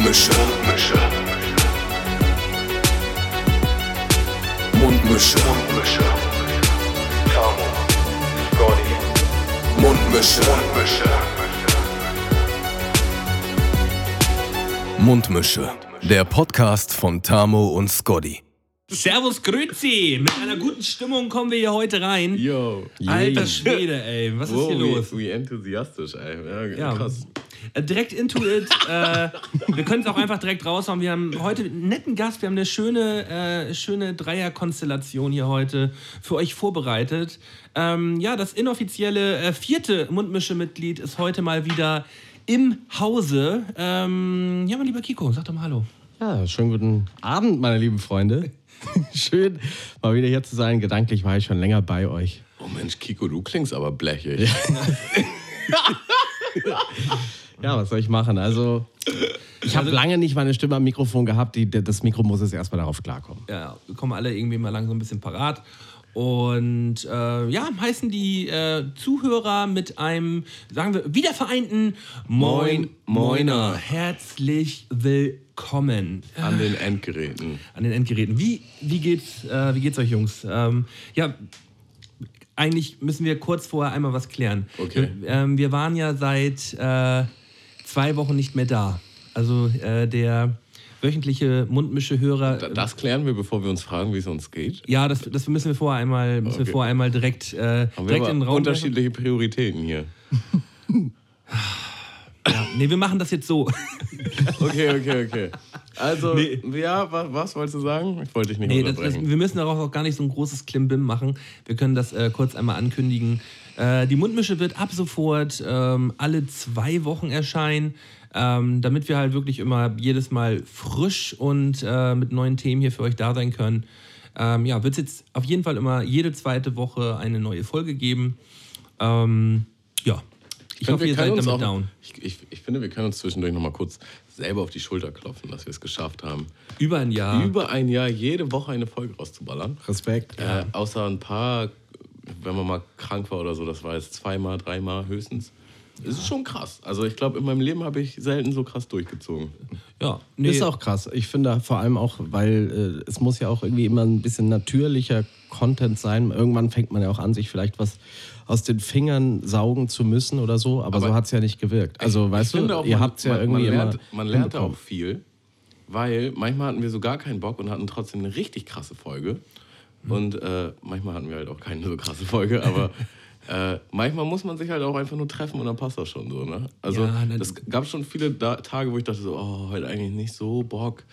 Mundmische. Mundmische. Mundmische. Tamo. Scotty. Mundmische. Mundmische. Mundmische. Der Podcast von Tamo und Scotty. Servus, Grüezi! Mit einer guten Stimmung kommen wir hier heute rein. Yo. Alter Schwede, ey, was ist Wow, hier wie, los? Wie enthusiastisch, ey. Ja, Ja. krass. Äh, direkt into it. äh, wir können es auch einfach direkt raushauen. Wir haben heute einen netten Gast. Wir haben eine schöne, äh, schöne Dreierkonstellation hier heute für euch vorbereitet. Ähm, ja, das inoffizielle äh, vierte Mundmische-Mitglied ist heute mal wieder im Hause. Ähm, ja, mein lieber Kiko, sag doch mal Hallo. Ja, schönen guten Abend, meine lieben Freunde. Schön, mal wieder hier zu sein. Gedanklich war ich schon länger bei euch. Oh Mensch, Kiko, du klingst aber blechig. Ja, was soll ich machen? Also, ich habe lange nicht meine Stimme am Mikrofon gehabt. Die, das Mikro muss jetzt erstmal darauf klarkommen. ja, wir kommen alle irgendwie mal langsam ein bisschen parat. Und äh, ja, heißen die äh, Zuhörer mit einem, sagen wir, wiedervereinten Moin Moiner. Herzlich willkommen An den Endgeräten. an den Endgeräten. Wie, wie, geht's, äh, wie geht's euch, Jungs? Ähm, ja, eigentlich müssen wir kurz vorher einmal was klären. Okay. Ähm, wir waren ja seit äh, zwei Wochen nicht mehr da. Also äh, der wöchentliche Mundmische-Hörer. Da- Das klären wir, bevor wir uns fragen, wie es uns geht. Ja, das, das müssen wir vorher einmal, müssen wir Okay. vorher einmal direkt, äh, Haben wir direkt in den Raum unterschiedliche Prioritäten hier. Ja, nee, wir machen das jetzt so. Okay, okay, okay. Also, Nee. ja, was, was wolltest du sagen? Ich wollte dich nicht Nee, das, das, unterbrechen. wir müssen darauf auch gar nicht so ein großes Klimbim machen. Wir können das äh, kurz einmal ankündigen. Äh, die Mundmische wird ab sofort ähm, alle zwei Wochen erscheinen, ähm, damit wir halt wirklich immer jedes Mal frisch und äh, mit neuen Themen hier für euch da sein können. Ähm, ja, wird es jetzt auf jeden Fall immer jede zweite Woche eine neue Folge geben. Ähm, ja, ich finde, hoffe, wir ihr können seid uns damit auch- down. Ich, ich, ich finde, wir können uns zwischendurch noch mal kurz selber auf die Schulter klopfen, dass wir es geschafft haben, Über ein Jahr. über ein Jahr jede Woche eine Folge rauszuballern. Respekt. Äh, außer ein paar, wenn man mal krank war oder so, das war jetzt zweimal, dreimal höchstens. Es ist schon krass. Also ich glaube, in meinem Leben habe ich selten so krass durchgezogen. ja, nee, Ist auch krass. Ich finde vor allem auch, weil äh, es muss ja auch irgendwie immer ein bisschen natürlicher Content sein. Irgendwann fängt man ja auch an, sich vielleicht was aus den Fingern saugen zu müssen oder so. Aber, Aber so hat es ja nicht gewirkt. Also, weißt ich du, auch, ihr man- habt es ja man, irgendwie man lernt, immer. Man lernt auch viel, weil manchmal hatten wir so gar keinen Bock und hatten trotzdem eine richtig krasse Folge. Mhm. Und äh, manchmal hatten wir halt auch keine so krasse Folge, aber äh, manchmal muss man sich halt auch einfach nur treffen und dann passt das schon so. Ne? Also Ja, es gab schon viele da Tage, wo ich dachte so, oh, heute eigentlich nicht so Bock.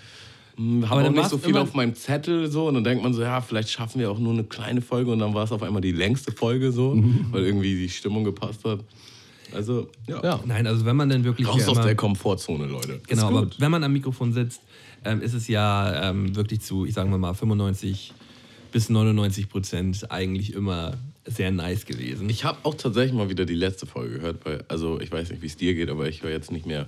Hm, Aber Habe auch nicht so viel auf meinem Zettel so und dann denkt man so, ja, vielleicht schaffen wir auch nur eine kleine Folge und dann war es auf einmal die längste Folge so, Mhm. weil irgendwie die Stimmung gepasst hat. Also, ja. Ja. Nein, also wenn man dann wirklich. Raus hier aus der Komfortzone, Leute. Genau, aber wenn man am Mikrofon sitzt, ähm, ist es ja ähm, wirklich zu, ich sage mal, 95 bis 99 Prozent eigentlich immer sehr nice gewesen. Ich habe auch tatsächlich mal wieder die letzte Folge gehört, weil, also ich weiß nicht, wie es dir geht, aber ich höre jetzt nicht mehr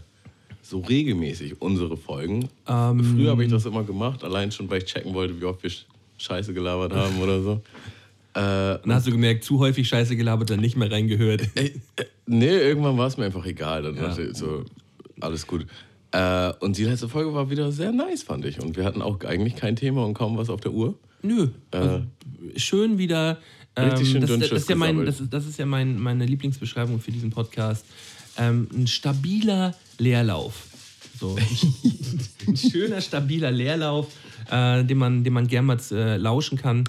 so regelmäßig unsere Folgen. Ähm, Früher habe ich das immer gemacht, allein schon, weil ich checken wollte, wie oft wir Sch- Scheiße gelabert haben oder so. Äh, Dann hast du gemerkt, zu häufig Scheiße gelabert, dann nicht mehr reingehört. Ey, äh, nee, irgendwann war es mir einfach egal. Dann Ja. so, alles gut. Äh, und die letzte Folge war wieder sehr nice, fand ich. Und wir hatten auch eigentlich kein Thema und kaum was auf der Uhr. Nö. Also, schön wieder. Ähm, Richtig schön das, das, Dünnschiss ist ja mein, das, ist, das ist ja mein, meine Lieblingsbeschreibung für diesen Podcast. Ähm, ein stabiler Leerlauf. So. ein schöner, stabiler Leerlauf, äh, den, man, den man gern mal äh, lauschen kann.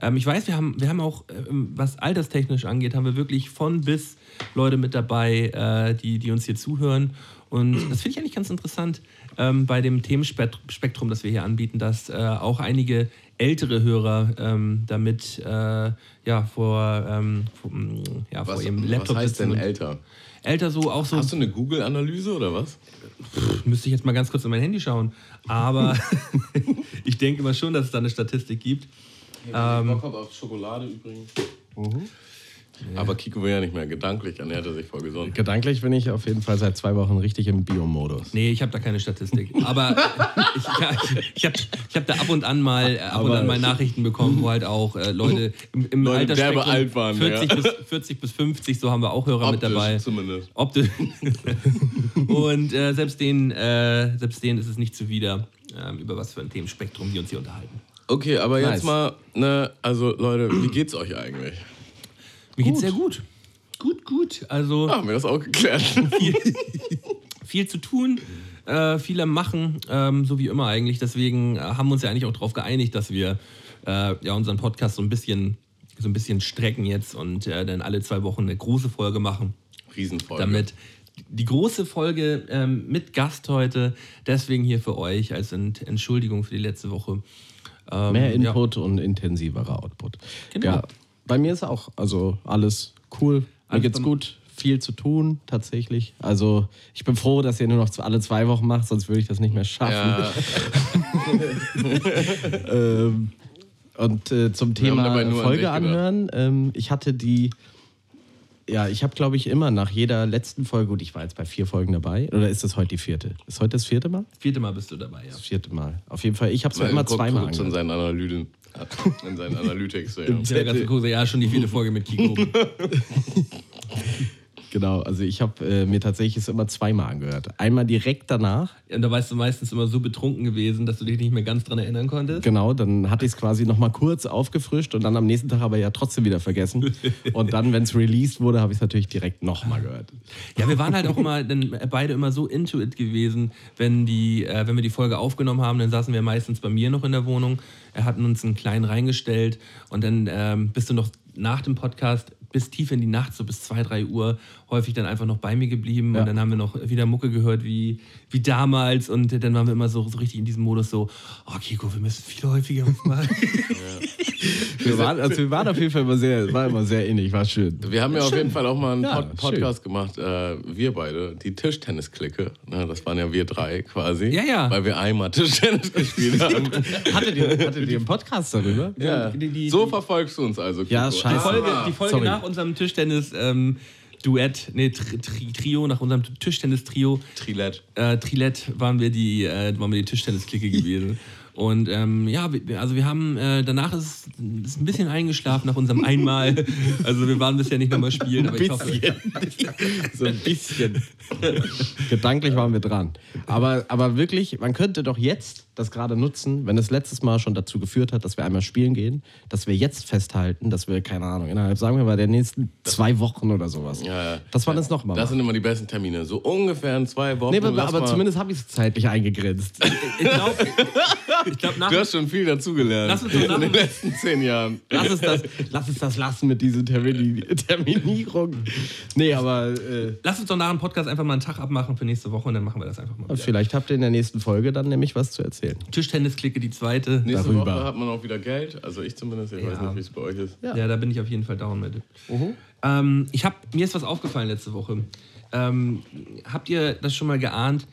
Ähm, ich weiß, wir haben, wir haben auch, ähm, was alterstechnisch angeht, haben wir wirklich von bis Leute mit dabei, äh, die, die uns hier zuhören. Und das finde ich eigentlich ganz interessant ähm, bei dem Themenspektrum, das wir hier anbieten, dass äh, auch einige ältere Hörer ähm, damit äh, ja, vor, ähm, vor, mm, ja, vor Was, ihrem was Laptop heißt sitzen denn älter? Älter so, auch so, Hast du eine Google-Analyse oder was? müsste ich jetzt mal ganz kurz in mein Handy schauen. Aber ich denke mal schon, dass es da eine Statistik gibt. Ähm, Bock auf Schokolade übrigens. Aber Kiko will ja nicht mehr. Gedanklich ernährt er sich voll gesund. Gedanklich bin ich auf jeden Fall seit zwei Wochen richtig im Biomodus. Nee, ich habe da keine Statistik. Aber ich, ich, ich habe ich hab da ab und an mal, äh, ab und Aber- an mal Nachrichten bekommen, wo halt auch äh, Leute im, im Leute Altersspektrum derbe alt waren, 40, ja. bis, 40 bis 50, so haben wir auch Hörer mit Optisch dabei. zumindest. Optisch. und äh, selbst, denen, äh, selbst denen ist es nicht zuwider, ähm, über was für ein Themenspektrum wir uns hier unterhalten. Okay, aber Nice. jetzt mal, ne, also Leute, wie geht's euch eigentlich? Mir geht's sehr gut. Gut, gut. Also Haben wir das auch geklärt? viel zu tun, äh, viel am Machen, ähm, so wie immer eigentlich. Deswegen äh, haben wir uns ja eigentlich auch darauf geeinigt, dass wir äh, ja unseren Podcast so ein bisschen so ein bisschen strecken jetzt und äh, dann alle zwei Wochen eine große Folge machen. Riesenfolge. Damit die große Folge ähm, mit Gast heute, deswegen hier für euch als Ent Entschuldigung für die letzte Woche. Ähm, Mehr ja. Input und intensiverer Output. Genau. Ja, bei mir ist auch also alles cool. Mir geht's gut. Viel zu tun, tatsächlich. Also, ich bin froh, dass ihr nur noch alle zwei Wochen macht, sonst würde ich das nicht mehr schaffen. ja, Ähm, und äh, zum Thema an Folge gedacht. anhören, ähm, ich hatte die, ja, ich habe glaube ich immer nach jeder letzten Folge, gut, ich war jetzt bei vier Folgen dabei, oder ist das heute die vierte? Ist heute das vierte Mal? Vierte Mal bist du dabei, ja. Das vierte Mal. Auf jeden Fall, ich habe es immer zweimal angehört. seinen Analysen. In seinen Analytics. Ja. Ja, ganz ja, schon die viele Folge mit Kiko. Genau, also ich habe äh, mir tatsächlich es immer zweimal angehört. Einmal direkt danach, Und da warst du meistens immer so betrunken gewesen, dass du dich nicht mehr ganz dran erinnern konntest. genau, dann hatte ich es quasi nochmal kurz aufgefrischt und dann am nächsten Tag aber ja trotzdem wieder vergessen. Und dann, wenn es released wurde, habe ich es natürlich direkt nochmal gehört. Ja, wir waren halt auch immer dann beide immer so into it gewesen, wenn, die, äh, wenn wir die Folge aufgenommen haben, dann saßen wir meistens bei mir noch in der Wohnung, er hatten uns einen kleinen reingestellt und dann ähm, bist du noch nach dem Podcast bis tief in die Nacht, so bis 2, 3 Uhr, häufig dann einfach noch bei mir geblieben Ja. und dann haben wir noch wieder Mucke gehört wie, wie damals und dann waren wir immer so, so richtig in diesem Modus so, oh Kiko, wir müssen viel häufiger mal. Wir waren, also wir waren auf jeden Fall immer sehr, war immer sehr innig, war schön. Wir haben ja auf jeden Fall auch mal einen Ja, Pod Podcast gemacht, äh, wir beide, die Tischtennis-Clique. Ne, das waren ja wir drei quasi. Ja, ja. Weil wir einmal Tischtennis gespielt haben. Hattet ihr, hattet ihr einen Podcast darüber? ja. Die- die- so die- verfolgst du uns also. Kiko. Ja, scheiße. Die Folge, die Folge nach unserem Tischtennis ähm, Duett, nee, Tri Tri Trio, nach unserem Tischtennis-Trio, Trilett. äh, Trilett waren wir die, äh, waren wir die Tischtennis-Clique gewesen. Und ähm, ja, also wir haben, äh, danach ist es ein bisschen eingeschlafen nach unserem Einmal. Also wir waren bisher nicht nochmal spielen, aber ich hoffe. So ein bisschen. Gedanklich waren wir dran. Aber, aber wirklich, man könnte doch jetzt das gerade nutzen, wenn es letztes Mal schon dazu geführt hat, dass wir einmal spielen gehen, dass wir jetzt festhalten, dass wir, keine Ahnung, innerhalb, sagen wir mal, der nächsten zwei Wochen oder sowas. Ja, ja. Das war das nochmal. Das sind immer die besten Termine. So ungefähr in zwei Wochen. Nee, aber, aber zumindest habe ich es zeitlich eingegrenzt. Ich glaube, ich glaub, nach, Du hast schon viel dazugelernt. Lass uns in den letzten zehn Jahren. Lass es das, lass es das lassen mit diesen Termini Terminierungen. Nee, aber äh, lass uns doch nach dem Podcast einfach mal einen Tag abmachen für nächste Woche und dann machen wir das einfach mal. Wieder. vielleicht habt ihr in der nächsten Folge dann nämlich was zu erzählen. Tischtennis-Clique, die zweite. Nächste Darüber. Woche hat man auch wieder Geld. Also ich zumindest. Ich Ja. weiß nicht, wie es bei euch ist. Ja. da bin ich auf jeden Fall down mit. Ähm, ich hab, mir ist was aufgefallen letzte Woche. Ähm, habt ihr das schon mal geahnt?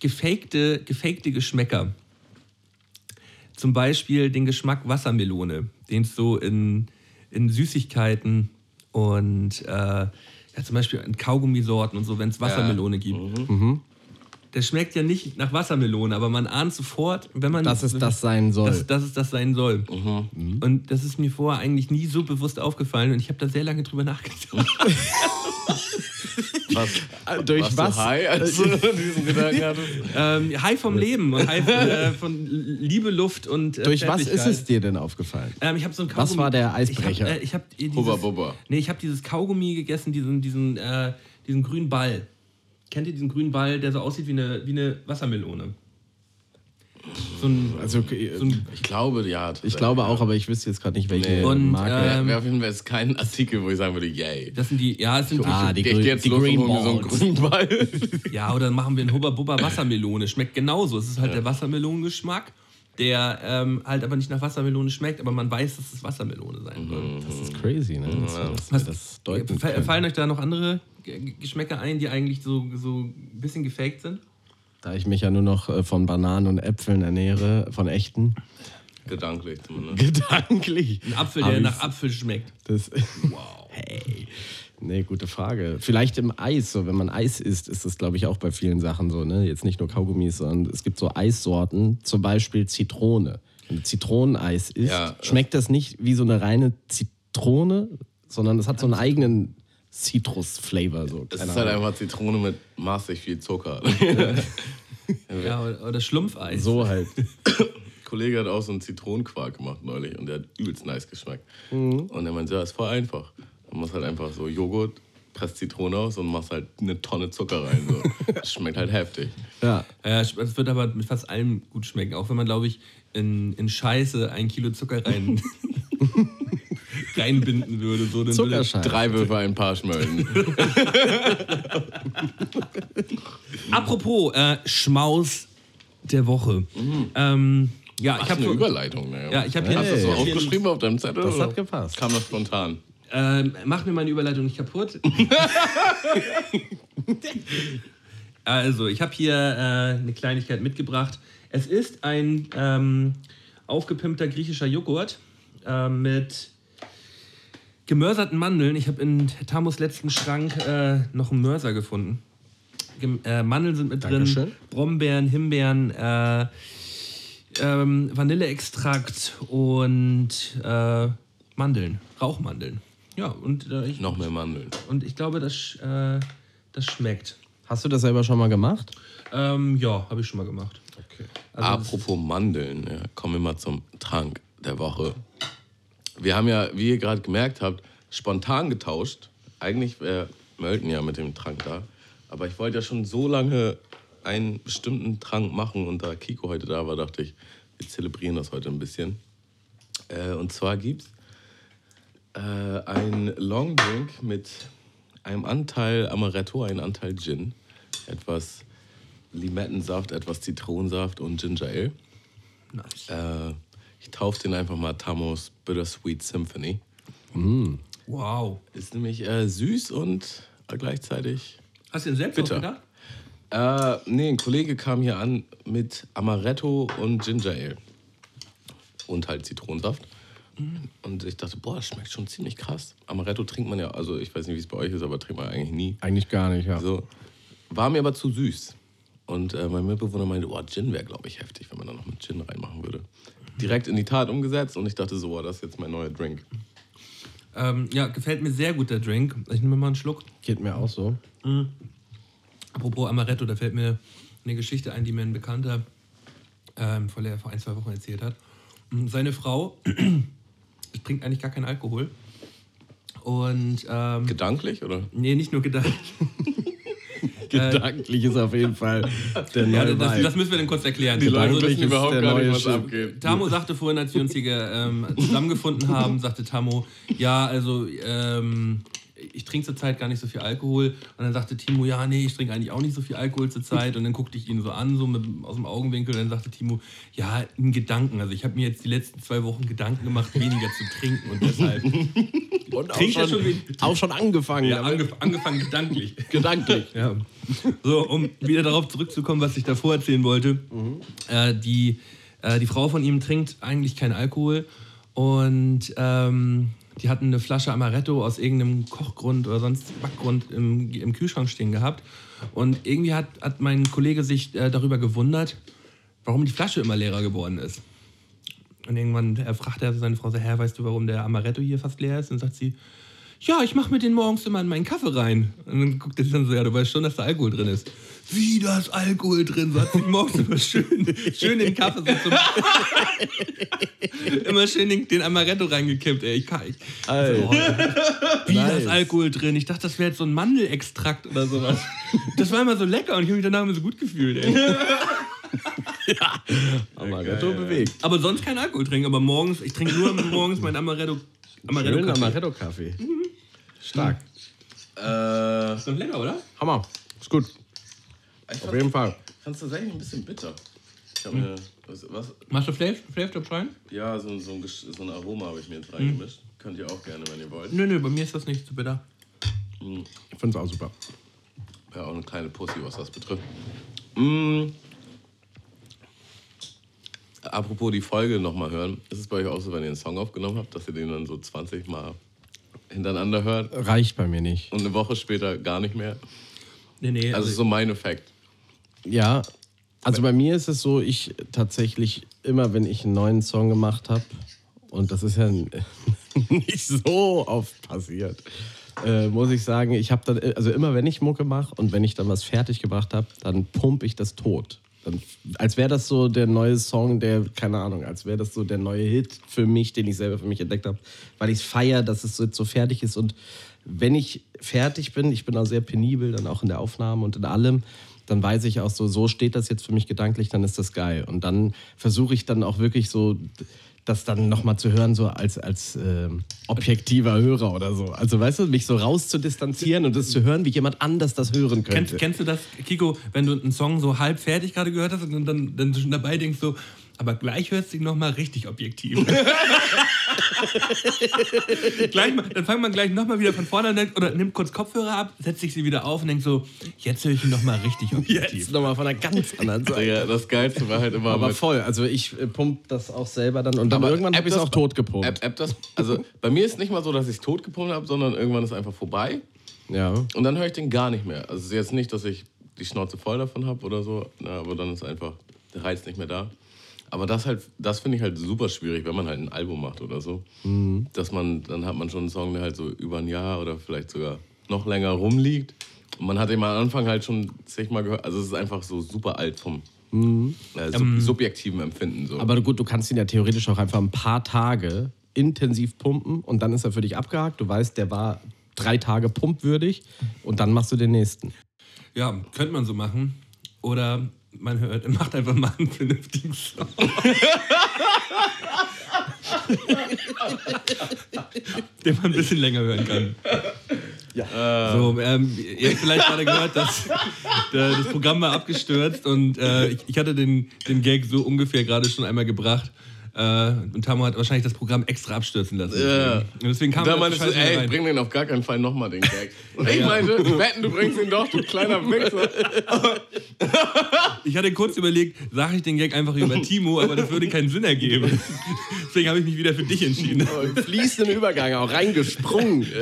Gefakte, gefakte Geschmäcker. Zum Beispiel den Geschmack Wassermelone, den es so in, in Süßigkeiten und äh, ja, zum Beispiel in Kaugummisorten und so, wenn es Wassermelone gibt. Der schmeckt ja nicht nach Wassermelone, aber man ahnt sofort, wenn man. Dass es das sein soll. Dass, dass es das sein soll. Und das ist mir vorher eigentlich nie so bewusst aufgefallen und ich habe da sehr lange drüber nachgedacht. Was, Durch warst was? du high, als du diesen Gedanken hattest? ähm, High vom Leben und High äh, von Liebe, Luft und. Äh, Durch was ist es dir denn aufgefallen? Ähm, ich habe so ein Was Kaugummi. war der Eisbrecher? Ich habe äh, ich hab dieses, Hubba Bubba. Nee, ich habe dieses Kaugummi gegessen, diesen, diesen, äh, diesen grünen Ball. Kennt ihr diesen grünen Ball, der so aussieht wie eine, wie eine Wassermelone? So ein, Also, so ein Ich glaube, ja. ich glaube auch, aber ich wüsste jetzt gerade nicht, welche Nee. Und, Marke. ähm, Wäre auf jeden Fall jetzt kein Artikel, wo ich sagen würde, yay. das sind die, ja, es sind Ah, die, die, gehe jetzt die Green so einen Balls. grünen Ball. Ja, oder dann machen wir einen Hubba Bubba Wassermelone. Schmeckt genauso. Es ist halt der Wassermelonengeschmack, der ähm, halt aber nicht nach Wassermelone schmeckt, aber man weiß, dass es Wassermelone sein soll. Das ist crazy, ne? Das, das, Was- das deuten. Fallen euch da noch andere Geschmäcker ein, die eigentlich so, so ein bisschen gefaked sind? Da ich mich ja nur noch äh, von Bananen und Äpfeln ernähre, von echten. Gedanklich zumindest. Gedanklich. Ein Apfel, der nach Apfel schmeckt. Das, wow. Hey. Nee, gute Frage. Vielleicht im Eis, so wenn man Eis isst, ist das, glaube ich, auch bei vielen Sachen so. Ne? Jetzt nicht nur Kaugummis, sondern es gibt so Eissorten, zum Beispiel Zitrone. Wenn du Zitroneneis isst, Ja, schmeckt das nicht wie so eine reine Zitrone, sondern es hat so einen eigenen Citrus-Flavor. So. Es ist halt einfach Zitrone mit maßig viel Zucker. Ja, oder, oder Schlumpfeis. so halt. Ein Kollege hat auch so einen Zitronenquark gemacht neulich und der hat übelst nice geschmeckt. Und er meinte, ja, ist voll einfach. Man muss halt einfach so Joghurt, presst Zitrone aus und machst halt eine Tonne Zucker rein. So. Das schmeckt halt heftig. Ja. Ja, es wird aber mit fast allem gut schmecken. Auch wenn man, glaube ich, in, in Scheiße ein Kilo Zucker rein, reinbinden würde. So, dann würde, Zuckerscheiße. Drei Würfel, ein paar Schmölden. Apropos äh, Schmaus der Woche. Ähm, ja, ich Ach, habe eine Überleitung. Ne? Ja, ich habe hier, Hast du das so Hey. aufgeschrieben auf deinem Zettel? Das hat gepasst. Kam das spontan? Ähm, mach mir meine Überleitung nicht kaputt. also, ich habe hier äh, eine Kleinigkeit mitgebracht. Es ist ein ähm, aufgepimpter griechischer Joghurt äh, mit gemörserten Mandeln. Ich habe in Tamos letzten Schrank äh, noch einen Mörser gefunden. Gem äh, Mandeln sind mit drin, Dankeschön. Brombeeren, Himbeeren, äh, ähm, Vanilleextrakt und äh, Mandeln, Rauchmandeln. Ja, und, äh, ich, Noch mehr Mandeln. und ich glaube, das, äh, das schmeckt. Hast du das selber schon mal gemacht? Ähm, ja, habe ich schon mal gemacht. Okay. Also Apropos Mandeln, ja, kommen wir mal zum Trank der Woche. Wir haben ja, wie ihr gerade gemerkt habt, spontan getauscht. Eigentlich wäre Mölten ja mit dem Trank da. Aber ich wollte ja schon so lange einen bestimmten Trank machen und da Kiko heute da war, dachte ich, wir zelebrieren das heute ein bisschen. Äh, und zwar gibt es äh, ein Long Drink mit einem Anteil Amaretto, einem Anteil Gin, etwas Limettensaft, etwas Zitronensaft und Ginger Ale. nice. Äh, ich taufe den einfach mal Tamos Bittersweet Symphony. Wow. Ist nämlich äh, süß und gleichzeitig. Hast du den selbst Bitter. ausgedacht? Äh, nee, ein Kollege kam hier an mit Amaretto und Ginger Ale. Und halt Zitronensaft. Und ich dachte, boah, das schmeckt schon ziemlich krass. Amaretto trinkt man ja, also ich weiß nicht, wie es bei euch ist, aber trinkt man eigentlich nie. Eigentlich gar nicht, ja. So, war mir aber zu süß. Und äh, mein Mitbewohner meinte, oh, Gin wäre, glaube ich, heftig, wenn man da noch mit Gin reinmachen würde. Direkt in die Tat umgesetzt und ich dachte so, oh, das ist jetzt mein neuer Drink. Ähm, ja, gefällt mir sehr gut der Drink. Ich nehme mal einen Schluck. Geht mir auch so. Apropos Amaretto, da fällt mir eine Geschichte ein, die mir ein Bekannter ähm, vor, ein, zwei Wochen erzählt hat. Mm, Seine Frau trinkt eigentlich gar keinen Alkohol. Und, ähm, Gedanklich, oder? nee, nicht nur gedacht. Gedanklich ist auf jeden Fall der Ja, neue das, Vibe. das müssen wir dann kurz erklären. Die Leute Also, das wissen ist überhaupt der gar nicht, was abgeht. Tamo sagte vorhin, als wir uns hier ähm, zusammengefunden haben, sagte Tamo, ja, also ähm, ich trinke zurzeit gar nicht so viel Alkohol. Und dann sagte Timo, ja, nee, ich trinke eigentlich auch nicht so viel Alkohol zurzeit. Und dann guckte ich ihn so an, so mit, aus dem Augenwinkel. Und dann sagte Timo, ja, in Gedanken. Also ich habe mir jetzt die letzten zwei Wochen Gedanken gemacht, weniger zu trinken. Und deshalb Und auch schon, schon auch schon angefangen. ja, angef angefangen gedanklich. Gedanklich. Ja. So, um wieder darauf zurückzukommen, was ich davor erzählen wollte. Äh, die, äh, die Frau von ihm trinkt eigentlich keinen Alkohol und ähm, die hatten eine Flasche Amaretto aus irgendeinem Kochgrund oder sonst Backgrund im, im Kühlschrank stehen gehabt. Und irgendwie hat, hat mein Kollege sich äh, darüber gewundert, warum die Flasche immer leerer geworden ist. Und irgendwann fragt er seine Frau so, Herr, weißt du, warum der Amaretto hier fast leer ist? Und sagt sie, ja, ich mache mir den morgens immer in meinen Kaffee rein. Und dann guckt er sich dann so, ja, du weißt schon, dass da Alkohol drin ist. Wie, da ist Alkohol drin? So hat sie morgens immer schön, schön den Kaffee so zum Immer schön den, den Amaretto reingekippt, ey. Ich kann, ich, Alter. wie, da Nice. ist Alkohol drin? Ich dachte, das wäre jetzt so ein Mandelextrakt oder sowas. Das war immer so lecker und ich habe mich danach immer so gut gefühlt, ey. Amaretto bewegt. Aber sonst kein Alkohol trinken, aber morgens, ich trinke nur morgens mein Amaretto. Amaretto Schön Kaffee. Amaretto-Kaffee. Stark. Äh, Ist doch lecker, oder? Hammer. Ist gut. Ich Auf jeden Fall. fand es tatsächlich ein bisschen bitter. Ich habe mir, was, was, Machst du Flav, Flav Job rein? ja, so, so, ein, so ein Aroma habe ich mir jetzt reingemischt. Könnt ihr auch gerne, wenn ihr wollt. Nö, nö, bei mir ist das nicht zu bitter. Ich finde es auch super. Ja, auch eine kleine Pussy, was das betrifft. Mm. apropos die Folge nochmal hören. Ist es bei euch auch so, wenn ihr einen Song aufgenommen habt, dass ihr den dann so 20 Mal hintereinander hört Reicht bei mir nicht. und eine Woche später gar nicht mehr? Nee, nee, Also so mein Effekt. Ja, also bei mir ist es so, ich tatsächlich immer, wenn ich einen neuen Song gemacht habe, und das ist ja nicht so oft passiert, äh, muss ich sagen, ich habe dann, also immer wenn ich Mucke mache und wenn ich dann was fertig gebracht habe, dann pump ich das tot. Dann, als wäre das so der neue Song, der, keine Ahnung, als wäre das so der neue Hit für mich, den ich selber für mich entdeckt habe, weil ich es feiere, dass es so, jetzt so fertig ist. Und wenn ich fertig bin, ich bin auch sehr penibel, dann auch in der Aufnahme und in allem, dann weiß ich auch so, so steht das jetzt für mich gedanklich, dann ist das geil. Und dann versuche ich dann auch wirklich so, das dann nochmal zu hören, so als, als ähm, objektiver Hörer oder so. Also weißt du, mich so rauszudistanzieren und das zu hören, wie jemand anders das hören könnte. Kennst, kennst du das, Kiko, wenn du einen Song so halb fertig gerade gehört hast und dann, dann schon dabei denkst so, aber gleich hörst du ihn nochmal richtig objektiv. gleich mal, dann fangt man gleich nochmal wieder von vorne an denkt- oder nimmt kurz Kopfhörer ab, setzt sich sie wieder auf und denkt so, jetzt höre ich ihn nochmal richtig objektiv. Jetzt nochmal von einer ganz anderen Seite. Ja, das Geilste war halt immer Aber mit- voll, also ich äh, pump das auch selber dann und dann irgendwann App habe ich es auch tot gepumpt. App, App das, also bei mir ist nicht mal so, dass ich es tot gepumpt habe, sondern irgendwann ist einfach vorbei. Ja. Und dann höre ich den gar nicht mehr. Also es ist jetzt nicht, dass ich die Schnauze voll davon habe oder so, na, aber dann ist einfach der Reiz nicht mehr da. Aber das halt, das finde ich halt super schwierig, wenn man halt ein Album macht oder so. Dass man, dann hat man schon einen Song, der halt so über ein Jahr oder vielleicht sogar noch länger rumliegt. Und man hat ihn mal am Anfang halt schon zigmal gehört. Also es ist einfach so super alt vom äh, sub subjektiven Empfinden. So. Aber gut, du kannst ihn ja theoretisch auch einfach ein paar Tage intensiv pumpen und dann ist er für dich abgehakt. Du weißt, der war drei Tage pumpwürdig und dann machst du den nächsten. Ja, könnte man so machen. Oder man hört, macht einfach mal einen vernünftigen Song. Den man ein bisschen länger hören kann. So, ähm, ihr habt vielleicht gerade gehört, dass der, das Programm war abgestürzt und äh, ich, ich hatte den, den Gag so ungefähr gerade schon einmal gebracht. Äh, und Tamo hat wahrscheinlich das Programm extra abstürzen lassen. Ja. Und deswegen kam da meinst du, ey, rein. bring den auf gar keinen Fall nochmal, den Gag. Und ich meinte, wetten, du bringst ihn doch, du kleiner Wichser. Ich hatte kurz überlegt, sage ich den Gag einfach über Timo, aber das würde keinen Sinn ergeben. Deswegen habe ich mich wieder für dich entschieden. Im fließenden Übergang auch reingesprungen.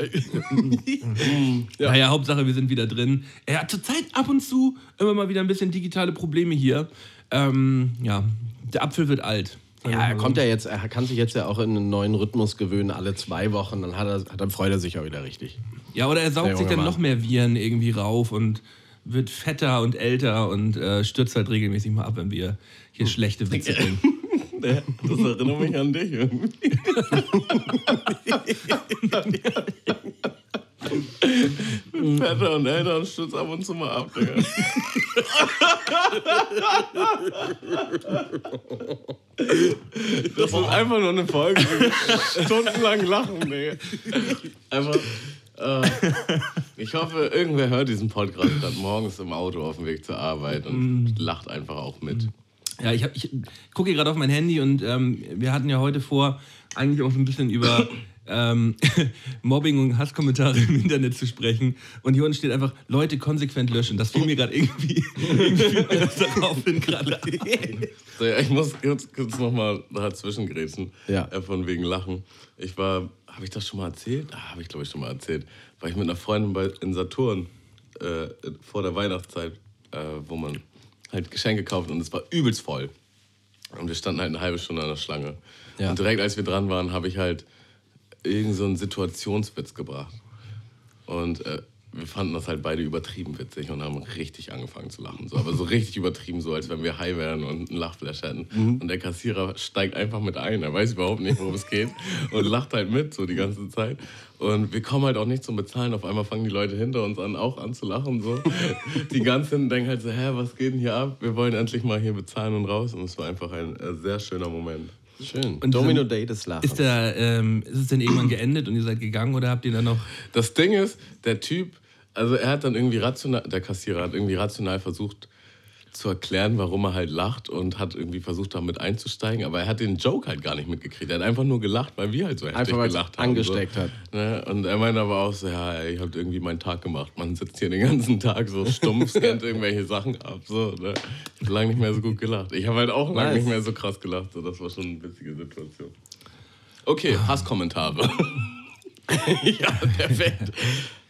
Naja, Hauptsache, wir sind wieder drin. Er hat zurzeit ab und zu immer mal wieder ein bisschen digitale Probleme hier. Ähm, ja, der Apfel wird alt. Ja, er kommt ja jetzt, er kann sich jetzt ja auch in einen neuen Rhythmus gewöhnen, alle zwei Wochen, dann, hat er, dann freut er sich auch wieder richtig. Ja, oder er saugt sich dann Mann. noch mehr Viren irgendwie rauf und wird fetter und älter und äh, stürzt halt regelmäßig mal ab, wenn wir hier schlechte Witze bringen. Das erinnert mich an dich irgendwie. Vetter und Eltern stürzt ab und zu mal ab, Digga. Das ist einfach nur eine Folge. Stundenlang lachen, Digga. Einfach. Äh, ich hoffe, irgendwer hört diesen Podcast gerade morgens im Auto auf dem Weg zur Arbeit und lacht einfach auch mit. Ja, ich, hab- ich gucke hier gerade auf mein Handy und ähm, wir hatten ja heute vor, eigentlich auch so ein bisschen über ähm, Mobbing und Hasskommentare im Internet zu sprechen. Und hier unten steht einfach, Leute konsequent löschen. Das fiel mir gerade irgendwie, irgendwie fiel mir das daraufhin gerade. So, ja, ich muss kurz, kurz nochmal dazwischen grätschen. Ja. Äh, von wegen Lachen. Ich war, habe ich das schon mal erzählt? Ah, habe ich glaube ich schon mal erzählt. War ich mit einer Freundin bei, in Saturn äh, vor der Weihnachtszeit, äh, wo man halt Geschenke kauft und es war übelst voll. Und wir standen halt eine halbe Stunde an der Schlange. Ja. Und direkt als wir dran waren, habe ich halt irgend so einen Situationswitz gebracht. Und äh, wir fanden das halt beide übertrieben witzig und haben richtig angefangen zu lachen. So, aber so richtig übertrieben, so als wenn wir high wären und einen Lachflash hätten. Mhm. Und der Kassierer steigt einfach mit ein. Er weiß überhaupt nicht, worum es geht. Und lacht halt mit, so die ganze Zeit. Und wir kommen halt auch nicht zum Bezahlen. Auf einmal fangen die Leute hinter uns an, auch an zu lachen. So. Die ganzen denken halt so, hä, was geht denn hier ab? Wir wollen endlich mal hier bezahlen und raus. Und es war einfach ein äh, sehr schöner Moment. Schön. Und Domino dann- Day des Lachens. Ist, der, ähm, ist es denn irgendwann geendet und ihr seid gegangen oder habt ihr dann noch... Das Ding ist, der Typ, also er hat dann irgendwie rational, der Kassierer hat irgendwie rational versucht zu erklären, warum er halt lacht und hat irgendwie versucht, damit einzusteigen. Aber er hat den Joke halt gar nicht mitgekriegt. Er hat einfach nur gelacht, weil wir halt so heftig Einfach, gelacht haben. angesteckt so. hat. Ne? Und er meinte aber auch so, ja, ihr habt irgendwie meinen Tag gemacht. Man sitzt hier den ganzen Tag so stumpf, scannt irgendwelche Sachen ab. So, ne? Lange nicht mehr so gut gelacht. Ich habe halt auch lange Nice. nicht mehr so krass gelacht. So, das war schon eine witzige Situation. Okay, Hasskommentare. ja, perfekt.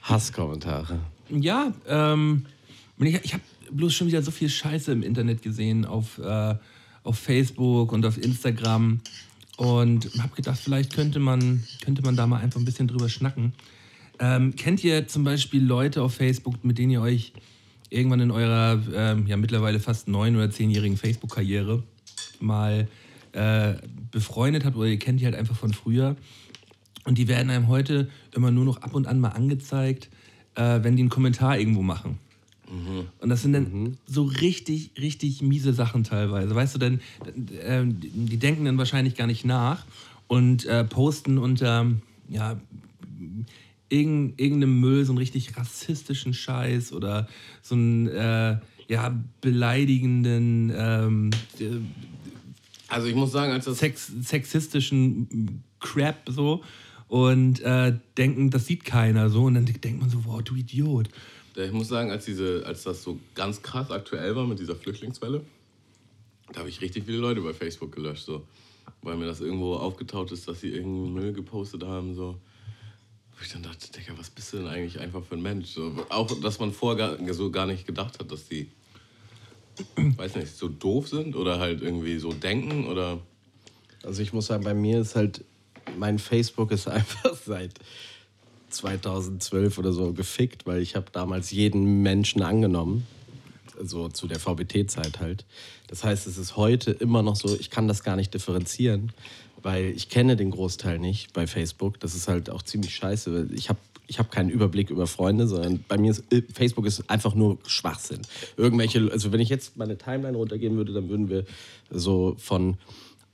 Hasskommentare. Ja, ähm, ich, ich habe bloß schon wieder so viel Scheiße im Internet gesehen, auf, äh, auf Facebook und auf Instagram. Und habe gedacht, vielleicht könnte man, könnte man da mal einfach ein bisschen drüber schnacken. Ähm, kennt ihr zum Beispiel Leute auf Facebook, mit denen ihr euch irgendwann in eurer ähm, ja mittlerweile fast neun- oder zehnjährigen Facebook-Karriere mal äh, befreundet habt oder ihr kennt die halt einfach von früher? Und die werden einem heute immer nur noch ab und an mal angezeigt, äh, wenn die einen Kommentar irgendwo machen. Und das sind dann so richtig, richtig miese Sachen teilweise. Weißt du, dann, äh, die denken dann wahrscheinlich gar nicht nach und äh, posten unter, ja, irgend, irgendeinem Müll so einen richtig rassistischen Scheiß oder so einen, äh, ja, beleidigenden, ähm, äh, Also ich muss sagen, als das sex sexistischen Crap so und äh, denken, das sieht keiner so und dann denkt man so, wow, du Idiot. Ich muss sagen, als, diese, als das so ganz krass aktuell war mit dieser Flüchtlingswelle, da habe ich richtig viele Leute bei Facebook gelöscht, so. Weil mir das irgendwo aufgetaucht ist, dass sie irgendeinen Müll gepostet haben, so. Wo ich dann dachte, Digga, was bist du denn eigentlich einfach für ein Mensch? So, auch, dass man vorher gar, so gar nicht gedacht hat, dass die, weiß nicht, so doof sind oder halt irgendwie so denken oder... Also ich muss sagen, bei mir ist halt, mein Facebook ist einfach seit 2012 oder so gefickt, weil ich habe damals jeden Menschen angenommen, so zu der VBT-Zeit halt. Das heißt, es ist heute immer noch so, ich kann das gar nicht differenzieren, weil ich kenne den Großteil nicht bei Facebook. Das ist halt auch ziemlich scheiße. Ich habe ich habe keinen Überblick über Freunde, sondern bei mir ist äh, Facebook ist einfach nur Schwachsinn. Irgendwelche, also wenn ich jetzt meine Timeline runtergehen würde, dann würden wir so von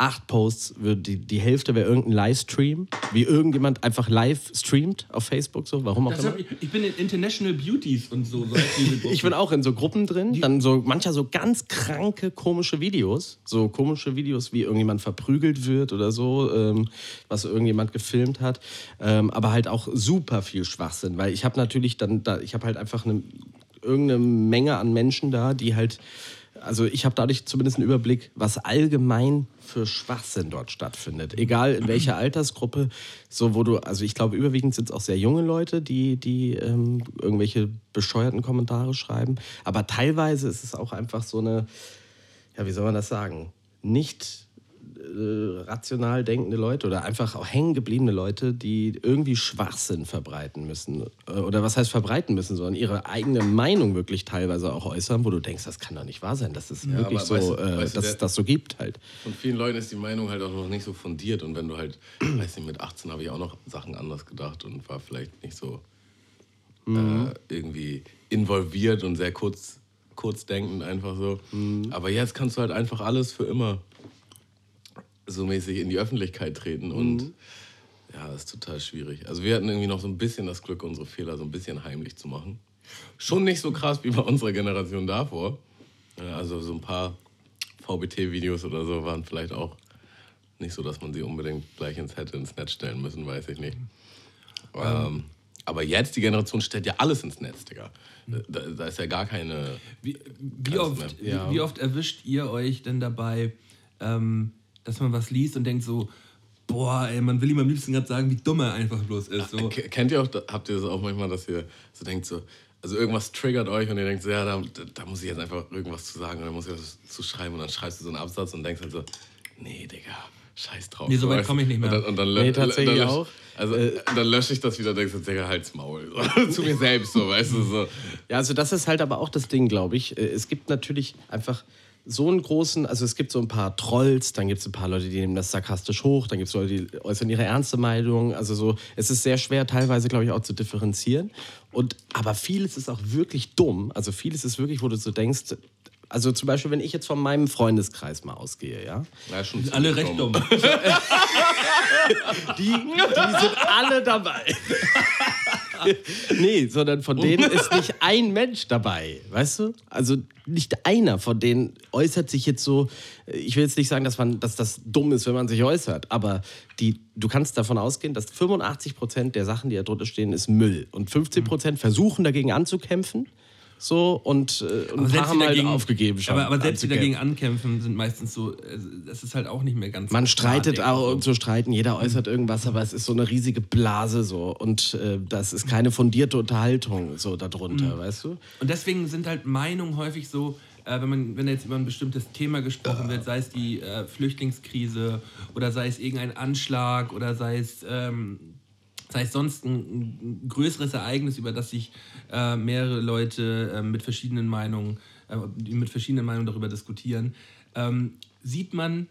acht Posts, würde die, die Hälfte wäre irgendein Livestream, wie irgendjemand einfach live streamt auf Facebook, so, warum auch Das immer. ich, ich bin in International Beauties und so. so. Ich bin auch in so Gruppen drin, dann so mancher so ganz kranke, komische Videos. So komische Videos, wie irgendjemand verprügelt wird oder so, ähm, was irgendjemand gefilmt hat. Ähm, aber halt auch super viel Schwachsinn, weil ich habe natürlich dann, da, ich habe halt einfach eine, irgendeine Menge an Menschen da, die halt, also ich habe dadurch zumindest einen Überblick, was allgemein für Schwachsinn dort stattfindet. Egal in welcher Altersgruppe, so wo du, also ich glaube überwiegend sind es auch sehr junge Leute, die, die ähm, irgendwelche bescheuerten Kommentare schreiben. Aber teilweise ist es auch einfach so eine, ja, wie soll man das sagen, nicht rational denkende Leute oder einfach auch hängen gebliebene Leute, die irgendwie Schwachsinn verbreiten müssen. Äh, Oder was heißt verbreiten müssen, sondern ihre eigene Meinung wirklich teilweise auch äußern, wo du denkst, das kann doch nicht wahr sein, dass es wirklich aber so, weißt du- äh, weißt du, dass es das so gibt halt. Von vielen Leuten ist die Meinung halt auch noch nicht so fundiert. Und wenn du halt, weiß nicht, mit 18 habe ich auch noch Sachen anders gedacht und war vielleicht nicht so äh, irgendwie involviert und sehr kurz, kurzdenkend einfach so. Aber jetzt kannst du halt einfach alles für immer so mäßig in die Öffentlichkeit treten und ja, das ist total schwierig. Also wir hatten irgendwie noch so ein bisschen das Glück, unsere Fehler so ein bisschen heimlich zu machen. Schon nicht so krass wie bei unserer Generation davor. Ja, Also so ein paar VBT-Videos oder so waren vielleicht auch nicht so, dass man sie unbedingt gleich ins hätte ins Netz stellen müssen, weiß ich nicht. Ähm, aber jetzt, die Generation stellt ja alles ins Netz, Digga. Da, da ist ja gar keine... Wie, wie, oft, du wie, ja. wie oft erwischt ihr euch denn dabei, ähm, dass man was liest und denkt so, boah, ey, man will ihm am liebsten gerade sagen, wie dumm er einfach bloß ist. So. Kennt ihr auch, habt ihr das auch manchmal, dass ihr so denkt, so, also irgendwas triggert euch und ihr denkt so, ja, da, da muss ich jetzt einfach irgendwas zu sagen oder muss ich was zu schreiben und dann schreibst du so einen Absatz und denkst halt so, nee, Digga, scheiß drauf. Nee, so weit Weißt du? komm ich nicht mehr. Und dann, und dann, Nee, tatsächlich dann lösch- auch. Also dann lösche ich das wieder und denkst so, Digga, halt's Maul. Zu mir selbst, so, weißt du, so. Ja, also das ist halt aber auch das Ding, glaube ich. Äh, Es gibt natürlich einfach so einen großen, also es gibt so ein paar Trolls, dann gibt es ein paar Leute, die nehmen das sarkastisch hoch, dann gibt es Leute, die äußern ihre ernste Meinung. Also so, es ist sehr schwer, teilweise, glaube ich, auch zu differenzieren. Und, aber vieles ist auch wirklich dumm. Also vieles ist wirklich, wo du so denkst, also zum Beispiel, wenn ich jetzt von meinem Freundeskreis mal ausgehe, ja, Ja, schon Alle ziemlich recht dumm. die, die sind alle dabei. nee, sondern von denen ist nicht ein Mensch dabei, weißt du? Also nicht einer von denen äußert sich jetzt so. Ich will jetzt nicht sagen, dass, man, dass das dumm ist, wenn man sich äußert, aber die, du kannst davon ausgehen, dass 85 Prozent der Sachen, die da drunter stehen, ist Müll. Und 15 Prozent versuchen dagegen anzukämpfen. So und, äh, und ein paar haben halt aufgegeben schon. Aber, aber selbst die dagegen ankämpfen, sind meistens so, äh, das ist halt auch nicht mehr ganz Man streitet auch und so streiten, jeder äußert irgendwas, aber es ist so eine riesige Blase so und äh, das ist keine fundierte Unterhaltung so darunter, weißt du? Und deswegen sind halt Meinungen häufig so, äh, wenn, man, wenn jetzt über ein bestimmtes Thema gesprochen wird, sei es die äh, Flüchtlingskrise oder sei es irgendein Anschlag oder sei es, ähm, sei es sonst ein, ein größeres Ereignis, über das sich äh, mehrere Leute äh, mit verschiedenen Meinungen, äh, die mit verschiedenen Meinungen darüber diskutieren, ähm, sieht man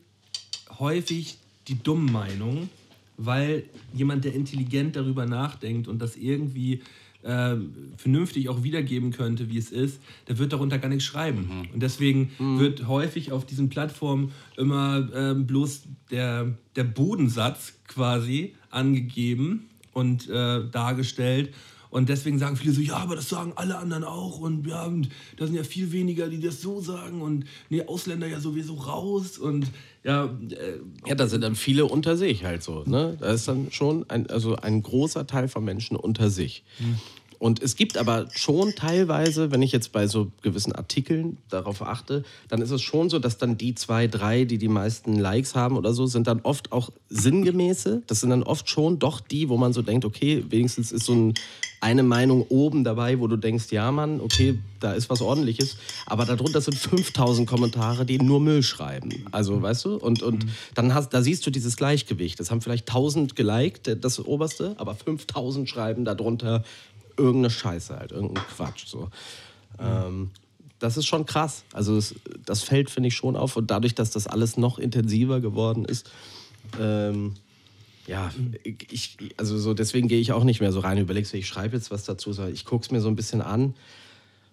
häufig die dummen Meinungen, weil jemand, der intelligent darüber nachdenkt und das irgendwie äh, vernünftig auch wiedergeben könnte, wie es ist, der wird darunter gar nichts schreiben. Und deswegen wird häufig auf diesen Plattformen immer ähm, bloß der, der Bodensatz quasi angegeben und äh, dargestellt. Und deswegen sagen viele so, ja, aber das sagen alle anderen auch. Und ja, und da sind ja viel weniger, die das so sagen. Und nee, Ausländer ja sowieso raus. Und ja, äh, Ja, da sind dann viele unter sich halt so. Ne? Da ist dann schon ein, also ein großer Teil von Menschen unter sich. Und es gibt aber schon teilweise, wenn ich jetzt bei so gewissen Artikeln darauf achte, dann ist es schon so, dass dann die zwei, drei, die die meisten Likes haben oder so, sind dann oft auch sinngemäße. Das sind dann oft schon doch die, wo man so denkt, okay, wenigstens ist so ein, eine Meinung oben dabei, wo du denkst, ja Mann, okay, da ist was ordentliches. Aber darunter sind 5000 Kommentare, die nur Müll schreiben. Also, weißt du? Und, und dann hast, da siehst du dieses Gleichgewicht. Das haben vielleicht 1000 geliked, das oberste, aber 5000 schreiben darunter irgendeine Scheiße halt, irgendein Quatsch. So. Ähm, das ist schon krass. Also das, das fällt, finde ich, schon auf. Und dadurch, dass das alles noch intensiver geworden ist, ähm, ja, ich, also so deswegen gehe ich auch nicht mehr so rein. Überlegst du, ich schreibe jetzt was dazu, sondern ich gucke es mir so ein bisschen an.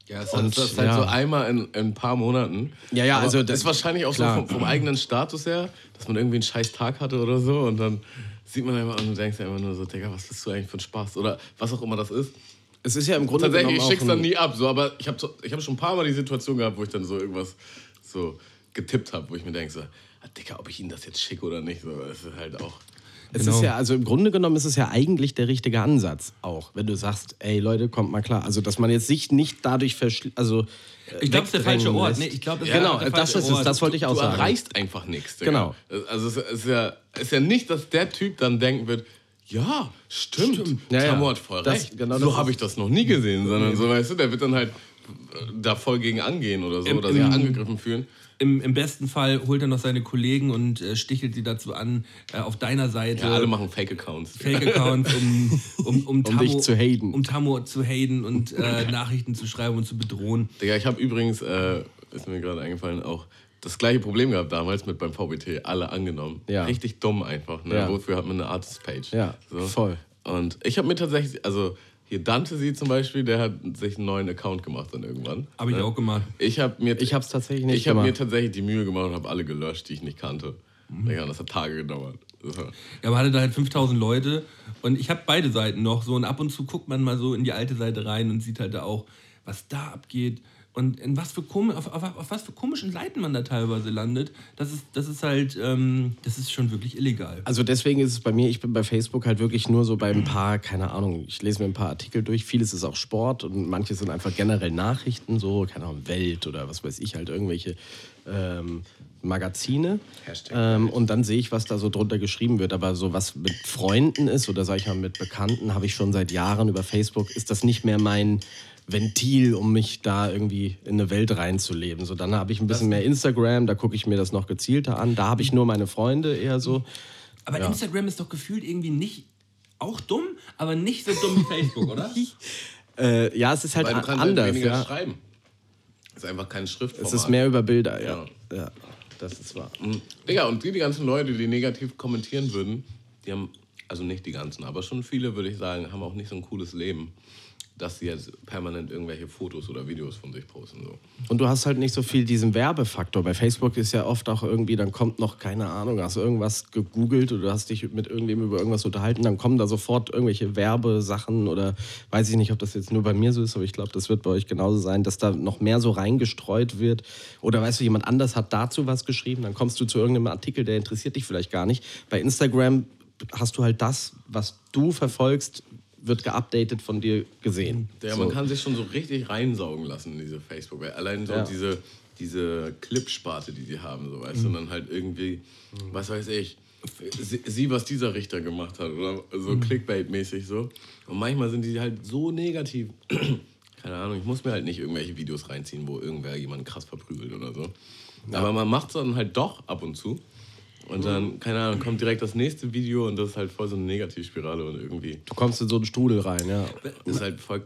Ja, es Und, ist das halt ja. so einmal in, in ein paar Monaten. Ja, ja, Aber also das ist wahrscheinlich auch klar. so vom, vom eigenen Status her, dass man irgendwie einen scheiß Tag hatte oder so und dann sieht man einfach und du denkst einfach nur so, Digga, was bist du eigentlich für ein Spaß? Oder was auch immer das ist. Es ist ja im Grunde Tatsächlich, ich schick's auch dann nie ab, so, aber ich habe ich hab schon ein paar Mal die Situation gehabt, wo ich dann so irgendwas so getippt habe, wo ich mir denke so, ah, Digga, ob ich Ihnen das jetzt schicke oder nicht, so, das ist halt auch... Es Genau. ist ja, also im Grunde genommen ist es ja eigentlich der richtige Ansatz auch, wenn du sagst, ey Leute, kommt mal klar. Also, dass man jetzt sich nicht dadurch verschließt, also. äh, ich glaube, es ist der falsche Ort. Nee, ich glaube, das Ja, genau, das falsche ist es, Ort. das wollte ich auch du sagen. erreichst einfach nichts. Digga. Genau. Also es ist ja, ist ja nicht, dass der Typ dann denken wird, ja, stimmt, Stimmt. Ja, ja. Tamo hat voll Das- recht. genau so habe ich das noch nie gesehen, sondern so, weißt du, der wird dann halt äh, da voll gegen angehen oder so, Im- oder sich im- angegriffen fühlen. Im, Im besten Fall holt er noch seine Kollegen und äh, stichelt sie dazu an, äh, auf deiner Seite Ja, alle machen Fake-Accounts. Fake-Accounts, um, um, um, Tammo, dich zu haten. Um Tammo zu haten und äh, Nachrichten zu schreiben und zu bedrohen. Digga, ich habe übrigens, äh, ist mir gerade eingefallen, auch das gleiche Problem gehabt damals mit beim VBT, alle angenommen. Ja. Richtig dumm einfach. Ne? Ja. Wofür hat man eine Artist-Page? Ja, voll. Und ich habe mir tatsächlich, also hier Dante sie zum Beispiel, der hat sich einen neuen Account gemacht dann irgendwann. Habe ich ne? auch gemacht. Ich habe mir, Ich hab's tatsächlich nicht Ich habe mir tatsächlich die Mühe gemacht und habe alle gelöscht, die ich nicht kannte. Digga, das hat Tage gedauert. So. Ja, man hatte da halt 5000 Leute und ich habe beide Seiten noch so und ab und zu guckt man mal so in die alte Seite rein und sieht halt da auch, was da abgeht und in was für auf, auf, auf was für komischen Seiten man da teilweise landet. Das ist, das ist halt, ähm, das ist schon wirklich illegal. Also deswegen ist es bei mir, ich bin bei Facebook halt wirklich nur so bei ein paar, keine Ahnung, ich lese mir ein paar Artikel durch. Vieles ist auch Sport und manches sind einfach generell Nachrichten, so, keine Ahnung, Welt oder was weiß ich, halt irgendwelche ähm, Magazine. Ähm, und dann sehe ich, was da so drunter geschrieben wird. Aber so was mit Freunden ist oder sag ich mal mit Bekannten, habe ich schon seit Jahren über Facebook, ist das nicht mehr mein Ventil, um mich da irgendwie in eine Welt reinzuleben. So, dann habe ich ein bisschen mehr Instagram, da gucke ich mir das noch gezielter an. Da habe ich nur meine Freunde eher so. Aber Instagram ist doch gefühlt irgendwie nicht, auch dumm, aber nicht so dumm wie Facebook, oder? Äh, ja, es ist halt Weil du kannst halt anders. weniger Ja. schreiben. Es ist einfach kein Schriftformat. Es ist mehr über Bilder, ja. Ja. ja. Das ist wahr. Mhm. Digga, und die, die ganzen Leute, die negativ kommentieren würden, die haben, also nicht die ganzen, aber schon viele, würde ich sagen, haben auch nicht so ein cooles Leben. Dass sie jetzt permanent irgendwelche Fotos oder Videos von sich posten. So. Und du hast halt nicht so viel diesen Werbefaktor. Bei Facebook ist ja oft auch irgendwie, dann kommt noch, keine Ahnung, hast du irgendwas gegoogelt oder hast dich mit irgendwem über irgendwas unterhalten, dann kommen da sofort irgendwelche Werbesachen oder weiß ich nicht, ob das jetzt nur bei mir so ist, aber ich glaube, das wird bei euch genauso sein, dass da noch mehr so reingestreut wird. Oder weißt du, jemand anders hat dazu was geschrieben, dann kommst du zu irgendeinem Artikel, der interessiert dich vielleicht gar nicht. Bei Instagram hast du halt das, was du verfolgst, wird geupdatet von dir gesehen. Ja, so. man kann sich schon so richtig reinsaugen lassen in diese Facebook. Allein so Ja. diese, diese Clipsparte, die die haben, so weißt du, und dann halt irgendwie, was weiß ich, sie, sieh, was dieser Richter gemacht hat, oder so Clickbait-mäßig so. Und manchmal sind die halt so negativ. Keine Ahnung, ich muss mir halt nicht irgendwelche Videos reinziehen, wo irgendwer jemanden krass verprügelt oder so. Aber man macht es dann halt doch ab und zu. Und dann, keine Ahnung, kommt direkt das nächste Video und das ist halt voll so eine Negativspirale und irgendwie Du kommst in so einen Strudel rein, ja. ist halt voll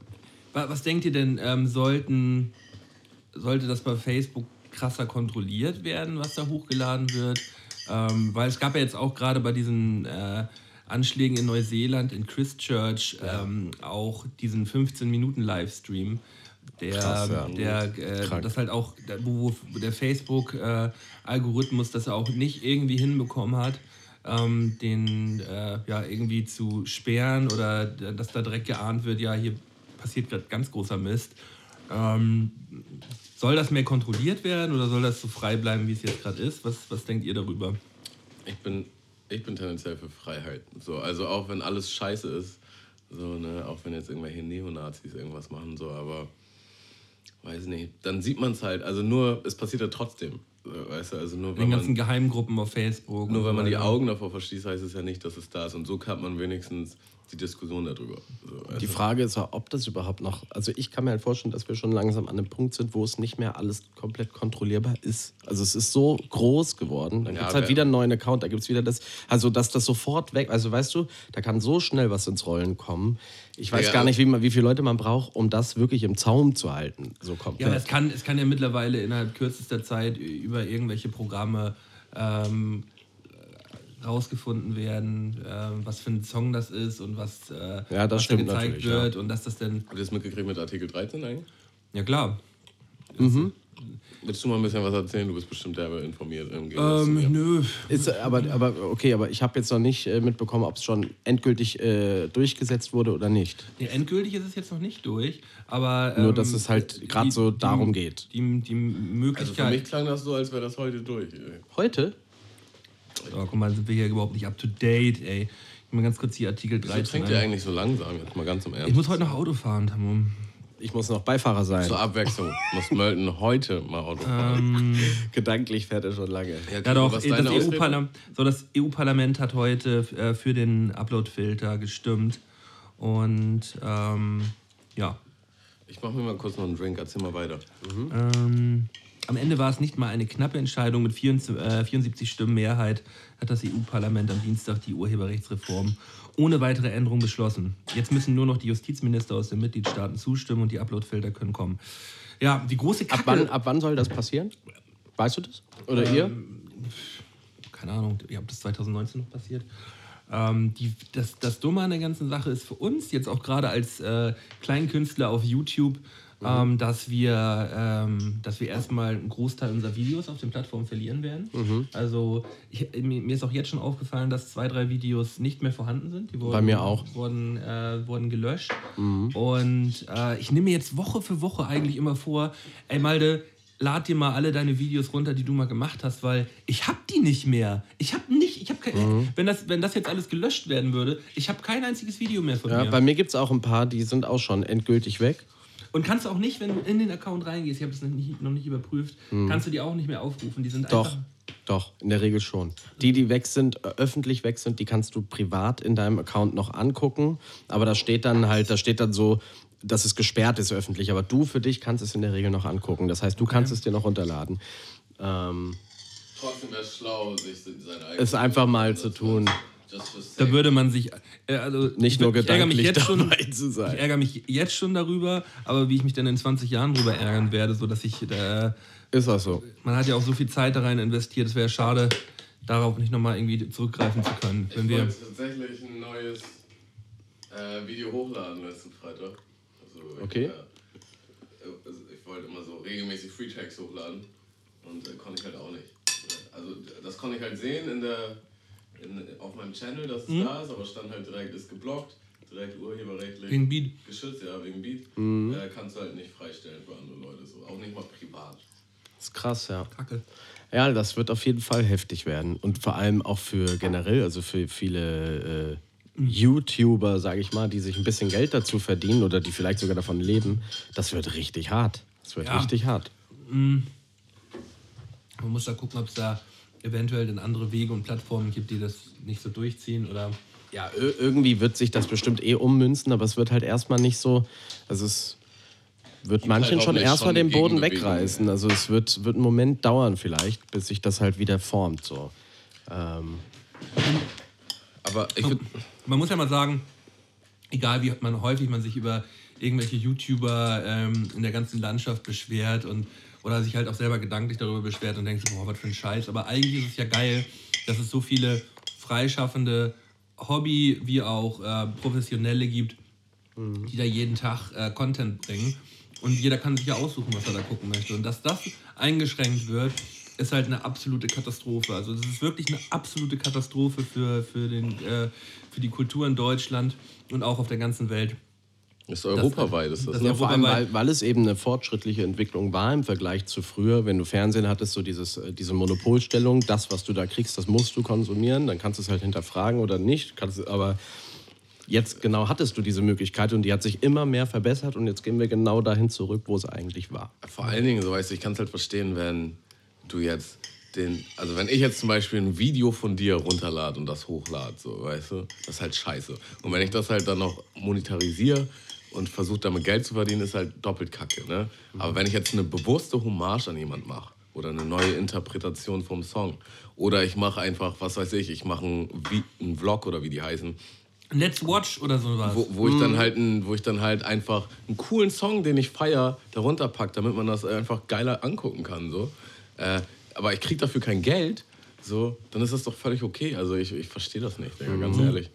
Wa- Was denkt ihr denn, ähm, sollten, sollte das bei Facebook krasser kontrolliert werden, was da hochgeladen wird? Ähm, weil es gab ja jetzt auch gerade bei diesen äh, Anschlägen in Neuseeland, in Christchurch, ähm, auch diesen 15-Minuten-Livestream, der, Krass, ja. der äh, das halt auch, wo, wo der Facebook-Algorithmus das auch nicht irgendwie hinbekommen hat, ähm, den äh, ja irgendwie zu sperren oder dass da direkt geahnt wird, ja, hier passiert gerade ganz großer Mist. Ähm, soll das mehr kontrolliert werden oder soll das so frei bleiben, wie es jetzt gerade ist? Was, was denkt ihr darüber? Ich bin, ich bin tendenziell für Freiheit. So, also auch wenn alles scheiße ist, so, ne, auch wenn jetzt irgendwelche Neonazis irgendwas machen, so, aber weiß nicht, dann sieht man es halt. Also nur, es passiert ja trotzdem. Weißt du, also nur wenn den ganzen man, Geheimgruppen auf Facebook. nur wenn man die. Augen davor verschließt, heißt es ja nicht, dass es da ist. Und so kann man wenigstens die Diskussion darüber. So, weißt Die? Frage ist, ob das überhaupt noch. Also, ich kann mir halt vorstellen, dass wir schon langsam an einem Punkt sind, wo es nicht mehr alles komplett kontrollierbar ist. Also, es ist so groß geworden. Dann Ja, gibt es halt wieder einen neuen Account, da gibt es wieder das. Also, dass das sofort weg. Also, weißt du, da kann so schnell was ins Rollen kommen. Ich weiß Ja. gar nicht, wie, man, wie viele Leute man braucht, um das wirklich im Zaum zu halten. So komplett. Ja, aber es kann, es kann ja mittlerweile innerhalb kürzester Zeit über irgendwelche Programme ähm, rausgefunden werden, ähm, was für ein Song das ist und was, äh, Ja, das was stimmt da gezeigt natürlich, ja. wird und dass das dann. Habt ihr das mitgekriegt mit Artikel 13 eigentlich? Ja, klar. Willst du mal ein bisschen was erzählen? Du bist bestimmt derbe informiert. Im. Ähm, nö. Ist, aber, aber okay, aber ich habe jetzt noch nicht äh, mitbekommen, ob es schon endgültig äh, durchgesetzt wurde oder nicht. Nee, endgültig ist es jetzt noch nicht durch, aber. Nur, ähm, dass es halt gerade die- so die- darum geht. Die, die Also für Möglichkeit. mich klang das so, als wäre das heute durch. Heute? Oh, guck mal, sind wir hier überhaupt nicht up to date, ey. Ich mal ganz kurz die Artikel Wieso 13. trinkt ihr ein. eigentlich so langsam? Jetzt mal ganz im Ernst. Ich muss heute noch Auto fahren, Tamum. Ich muss noch Beifahrer sein. Zur Abwechslung muss Mölten heute mal Auto fahren. Gedanklich fährt er schon lange. Ja doch, was ist das? EU-Parlament so, das EU-Parlament hat heute äh, für den Upload-Filter gestimmt. Und ähm, ja, Ich mache mir mal kurz noch einen Drink, erzähl mal weiter. ähm, am Ende war es nicht mal eine knappe Entscheidung. Mit 74, äh, 74 Stimmen Mehrheit hat das EU-Parlament am Dienstag die Urheberrechtsreform ohne weitere Änderung beschlossen. Jetzt müssen nur noch die Justizminister aus den Mitgliedstaaten zustimmen und die Upload-Filter können kommen. Ja, die große Kacke... Ab wann, ab wann soll das passieren? Weißt du das? Oder ihr? keine Ahnung, ja, ob das 2019 noch passiert. Ähm, die, das, das Dumme an der ganzen Sache ist für uns, jetzt auch gerade als äh, Kleinkünstler auf YouTube, ähm, dass wir, ähm, dass wir erstmal einen Großteil unserer Videos auf den Plattformen verlieren werden. Also ich, mir, ist auch jetzt schon aufgefallen, dass zwei, drei Videos nicht mehr vorhanden sind. Die wurden, Bei mir auch. Wurden, äh, wurden gelöscht. Und äh, ich nehme mir jetzt Woche für Woche eigentlich immer vor, ey Malde, lad dir mal alle deine Videos runter, die du mal gemacht hast, weil ich hab die nicht mehr. Ich hab nicht, ich hab kein, Mhm. wenn das, wenn das jetzt alles gelöscht werden würde, ich habe kein einziges Video mehr von Ja, mir. bei mir gibt es auch ein paar, die sind auch schon endgültig weg. Und kannst du auch nicht, wenn du in den Account reingehst, ich habe das noch nicht, noch nicht überprüft, kannst du die auch nicht mehr aufrufen. Die sind. Doch, einfach. doch, in der Regel schon. Die, die weg sind, äh, öffentlich weg sind, die kannst du privat in deinem Account noch angucken. Aber da steht dann halt, da steht dann so, dass es gesperrt ist öffentlich. Aber du für dich kannst es in der Regel noch angucken. Das heißt, du kannst es dir noch runterladen. Ähm, Trotzdem wäre es schlau, sich sein eigenes. es einfach mal zu tun. Da würde man sich. Äh, also Nicht ich- nur ich ärgere mich jetzt schon, zu sein. Ich ärgere mich jetzt schon darüber, aber wie ich mich dann in 20 Jahren darüber ärgern werde, so dass ich. Äh, Ist auch so. man hat ja auch so viel Zeit da rein investiert, es wäre schade, darauf nicht nochmal irgendwie zurückgreifen zu können. Wenn Ich wir, wollte tatsächlich ein neues äh, Video hochladen letzten Freitag. Also So, Okay. Ich, äh, also ich wollte immer so regelmäßig Free Tracks hochladen und äh, konnte ich halt auch nicht. Also das konnte ich halt sehen in der, in, auf meinem Channel, dass es Mhm. da ist, aber stand halt direkt, ist geblockt, direkt urheberrechtlich. Wegen Beat. Geschützt, ja, wegen Beat. Äh, kannst du halt nicht freistellen für andere Leute, so. auch nicht mal privat. Das ist krass, ja. Kacke. Ja, das wird auf jeden Fall heftig werden. Und vor allem auch für generell, also für viele äh, YouTuber, sage ich mal, die sich ein bisschen Geld dazu verdienen oder die vielleicht sogar davon leben. Das wird richtig hart. Das wird Ja. richtig hart. Man muss da gucken, ob es da eventuell dann andere Wege und Plattformen gibt, die das nicht so durchziehen oder. Ja, ir- irgendwie wird sich das bestimmt eh ummünzen, aber es wird halt erstmal nicht so. Also es wird manchen halt schon erstmal den Boden wegreißen. Also es wird, wird einen Moment dauern vielleicht, bis sich das halt wieder formt. So. Ähm, Aber ich finde, Man muss ja mal sagen, egal wie man häufig man sich über irgendwelche YouTuber ähm, in der ganzen Landschaft beschwert und oder sich halt auch selber gedanklich darüber beschwert und denkt, boah, was für ein Scheiß. Aber eigentlich ist es ja geil, dass es so viele freischaffende Hobby- wie auch äh, Professionelle gibt, die da jeden Tag äh, Content bringen. Und jeder kann sich ja aussuchen, was er da gucken möchte. Und dass das eingeschränkt wird, ist halt eine absolute Katastrophe. Also das ist wirklich eine absolute Katastrophe für, für, den, äh, für die Kultur in Deutschland und auch auf der ganzen Welt. Ist europaweit, ist das, das ne? ja vor allem, weil, weil es eben eine fortschrittliche Entwicklung war im Vergleich zu früher. Wenn du Fernsehen hattest, so dieses, äh, diese Monopolstellung, das, was du da kriegst, das musst du konsumieren. Dann kannst du es halt hinterfragen oder nicht. Kannst, aber jetzt genau hattest du diese Möglichkeit und die hat sich immer mehr verbessert und jetzt gehen wir genau dahin zurück, wo es eigentlich war. Vor allen Dingen, so weißt du, ich kann es halt verstehen, wenn du jetzt den, also wenn ich jetzt zum Beispiel ein Video von dir runterlade und das hochlade, so, weißt du, das ist halt scheiße. Und wenn ich das halt dann noch monetarisiere und versuche damit Geld zu verdienen, ist halt doppelt kacke, ne? Aber wenn ich jetzt eine bewusste Hommage an jemand mache oder eine neue Interpretation vom Song oder ich mache einfach, was weiß ich, ich mache einen, einen Vlog oder wie die heißen, Let's Watch oder sowas. wo, wo ich dann halt ein, wo ich dann halt einfach einen coolen Song, den ich feier, darunter pack, damit man das einfach geiler angucken kann so. Äh, aber ich krieg dafür kein Geld, so, dann ist das doch völlig okay. Also ich, ich verstehe das nicht, Digga, ganz ehrlich.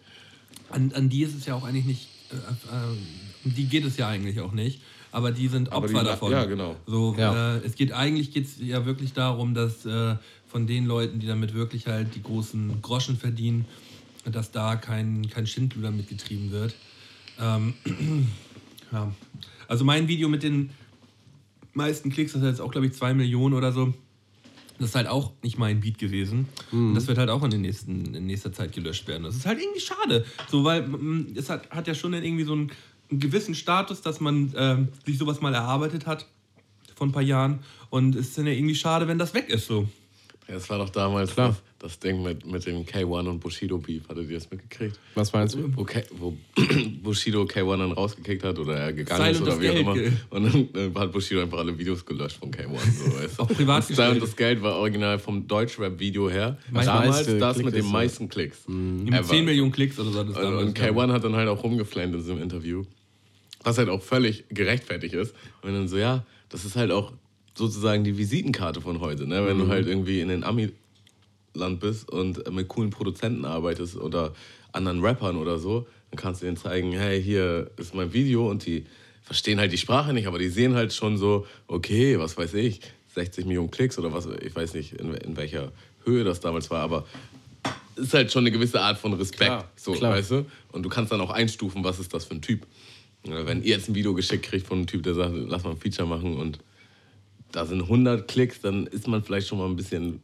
An, an die ist es ja auch eigentlich nicht, äh, äh, die geht es ja eigentlich auch nicht, aber die sind Opfer die- davon. ja, genau. So, Ja. Äh, es geht eigentlich geht's ja wirklich darum, dass äh, von den Leuten, die damit wirklich halt die großen Groschen verdienen, dass da kein, kein Schindluder mitgetrieben wird. Ähm, ja. Also mein Video mit den meisten Klicks, das ist jetzt auch, glaube ich, zwei Millionen oder so. Das ist halt auch nicht mein Beat gewesen. Und das wird halt auch in, den nächsten, in nächster Zeit gelöscht werden. Das ist halt irgendwie schade. So, weil mm, es hat, hat ja schon dann irgendwie so einen, einen gewissen Status, dass man ähm, sich sowas mal erarbeitet hat vor ein paar Jahren. Und es ist dann ja irgendwie schade, wenn das weg ist. So. Ja, das war doch damals das, das Ding mit, mit dem K1 und Bushido Beef. Hattet ihr das mitgekriegt? Was meinst du? Wo, K, wo Bushido K1 dann rausgekickt hat oder er gegangen Seil ist oder wie auch immer. Und dann äh, hat Bushido einfach alle Videos gelöscht von K1. So, weißt du? Auch privat Und gestellt. das Geld war original vom Deutschrap-Video her. Das damals das Klick mit den meisten Klicks. Mit Ever. 10 Millionen Klicks oder so. hat das Und, damals und gehabt. K1 hat dann halt auch rumgeflammt in diesem Interview. Was halt auch völlig gerechtfertigt ist. Und dann so, ja, das ist halt auch sozusagen die Visitenkarte von heute. Ne? Wenn du halt irgendwie in den Ami-Land bist und mit coolen Produzenten arbeitest oder anderen Rappern oder so, dann kannst du denen zeigen, hey, hier ist mein Video und die verstehen halt die Sprache nicht, aber die sehen halt schon so, okay, was weiß ich, 60 Millionen Klicks oder was, ich weiß nicht, in, in welcher Höhe das damals war, aber ist halt schon eine gewisse Art von Respekt, Klar, so, klar. weißt du? Und du kannst dann auch einstufen, was ist das für ein Typ. Wenn ihr jetzt ein Video geschickt kriegt von einem Typ, der sagt, lass mal ein Feature machen und da sind 100 Klicks, dann ist man vielleicht schon mal ein bisschen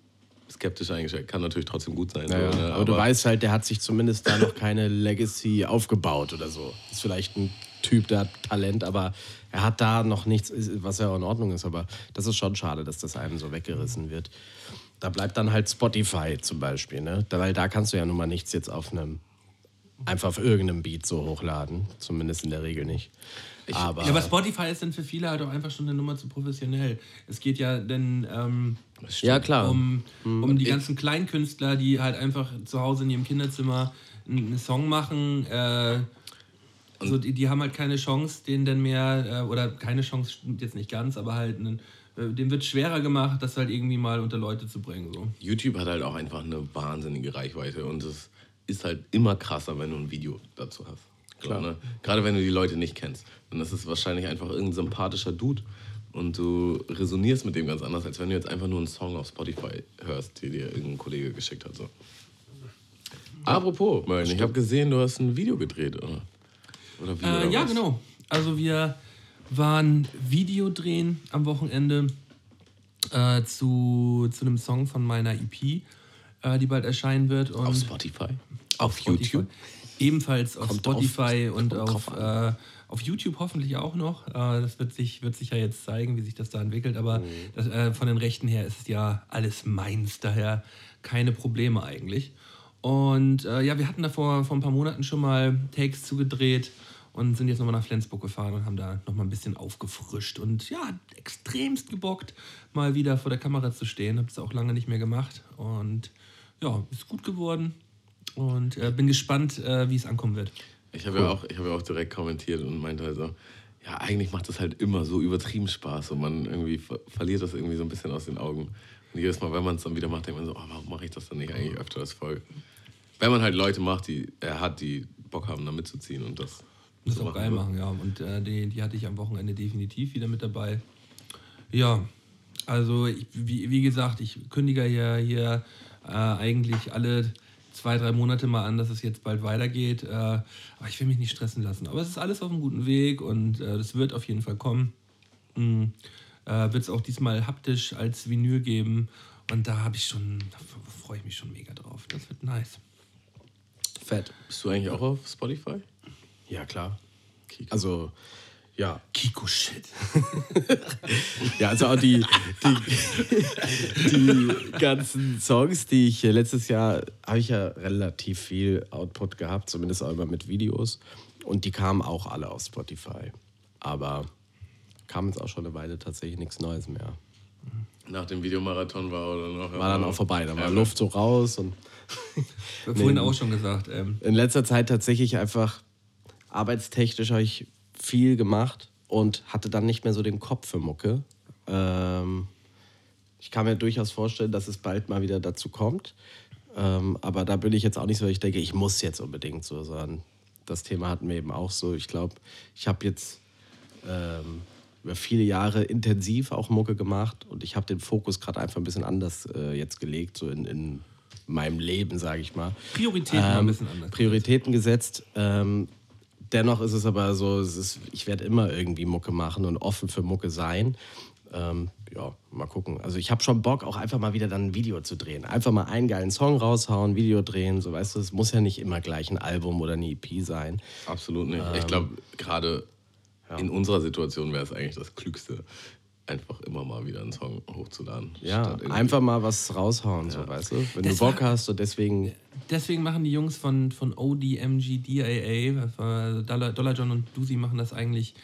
skeptisch eingestellt. Kann natürlich trotzdem gut sein. Ja, so, ne? aber, du weißt halt, der hat sich zumindest da noch keine Legacy aufgebaut oder so. Ist vielleicht ein Typ, der hat Talent, aber er hat da noch nichts, was ja auch in Ordnung ist. Aber das ist schon schade, dass das einem so weggerissen wird. Da bleibt dann halt Spotify zum Beispiel, ne? Da- Weil da kannst du ja nun mal nichts jetzt auf einem, einfach auf irgendeinem Beat so hochladen. Zumindest in der Regel nicht. aber, Ja, aber Spotify ist dann für viele halt auch einfach schon eine Nummer zu professionell. Es geht ja dann ähm, ja, klar. um, um die ganzen Kleinkünstler, die halt einfach zu Hause in ihrem Kinderzimmer einen Song machen. Äh, also die, die haben halt keine Chance, denen dann mehr, äh, oder keine Chance stimmt jetzt nicht ganz, aber halt, einen, äh, dem wird schwerer gemacht, das halt irgendwie mal unter Leute zu bringen. So. YouTube hat halt auch einfach eine wahnsinnige Reichweite und es ist halt immer krasser, wenn du ein Video dazu hast. So, ne? Gerade wenn du die Leute nicht kennst. Dann ist es wahrscheinlich einfach irgendein sympathischer Dude und du resonierst mit dem ganz anders, als wenn du jetzt einfach nur einen Song auf Spotify hörst, den dir irgendein Kollege geschickt hat. So. Apropos, Merlin, ich habe gesehen, du hast ein Video gedreht, oder? Oder wie, Äh, oder ja, was? genau. Also wir waren Video drehen am Wochenende äh, zu, zu einem Song von meiner EP, die bald erscheinen wird. Und Auf Spotify? Auf Spotify. YouTube? Ebenfalls auf Kommt auf- Spotify und kommt auf, äh, auf YouTube hoffentlich auch noch. Äh, das wird sich, wird sich ja jetzt zeigen, wie sich das da entwickelt. Aber Mhm. das, äh, von den Rechten her ist es ja alles meins, daher keine Probleme eigentlich. Und äh, ja, wir hatten da vor, vor ein paar Monaten schon mal Takes zugedreht und sind jetzt nochmal nach Flensburg gefahren und haben da nochmal ein bisschen aufgefrischt. Und ja, extremst gebockt, mal wieder vor der Kamera zu stehen. Habe es auch lange nicht mehr gemacht. Und ja, ist gut geworden. Und äh, bin gespannt, äh, wie es ankommen wird. Ich habe ja, auch- ich hab ja auch direkt kommentiert und meinte halt so, ja, eigentlich macht das halt immer so übertrieben Spaß und man irgendwie ver verliert das irgendwie so ein bisschen aus den Augen. Und jedes Mal, wenn man es dann wieder macht, denkt man so, oh, warum mache ich das dann nicht eigentlich öfter als Folge? Wenn man halt Leute macht, die er hat, die Bock haben, da mitzuziehen und das, Das zu auch geil machen, ja. Und äh, die, die hatte ich am Wochenende definitiv wieder mit dabei. Ja, also ich, wie, wie gesagt, ich kündige ja hier äh, eigentlich alle zwei, drei Monate mal an, dass es jetzt bald weitergeht. Äh, aber ich will mich nicht stressen lassen. Aber es ist alles auf einem guten Weg und äh, das wird auf jeden Fall kommen. Mm, äh, wird es auch diesmal haptisch als Vinyl geben. Und da habe ich schon, da freue ich mich schon mega drauf. Das wird nice. Fett. Bist du eigentlich auch auf Spotify? Ja, klar. Kiko. Also, ja. Kiko Shit. Ja, also auch die, die, die ganzen Songs, die ich äh, letztes Jahr, habe ich ja relativ viel Output gehabt, zumindest auch immer mit Videos. Und die kamen auch alle auf Spotify. Aber kam jetzt auch schon eine Weile tatsächlich nichts Neues mehr. Nach dem Videomarathon war oder noch? War dann auch vorbei, da war Ja, Luft so raus und Vorhin auch schon gesagt. Ähm, in letzter Zeit tatsächlich einfach arbeitstechnisch habe ich viel gemacht und hatte dann nicht mehr so den Kopf für Mucke. Ähm, ich kann mir durchaus vorstellen, dass es bald mal wieder dazu kommt. Ähm, aber da bin ich jetzt auch nicht so, ich denke, ich muss jetzt unbedingt so sein. Das Thema hatten wir eben auch so. Ich glaube, ich habe jetzt ähm, über viele Jahre intensiv auch Mucke gemacht und ich habe den Fokus gerade einfach ein bisschen anders äh, jetzt gelegt, so in, in meinem Leben, sage ich mal. Prioritäten mal ein bisschen anders. Prioritäten gesetzt. Ähm, dennoch ist es aber so, es ist, ich werde immer irgendwie Mucke machen und offen für Mucke sein. Ähm, ja, mal gucken. Also ich habe schon Bock, auch einfach mal wieder dann ein Video zu drehen. Einfach mal einen geilen Song raushauen, Video drehen, so weißt du, es muss ja nicht immer gleich ein Album oder eine EP sein. Absolut nicht. Ähm, ich glaube, gerade in unserer Situation wäre es eigentlich das Klügste, einfach immer mal wieder einen Song hochzuladen. Ja, einfach mal was raushauen, so weißt du. Wenn Das du Bock war- hast und deswegen Deswegen machen die Jungs von, von ODMG DAA, also Dollar, Dollar John und Dusi machen das eigentlich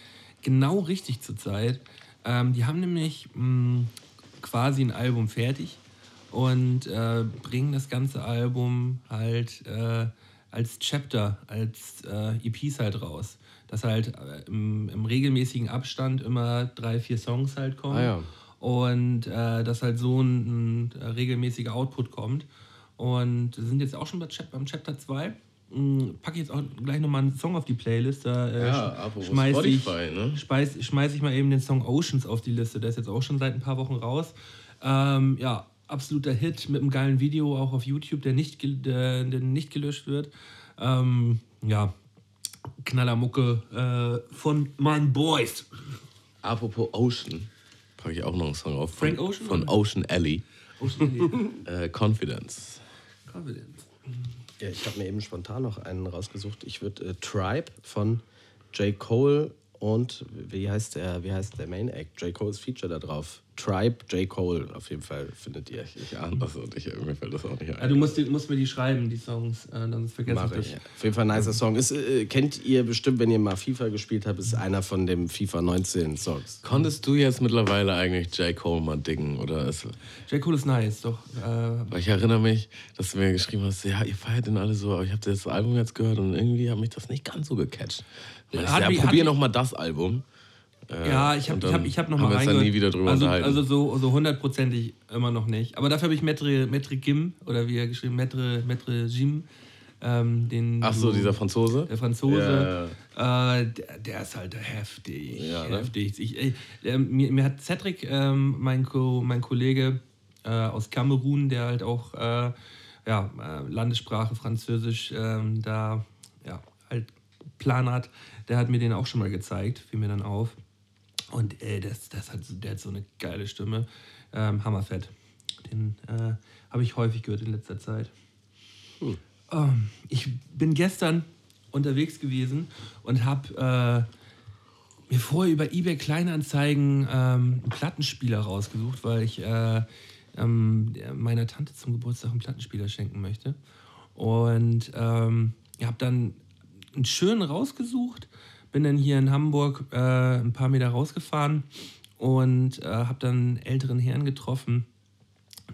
genau richtig zurzeit. Ähm, die haben nämlich mh, quasi ein Album fertig und äh, bringen das ganze Album halt äh, als Chapter, als äh, EPs halt raus. Dass halt äh, im, im regelmäßigen Abstand immer drei, vier Songs halt kommen. Ah ja. Und äh, dass halt so ein, ein regelmäßiger Output kommt. Und wir sind jetzt auch schon bei beim Chapter 2. Hm, Packe ich jetzt auch gleich nochmal einen Song auf die Playlist. Da äh, Ja, schmeiß ich, Spotify, ne? schmeiß, schmeiß ich mal eben den Song Oceans auf die Liste. Der ist jetzt auch schon seit ein paar Wochen raus. Ähm, ja, absoluter Hit mit einem geilen Video auch auf YouTube, der nicht, der, der nicht gelöscht wird. Ähm, ja, Knallermucke äh, von meinen Boys. Apropos Ocean, packe ich auch noch einen Song auf. Frank von, Ocean, Von oder? Ocean Alley. Ocean Äh, Confidence. Confidence. Ja, ich habe mir eben spontan noch einen rausgesucht. Ich würde äh, Tribe von J. Cole und wie heißt der, wie heißt der Main Act? J. Cole's Feature da drauf. Tribe, J. Cole auf jeden Fall findet ihr. Ich ahne das und ich, mir fällt das auch nicht Ja, ein. du musst, musst mir die schreiben, die Songs, äh, dann vergesse ich ich. das. Auf jeden Fall ein nicer Song. Ist, äh, kennt ihr bestimmt, wenn ihr mal FIFA gespielt habt, ist einer von dem FIFA 19 Songs. Konntest du jetzt mittlerweile eigentlich J. Cole mal dingen? Oder ist, J. Cole ist nice, doch. Äh, weil ich erinnere mich, dass du mir geschrieben hast, ja, ihr feiert den alle so, aber ich habe das Album jetzt gehört und irgendwie hat mich das nicht ganz so gecatcht. Ja, probier mich- noch mal das Album. Äh, ja, ich habe und ich hab, ich hab noch haben mal wir uns dann reingehört. nie wieder drüber also. Also so, so hundertprozentig immer noch nicht. Aber dafür habe ich Metre, Metre Gim, oder wie er geschrieben, Metre, Metre Jim, ähm, den Ach so, dieser Franzose? der Franzose, Äh, der, der ist halt heftig, Ja, ne? heftig. Ich, ey, äh, mir, mir hat Cedric, ähm, mein, Ko, mein Kollege äh, aus Kamerun, der halt auch äh, ja, äh, Landessprache Französisch ähm, da ja, halt Plan hat, der hat mir den auch schon mal gezeigt, fiel mir dann auf. Und ey, das, das hat, so- der hat so eine geile Stimme. Ähm, hammerfett. Den äh, habe ich häufig gehört in letzter Zeit. Ähm, ich bin gestern unterwegs gewesen und habe äh, mir vorher über eBay Kleinanzeigen ähm, einen Plattenspieler rausgesucht, weil ich äh, ähm, meiner Tante zum Geburtstag einen Plattenspieler schenken möchte. Und ähm, ich habe dann einen schönen rausgesucht, bin dann hier in Hamburg äh, ein paar Meter rausgefahren und äh, habe dann einen älteren Herrn getroffen,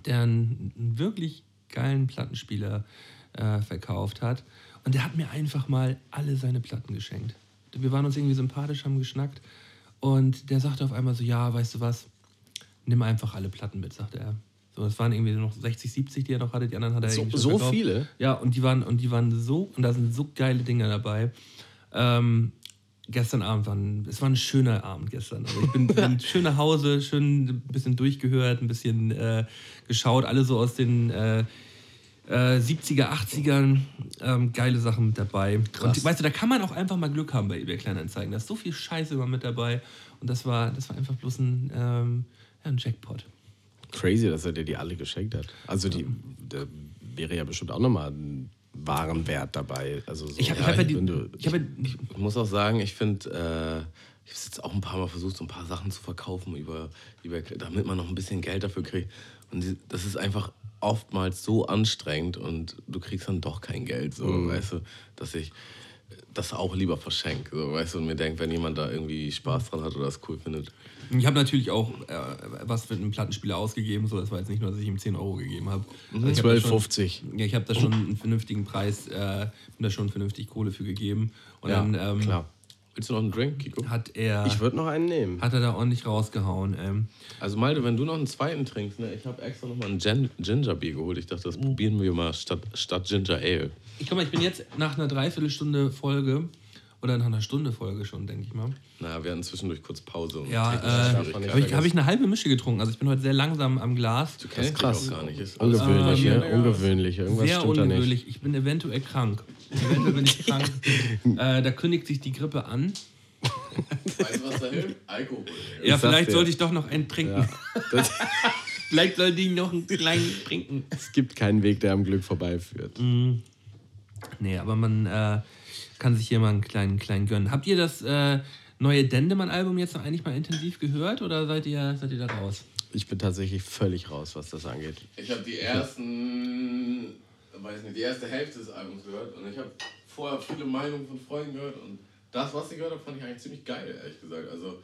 der einen, wirklich geilen Plattenspieler äh, verkauft hat. Und der hat mir einfach mal alle seine Platten geschenkt. Wir waren uns irgendwie sympathisch, haben geschnackt. Und der sagte auf einmal so: Ja, weißt du was, nimm einfach alle Platten mit, sagte er. So, es waren irgendwie noch 60, 70, die er noch hatte. Die anderen hat er So- so verkauft. viele? Ja, und die waren, und die waren so, und da sind so geile Dinge dabei. Ähm, gestern Abend war ein, es war ein schöner Abend gestern. Also ich bin, bin schön nach Hause, schön ein bisschen durchgehört, ein bisschen äh, geschaut, alle so aus den äh, äh, 70er, 80ern, ähm, geile Sachen mit dabei. Und weißt du, da kann man auch einfach mal Glück haben bei eBay Kleinanzeigen. Da ist so viel Scheiße immer mit dabei. Und das war, das war einfach bloß ein, ähm, ja, ein Jackpot. Crazy, dass er dir die alle geschenkt hat. Also die, da wäre ja bestimmt auch nochmal ein Warenwert dabei. Also so, Ich habe Ja, ich hab ja ich die. wenn du- Ich hab ja, ich, Ich muss auch sagen, ich finde, äh, ich habe jetzt auch ein paar Mal versucht, so ein paar Sachen zu verkaufen, über, über, damit man noch ein bisschen Geld dafür kriegt. Und die, das ist einfach oftmals so anstrengend und du kriegst dann doch kein Geld, so, weißt du, dass ich das auch lieber verschenke, so, weißt du, und mir denke, wenn jemand da irgendwie Spaß dran hat oder das cool findet. Ich habe natürlich auch äh, was für einen Plattenspieler ausgegeben. So, es war jetzt nicht nur, dass ich ihm 10 Euro gegeben habe. Also ich hab da schon- 12,50. Ja, ich habe da schon einen vernünftigen Preis, äh, da schon vernünftig Kohle für gegeben. Und Ja, dann ähm, klar. Willst du noch einen Drink, Kiko? hat er Ich würde noch einen nehmen. hat er da ordentlich rausgehauen. Ähm. Also Malte, wenn du noch einen zweiten trinkst, ne, ich habe extra noch mal ein Gin Ginger Beer geholt. Ich dachte, das probieren wir mal statt, statt Ginger Ale. Ich guck mal, ich bin jetzt nach einer Dreiviertelstunde Folge oder nach einer Stunde Folge schon, denke ich mal. Na, wir hatten zwischendurch kurz Pause. Und Ja, äh, habe ich, hab ich eine halbe Mische getrunken. Also ich bin heute sehr langsam am Glas. Du kennst krass. mich auch gar nicht. Ist Ungewöhnlich, ähm, ne? Ungewöhnlich. Irgendwas Sehr stimmt da nicht. ungewöhnlich. Ich bin eventuell krank. Eventuell bin ich krank. äh, da kündigt sich die Grippe an. Weißt du, was da hilft? Alkohol. Ja, sag's vielleicht sollte ich doch noch einen trinken. Das, Vielleicht sollte ich noch einen kleinen trinken. es gibt keinen Weg, der am Glück vorbeiführt. Nee, aber man äh, kann sich hier mal einen kleinen, kleinen gönnen. Habt ihr das äh, neue Dendemann-Album jetzt noch eigentlich mal intensiv gehört oder seid ihr, seid ihr da raus? Ich bin tatsächlich völlig raus, was das angeht. Ich habe die ersten, weiß nicht, die erste Hälfte des Albums gehört und ich habe vorher viele Meinungen von Freunden gehört und das, was ich gehört habe, fand ich eigentlich ziemlich geil, ehrlich gesagt. Also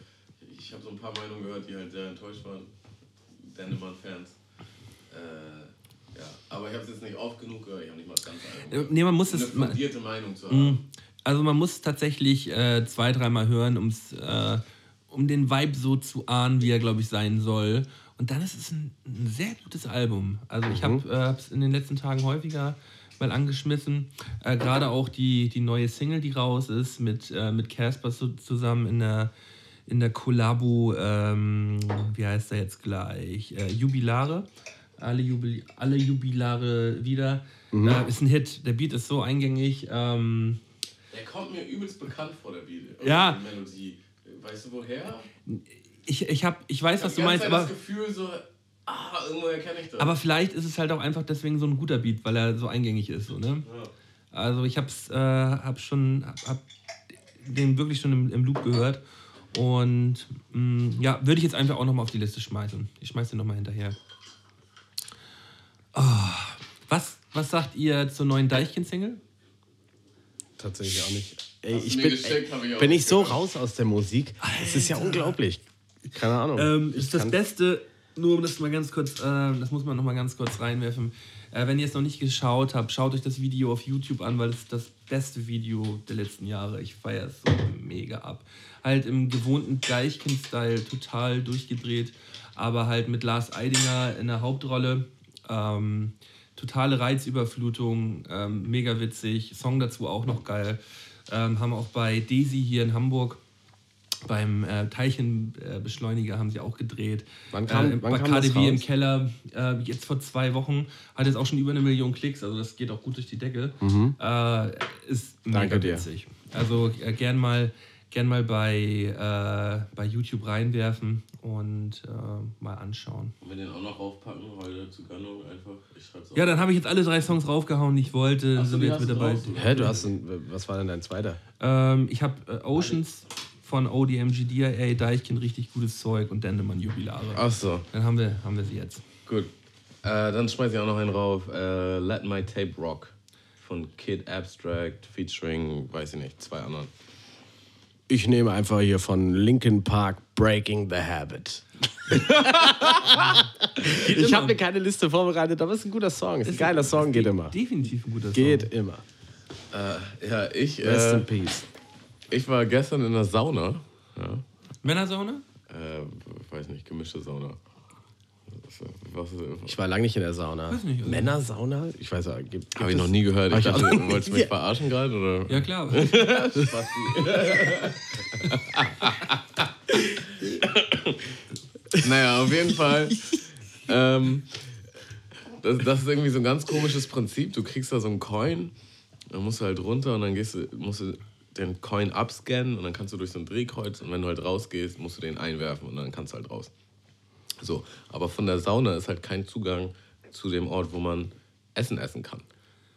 ich habe so ein paar Meinungen gehört, die halt sehr enttäuscht waren. Dendemann-Fans. Äh, ja, aber ich habe es jetzt nicht oft genug gehört, ich habe nicht mal das ganze Album. Äh. Nee, man muss Um es. eine Man, fundierte Meinung zu haben. also man muss tatsächlich äh, zwei, dreimal hören, um's, äh, um den Vibe so zu ahnen, wie er, glaube ich, sein soll. Und dann ist es ein, ein sehr gutes Album. Also ich habe es in den letzten Tagen häufiger mal angeschmissen. Äh, Gerade auch die, die neue Single, die raus ist, mit äh, mit Casper so, zusammen in der, in der Kollabo, ähm, wie heißt er jetzt gleich? Äh, Jubilare. Alle, Jubil alle Jubilare wieder. Äh, ist ein Hit. Der Beat ist so eingängig. Ähm, Der kommt mir übelst bekannt vor, der Beat. Ja. Die Melodie. Weißt du woher? ich, ich, hab, ich weiß, was Ich du hab meinst, aber, Zeit das Gefühl so, ah, irgendwoher kenne ich das. aber vielleicht ist es halt auch einfach deswegen so ein guter Beat, weil er so eingängig ist. So, ne? Ja. Also ich hab's, äh, hab schon, hab, hab den wirklich schon im, im Loop gehört. Und mh, ja, würde ich jetzt einfach auch nochmal auf die Liste schmeißen. Ich schmeiß den nochmal hinterher. Ah, was, was sagt ihr zur neuen Deichkind-Single? Tatsächlich auch nicht. Ey, ich bin, geschickt, ey, ich bin ich so gehört. raus aus der Musik. Es ist ja unglaublich. Keine Ahnung. Ähm, ist das Beste, nur um das mal ganz kurz, äh, das muss man noch mal ganz kurz reinwerfen. Äh, wenn ihr es noch nicht geschaut habt, schaut euch das Video auf YouTube an, weil es ist das beste Video der letzten Jahre. Ich feiere es so mega ab. Halt im gewohnten Deichkind-Style, total durchgedreht, aber halt mit Lars Eidinger in der Hauptrolle. Ähm, totale Reizüberflutung, ähm, mega witzig, Song dazu auch noch geil. Ähm, haben auch bei Daisy hier in Hamburg beim äh, Teilchenbeschleuniger haben sie auch gedreht. Wann kam- äh, wann bei kam KDW im? Keller, äh, jetzt vor zwei Wochen, hat jetzt auch schon über eine Million Klicks, also das geht auch gut durch die Decke. Äh, ist mega Mhm. Danke dir. witzig. Also äh, gern mal, gern mal bei, äh, bei YouTube reinwerfen und äh, mal anschauen. Wollen wir den auch noch raufpacken heute zur Gönnung einfach? Ich schreib's auf. Ja, dann habe ich jetzt alle drei Songs raufgehauen, die ich wollte. Ach so, sind wir jetzt mit dabei. Hä, du hast ein, was war denn dein zweiter? Ähm, ich habe äh, Oceans von ODMG DIA, Deichkind, richtig gutes Zeug und Dendemann Jubilare. Ach so, Dann haben wir, haben wir sie jetzt. gut. Äh, dann schmeiß ich auch noch einen rauf. Äh, Let My Tape Rock von Kid Abstract featuring, weiß ich nicht, zwei anderen. Ich nehme einfach hier von Linkin Park Breaking the Habit. ich habe mir keine Liste vorbereitet, aber es ist ein guter Song. Es ist ein geiler Song, geht immer. Definitiv ein guter Song. Geht immer. Äh, ja, ich, Rest äh, in peace. ich war gestern in der Sauna. Ja. Männersauna? Äh, weiß nicht, gemischte Sauna. Ich war lange nicht in der Sauna. Weiß nicht, also- Männersauna? Ich weiß ja, gibt, gibt Habe ich es- noch nie gehört. Hab Ich dachte, du wolltest mich verarschen gerade? Oder? Ja, klar. Naja, auf jeden Fall. ähm, das, das ist irgendwie so ein ganz komisches Prinzip. Du kriegst da so einen Coin, dann musst du halt runter und dann gehst du, musst du den Coin abscannen und dann kannst du durch so ein Drehkreuz und wenn du halt rausgehst, musst du den einwerfen und dann kannst du halt raus. So, aber von der Sauna ist halt kein Zugang zu dem Ort, wo man Essen essen kann.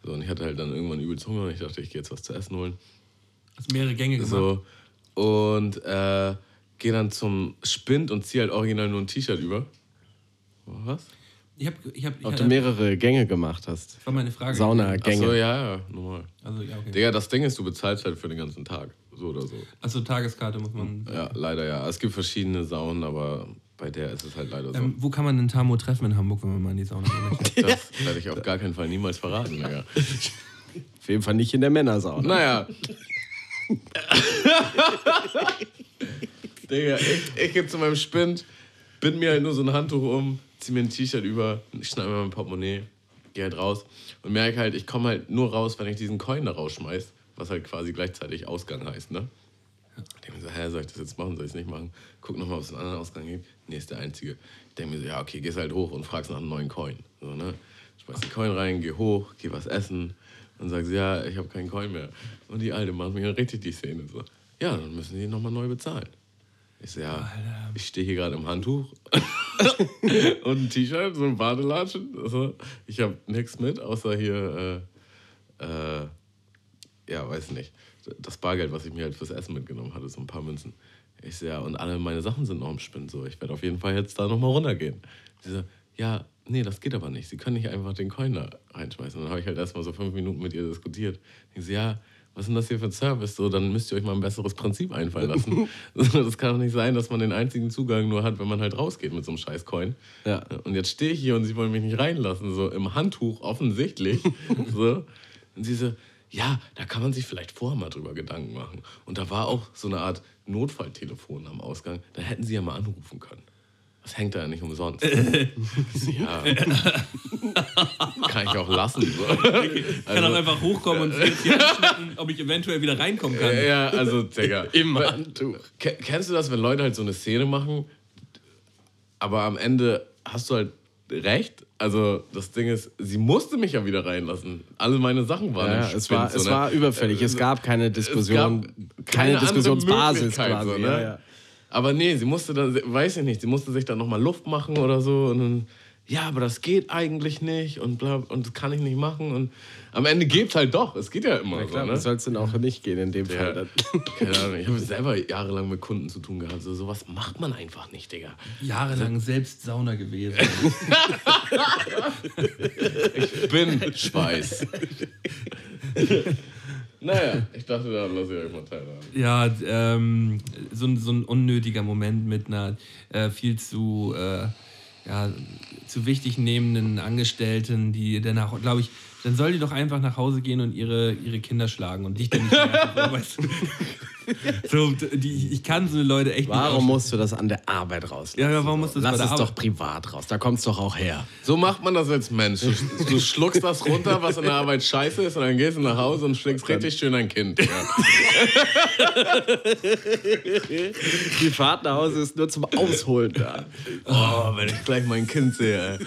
So, und ich hatte halt dann irgendwann übelst Hunger und ich dachte, ich gehe jetzt was zu essen holen. Hast mehrere Gänge gemacht. So, und äh, gehe dann zum Spind und ziehe halt original nur ein T-Shirt über. Was? Ich habe, ich habe, ich Ob du mehrere Gänge gemacht hast. das war meine Frage. Saunagänge. so, ja, ja, normal. Also, ja, okay. Digga, das Ding ist, du bezahlst halt für den ganzen Tag. So oder so. Also, Tageskarte muss man. Ja, leider ja. Es gibt verschiedene Saunen, aber bei der ist es halt leider so. Ähm, wo kann man den Tamo treffen in Hamburg, wenn man mal in die Sauna möchte? Das werde ich auf gar keinen Fall niemals verraten, Digga. Auf jeden Fall nicht in der Männersauna. Naja. Digga, ich, ich gehe zu meinem Spind, bind mir halt nur so ein Handtuch um, zieh mir ein T-Shirt über, schneide mir mein Portemonnaie, gehe halt raus und merke halt, ich komme halt nur raus, wenn ich diesen Coin da rausschmeiß, was halt quasi gleichzeitig Ausgang heißt, ne? Ich denke mir so, hä, soll ich das jetzt machen, soll ich es nicht machen? Guck nochmal, ob es einen anderen Ausgang gibt. Nee, ist der einzige. Ich denke mir so, ja, okay, gehst halt hoch und fragst nach einem neuen Coin. So, ne? Schmeiß den Coin rein, geh hoch, geh was essen und sagst, ja, ich habe keinen Coin mehr. Und die Alte macht mir richtig die Szene so. Ja, dann müssen die nochmal neu bezahlen. Ich so, ja, ich stehe hier gerade im Handtuch und ein T-Shirt, so ein Badelatschen. Also, ich habe nichts mit, außer hier, äh, äh, ja, weiß nicht, das Bargeld, was ich mir halt fürs Essen mitgenommen hatte, so ein paar Münzen. Ich so, ja, und alle meine Sachen sind noch im Spind, so, ich werde auf jeden Fall jetzt da nochmal runtergehen. Sie so, ja, nee, das geht aber nicht, Sie können nicht einfach den Coin da reinschmeißen. Dann habe ich halt erstmal so fünf Minuten mit ihr diskutiert. Ich so, ja, was ist denn das hier für ein Service? So, dann müsst ihr euch mal ein besseres Prinzip einfallen lassen. Das kann doch nicht sein, dass man den einzigen Zugang nur hat, wenn man halt rausgeht mit so einem scheiß Coin. Ja. Und jetzt stehe ich hier und sie wollen mich nicht reinlassen, so im Handtuch offensichtlich. so. Und sie so, ja, da kann man sich vielleicht vorher mal drüber Gedanken machen. Und da war auch so eine Art Notfalltelefon am Ausgang. Da hätten sie ja mal anrufen können. Das hängt da ja nicht umsonst. Ja. kann ich auch lassen. So. Ich kann auch einfach hochkommen und anschnappen, ob ich eventuell wieder reinkommen kann. Ja, also, Digga. Im Weil- Handtuch. Ke- Kennst du das, wenn Leute halt so eine Szene machen, aber am Ende hast du halt recht? Also, das Ding ist, sie musste mich ja wieder reinlassen. Alle meine Sachen waren Ja, im es Spind, war, so, es ne? war überfällig. Es gab keine Diskussion, gab keine, andere Diskussionsbasis quasi. so, ne? ja, ja. Aber nee, sie musste dann, weiß ich nicht, sie musste sich dann nochmal Luft machen oder so und dann, ja, aber das geht eigentlich nicht und bla, und das kann ich nicht machen und am Ende geht's halt doch, es geht ja immer Ja, klar, so, ne? soll es denn auch nicht gehen in dem Ja, Fall? Dann? keine Ahnung, ich habe selber jahrelang mit Kunden zu tun gehabt, so sowas macht man einfach nicht, Digga. Jahrelang selbst Sauna gewesen. Ich bin Schweiß. naja, ich dachte, da lasse ich euch mal teilhaben. Ja, ähm, so, ein- so ein unnötiger Moment mit einer äh, viel zu, äh, ja, zu wichtig nehmenden Angestellten, die danach, glaube ich, dann soll die doch einfach nach Hause gehen und ihre, ihre Kinder schlagen und dich dann nicht so, weißt du? So, die, ich kann so Leute echt Warum nicht musst du das an der Arbeit rauslassen? Ja, warum musst du das Lass bei es der doch Arbeit- privat raus. Da kommt's doch auch her. So macht man das als Mensch. Du, du schluckst das runter, was in der Arbeit scheiße ist, und dann gehst du nach Hause und schlägst richtig schön ein Kind. Ja. Die Fahrt nach Hause ist nur zum Ausholen da. Oh, wenn ich gleich mein Kind sehe. Ey.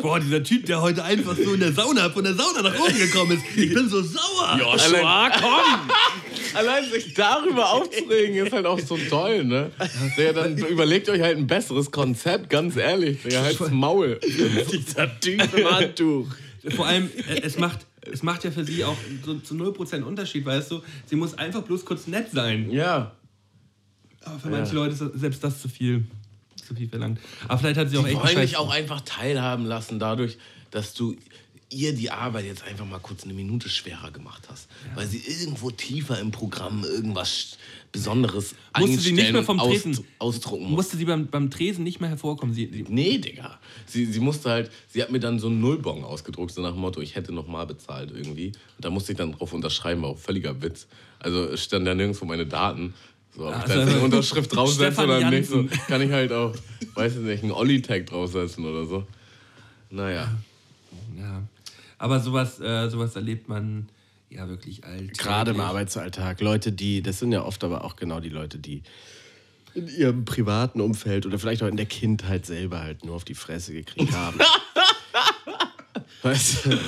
Boah, dieser Typ, der heute einfach so in der Sauna, von der Sauna nach oben gekommen ist. Ich bin so sauer. Joshua, komm! Allein sich darüber aufzuregen ist halt auch so toll, ne? Digga, dann überlegt euch halt ein besseres Konzept, ganz ehrlich. Digga, halt's Maul. Dieser Typ im Handtuch. Vor allem, äh, es macht, es macht ja für sie auch so zu 0% Unterschied, weißt du? Sie muss einfach bloß kurz nett sein. Ja. Aber für manche Leute ist selbst das zu viel. Zu viel verlangt. Aber vielleicht hat sie auch Die echt wollen dich auch einfach teilhaben lassen, dadurch, dass du ihr die Arbeit jetzt einfach mal kurz eine Minute schwerer gemacht hast. Weil sie irgendwo tiefer im Programm irgendwas Besonderes Musste sie nicht mehr vom aus, Tresen. ausdrucken muss. Musste sie beim, beim Tresen nicht mehr hervorkommen. Sie, sie, Nee, Digga. Sie, sie musste halt, sie hat mir dann so einen Nullbon ausgedruckt, so nach dem Motto, ich hätte nochmal bezahlt irgendwie. Und da musste ich dann drauf unterschreiben, war auch völliger Witz. Also stand ja nirgendwo meine Daten. So, ob ich da Also- jetzt eine Unterschrift draufsetze oder nicht, so, kann ich halt auch, weiß ich nicht, einen Olli-Tag draufsetzen oder so. Naja. ja. Aber sowas, äh, sowas erlebt man ja wirklich alt. Gerade im Arbeitsalltag. Leute, die, das sind ja oft aber auch genau die Leute, die in ihrem privaten Umfeld oder vielleicht auch in der Kindheit selber halt nur auf die Fresse gekriegt haben. weißt du?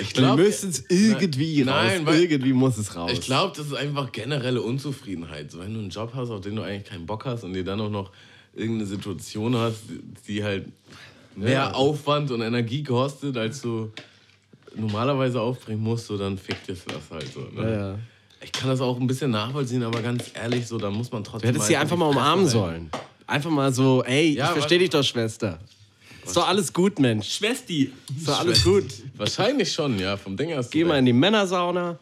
Ich glaub- müssen es irgendwie Nein, raus. weil- irgendwie muss es raus. Ich glaube, das ist einfach generelle Unzufriedenheit. So, wenn du einen Job hast, auf den du eigentlich keinen Bock hast und dir dann auch noch irgendeine Situation hast, die halt mehr Ja. Aufwand und Energie kostet, als du normalerweise aufbringen musst, so, dann fickt dir das halt so. Ne? Ja, ja. Ich kann das auch ein bisschen nachvollziehen, aber ganz ehrlich, so, da muss man Du trotzdem. hättest sie einfach mal umarmen sollen. Einfach mal so, ey, Ja, ich verstehe dich doch, Schwester. Ist doch alles gut, Mensch. Schwesti. Ist doch alles gut. Wahrscheinlich schon, ja, vom Ding du Geh mal in die Männersauna,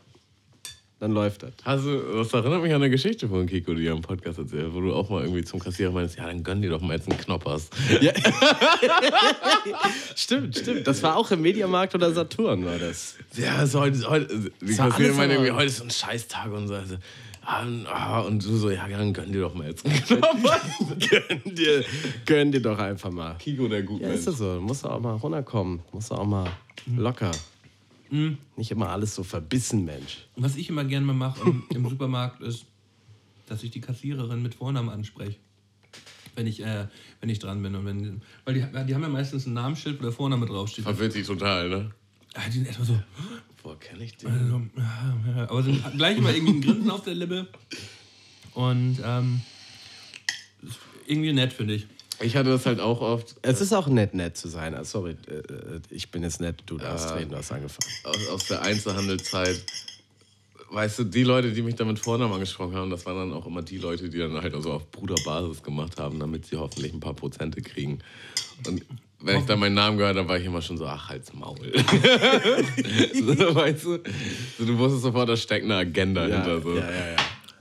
dann läuft das. Du, das erinnert mich an eine Geschichte von Kiko, die im Podcast erzählt, wo du auch mal irgendwie zum Kassierer meinst, ja, dann gönn dir doch mal jetzt einen Knoppers. Stimmt, stimmt. Das war auch im Mediamarkt oder Saturn, war das. Ja, ist heute, heute, die meinte aber- irgendwie, heute ist so ein Scheißtag und so. Also, ah, und- ah, und du so, ja, dann gönn dir doch mal jetzt einen Knoppers. gönn, dir, gönn dir doch einfach mal. Kiko, der Ja, Gutmensch. ist das so. Musst du auch mal runterkommen. Musst du auch mal locker. Nicht immer alles so verbissen, Mensch. Was ich immer gerne mal mache im, im Supermarkt ist, dass ich die Kassiererin mit Vornamen anspreche. Wenn ich, äh, wenn ich dran bin. Und wenn, weil die, die haben ja meistens ein Namensschild, wo der Vorname draufsteht. Verwirrt sich total, ne? Ah, Die sind erstmal so, Boah, kenn ich den? also, ja, ja, aber sind gleich immer irgendwie ein Grinsen auf der Lippe. Und ähm, irgendwie nett, finde ich. Ich hatte das halt auch oft Es ist auch nett, nett zu sein. Ah, sorry, äh, äh, ich bin jetzt nett. Du darfst reden, du hast angefangen. aus, aus der Einzelhandelszeit. Weißt du, die Leute, die mich damit Vornamen angesprochen haben, das waren dann auch immer die Leute, die dann halt also auf Bruderbasis gemacht haben, damit sie hoffentlich ein paar Prozente kriegen. Und wenn ich dann meinen Namen gehört habe, war ich immer schon so, ach, halt's Maul. so, weißt du? So, du wusstest sofort, da steckt eine Agenda hinter. So. ja, ja, ja.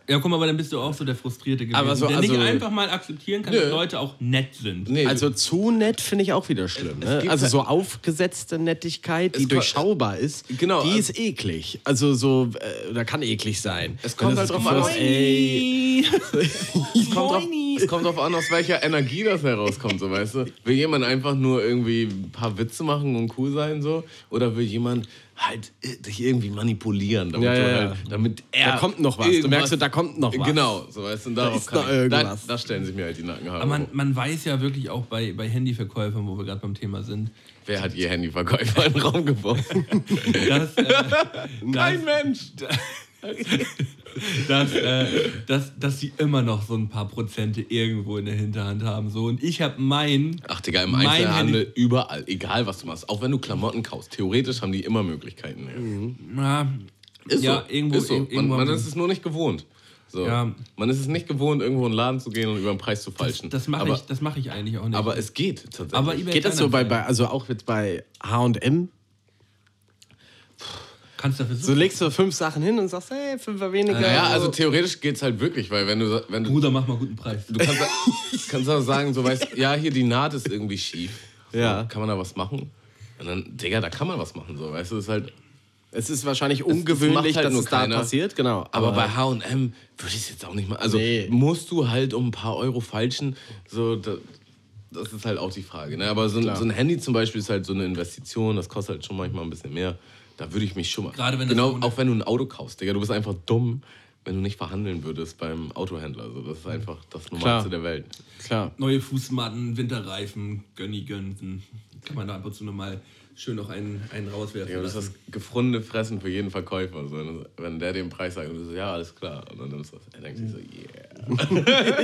Ja, guck mal, aber dann bist du auch so der Frustrierte gewesen, Aber so- der nicht also- einfach mal akzeptieren kann, dass Leute auch nett sind. Nee, Also zu nett finde ich auch wieder schlimm. Es- es Ne? Also halt- so aufgesetzte Nettigkeit, die durchschaubar ist, Genau, die also- ist eklig. Also so, äh, oder kann eklig sein. Es kommt halt drauf an, ey, es kommt, drauf, es kommt drauf an, aus welcher Energie das herauskommt, so weißt du. Will jemand einfach nur irgendwie ein paar Witze machen und cool sein, so? Oder will jemand halt äh, dich irgendwie manipulieren, damit, Ja, du ja, halt, damit er. Da kommt noch was. Du merkst, so, da kommt noch was. Genau, so weißt du, und darauf ist kann da, irgendwas. da stellen sich mir halt die Nackenhaare. Aber man, man weiß ja wirklich auch bei, bei Handyverkäufern, wo wir gerade beim Thema sind, Wer hat je Handyverkäufer in den Raum geworfen? äh, Kein Mensch! dass, äh, dass, dass sie immer noch so ein paar Prozente irgendwo in der Hinterhand haben. So. Und ich habe mein. Ach, Digga, im Einzelhandel überall, egal was du machst. Auch wenn du Klamotten kaufst, theoretisch haben die immer Möglichkeiten. Ja. Na, Ist ja, so. irgendwo. ist so. ir- Man, irgendwo man haben ist es nur nicht gewohnt. So. Ja. Man ist es nicht gewohnt, irgendwo in einen Laden zu gehen und über den Preis zu falschen. das mache aber, ich, das mach ich eigentlich auch nicht. aber es geht tatsächlich. Aber Geht das so bei, bei, also auch jetzt bei H&M? Kannst dafür So legst du fünf Sachen hin und sagst, hey, fünfer weniger. naja, also theoretisch geht es halt wirklich, weil wenn du, wenn du, Bruder, mach mal guten Preis. du kannst, kannst auch sagen, so weißt, ja, hier die Naht ist irgendwie schief. So, Ja. Kann man da was machen? Und dann, Digga, da kann man was machen, so, weißt du, ist halt, Es ist wahrscheinlich ungewöhnlich, halt dass es da keiner. passiert, genau. Aber, bei HM würde ich es jetzt auch nicht mal. Also Nee. musst du halt um ein paar Euro falschen. So, da, das ist halt auch die Frage. Ne? Aber so ein, so ein Handy zum Beispiel ist halt so eine Investition, das kostet halt schon manchmal ein bisschen mehr. Da würde ich mich schon mal. Gerade wenn genau, auch wenn du ein Auto kaufst, Digga, du bist einfach dumm, wenn du nicht verhandeln würdest beim Autohändler. Also das ist einfach das Normalste der Welt. Klar. Neue Fußmatten, Winterreifen, Gönni Gönsen. Kann man da ab und zu nochmal schön noch einen, einen rauswerfen. Ja, das ist das gefrorene Fressen für jeden Verkäufer. So. Wenn der den Preis sagt und du so, ja, alles klar. Und dann nimmst du das. Er denkt sich so, yeah.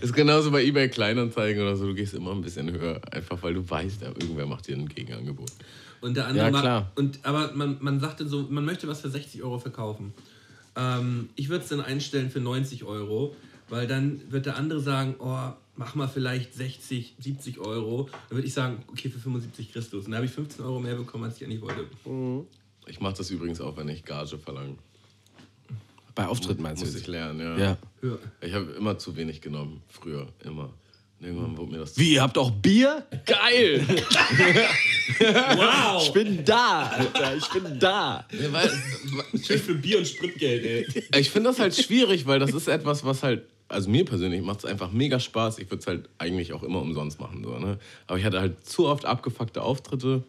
ist genauso bei eBay Kleinanzeigen oder so. Du gehst immer ein bisschen höher. Einfach weil du weißt, irgendwer macht dir ein Gegenangebot. Und der andere Ja, klar. Und, aber man, man sagte so, man möchte was für 60 Euro verkaufen. Ähm, ich würde es dann einstellen für 90 Euro, weil dann wird der andere sagen, oh, mach mal vielleicht 60, 70 Euro. Dann würde ich sagen, okay, für 75 Christus. Und dann habe ich 15 Euro mehr bekommen, als ich eigentlich wollte. Ich mache das übrigens auch, wenn ich Gage verlange. Bei Auftritten meinst Muss du? ich jetzt? lernen, ja. Ja. Ich habe immer zu wenig genommen. Früher, immer. Irgendwann wurde mir das Wie, ihr habt auch Bier? Geil! Wow! Ich bin da, Alter, ich bin da. Weil, Schön für Bier und Spritgeld, ey. Ich finde das halt schwierig, weil das ist etwas, was halt, also mir persönlich macht es einfach mega Spaß. Ich würde es halt eigentlich auch immer umsonst machen. So, ne? Aber ich hatte halt zu oft abgefuckte Auftritte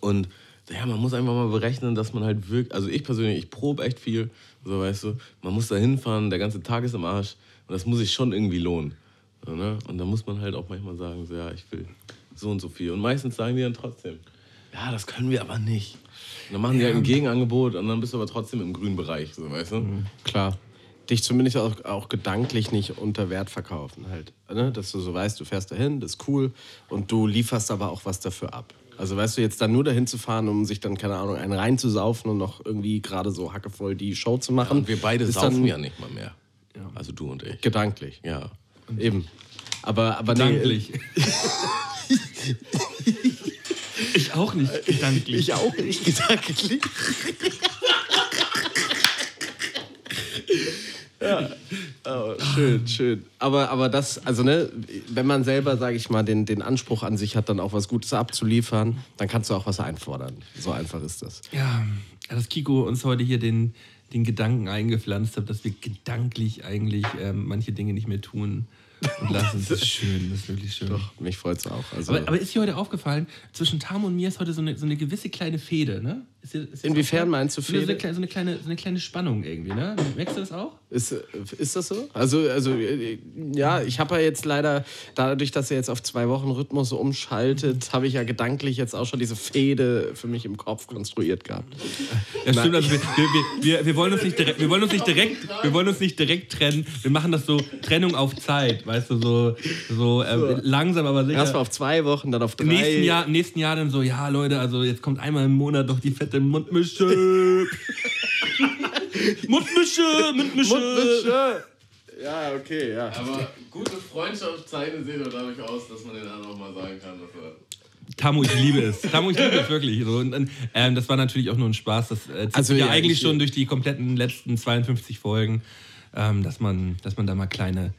und ja, man muss einfach mal berechnen, dass man halt wirklich, also ich persönlich, ich probe echt viel, so weißt du, man muss da hinfahren, der ganze Tag ist im Arsch und das muss sich schon irgendwie lohnen. Ne? Und da muss man halt auch manchmal sagen, so, ja, ich will so und so viel. Und meistens sagen die dann trotzdem, ja, das können wir aber nicht. Und dann machen die halt ein Gegenangebot und dann bist du aber trotzdem im grünen Bereich, so weißt du. Klar. Dich zumindest auch, auch gedanklich nicht unter Wert verkaufen halt. Ne? Dass du so weißt, du fährst dahin, das ist cool und du lieferst aber auch was dafür ab. Also weißt du, jetzt dann nur dahin zu fahren, um sich dann, keine Ahnung, einen reinzusaufen und noch irgendwie gerade so hackevoll die Show zu machen. Und wir beide saufen dann ja nicht mal mehr. Also du und ich. Gedanklich. Ja. Eben. Aber, aber nee, Gedanklich. ich auch nicht gedanklich. Ich auch nicht gedanklich. ja. Oh, schön, schön. Aber, aber das, also ne, wenn man selber, sage ich mal, den, den Anspruch an sich hat, dann auch was Gutes abzuliefern, dann kannst du auch was einfordern. So einfach ist das. Ja, dass Kiko uns heute hier den, den Gedanken eingepflanzt hat, dass wir gedanklich eigentlich ähm, manche Dinge nicht mehr tun lassen. Das ist schön, das ist wirklich schön. Mich freut es auch. Also, Aber, aber ist dir heute aufgefallen, zwischen Tam und mir ist heute so eine, so eine gewisse kleine Fehde, ne? Ist dir, ist Inwiefern meinst du So eine, Fehde? so, eine kleine, so eine kleine Spannung irgendwie, ne? Merkst du das auch? Ist, ist das so? Also, also äh, ja, ich habe ja jetzt leider, dadurch, dass er jetzt auf zwei Wochen Rhythmus so umschaltet, habe ich ja gedanklich jetzt auch schon diese Fehde für mich im Kopf konstruiert gehabt. Ja, stimmt. Also wir, wir, wir, wir, wollen uns nicht direkt, wir, wollen uns nicht direkt, wir wollen uns nicht direkt trennen. Wir machen das so Trennung auf Zeit, weißt du, so, so, ähm, langsam, aber sicher. Erstmal auf zwei Wochen, dann auf drei. Im nächsten Jahr, im nächsten Jahr dann so, ja Leute, also jetzt kommt einmal im Monat doch die fette Mundmische. Mundmische, Mundmische. Mundmische. Ja, okay, ja. Aber gute Freundschaftszeichen sehen doch dadurch aus, dass man den anderen auch mal sagen kann, dass er. Tamu, ich liebe es. Tamu, ich liebe es wirklich. So, und, und, ähm, das war natürlich auch nur ein Spaß. Das äh, zieht Also, ja, ja, eigentlich ich- schon durch die kompletten letzten 52 Folgen, ähm, dass, man, dass man da mal kleine,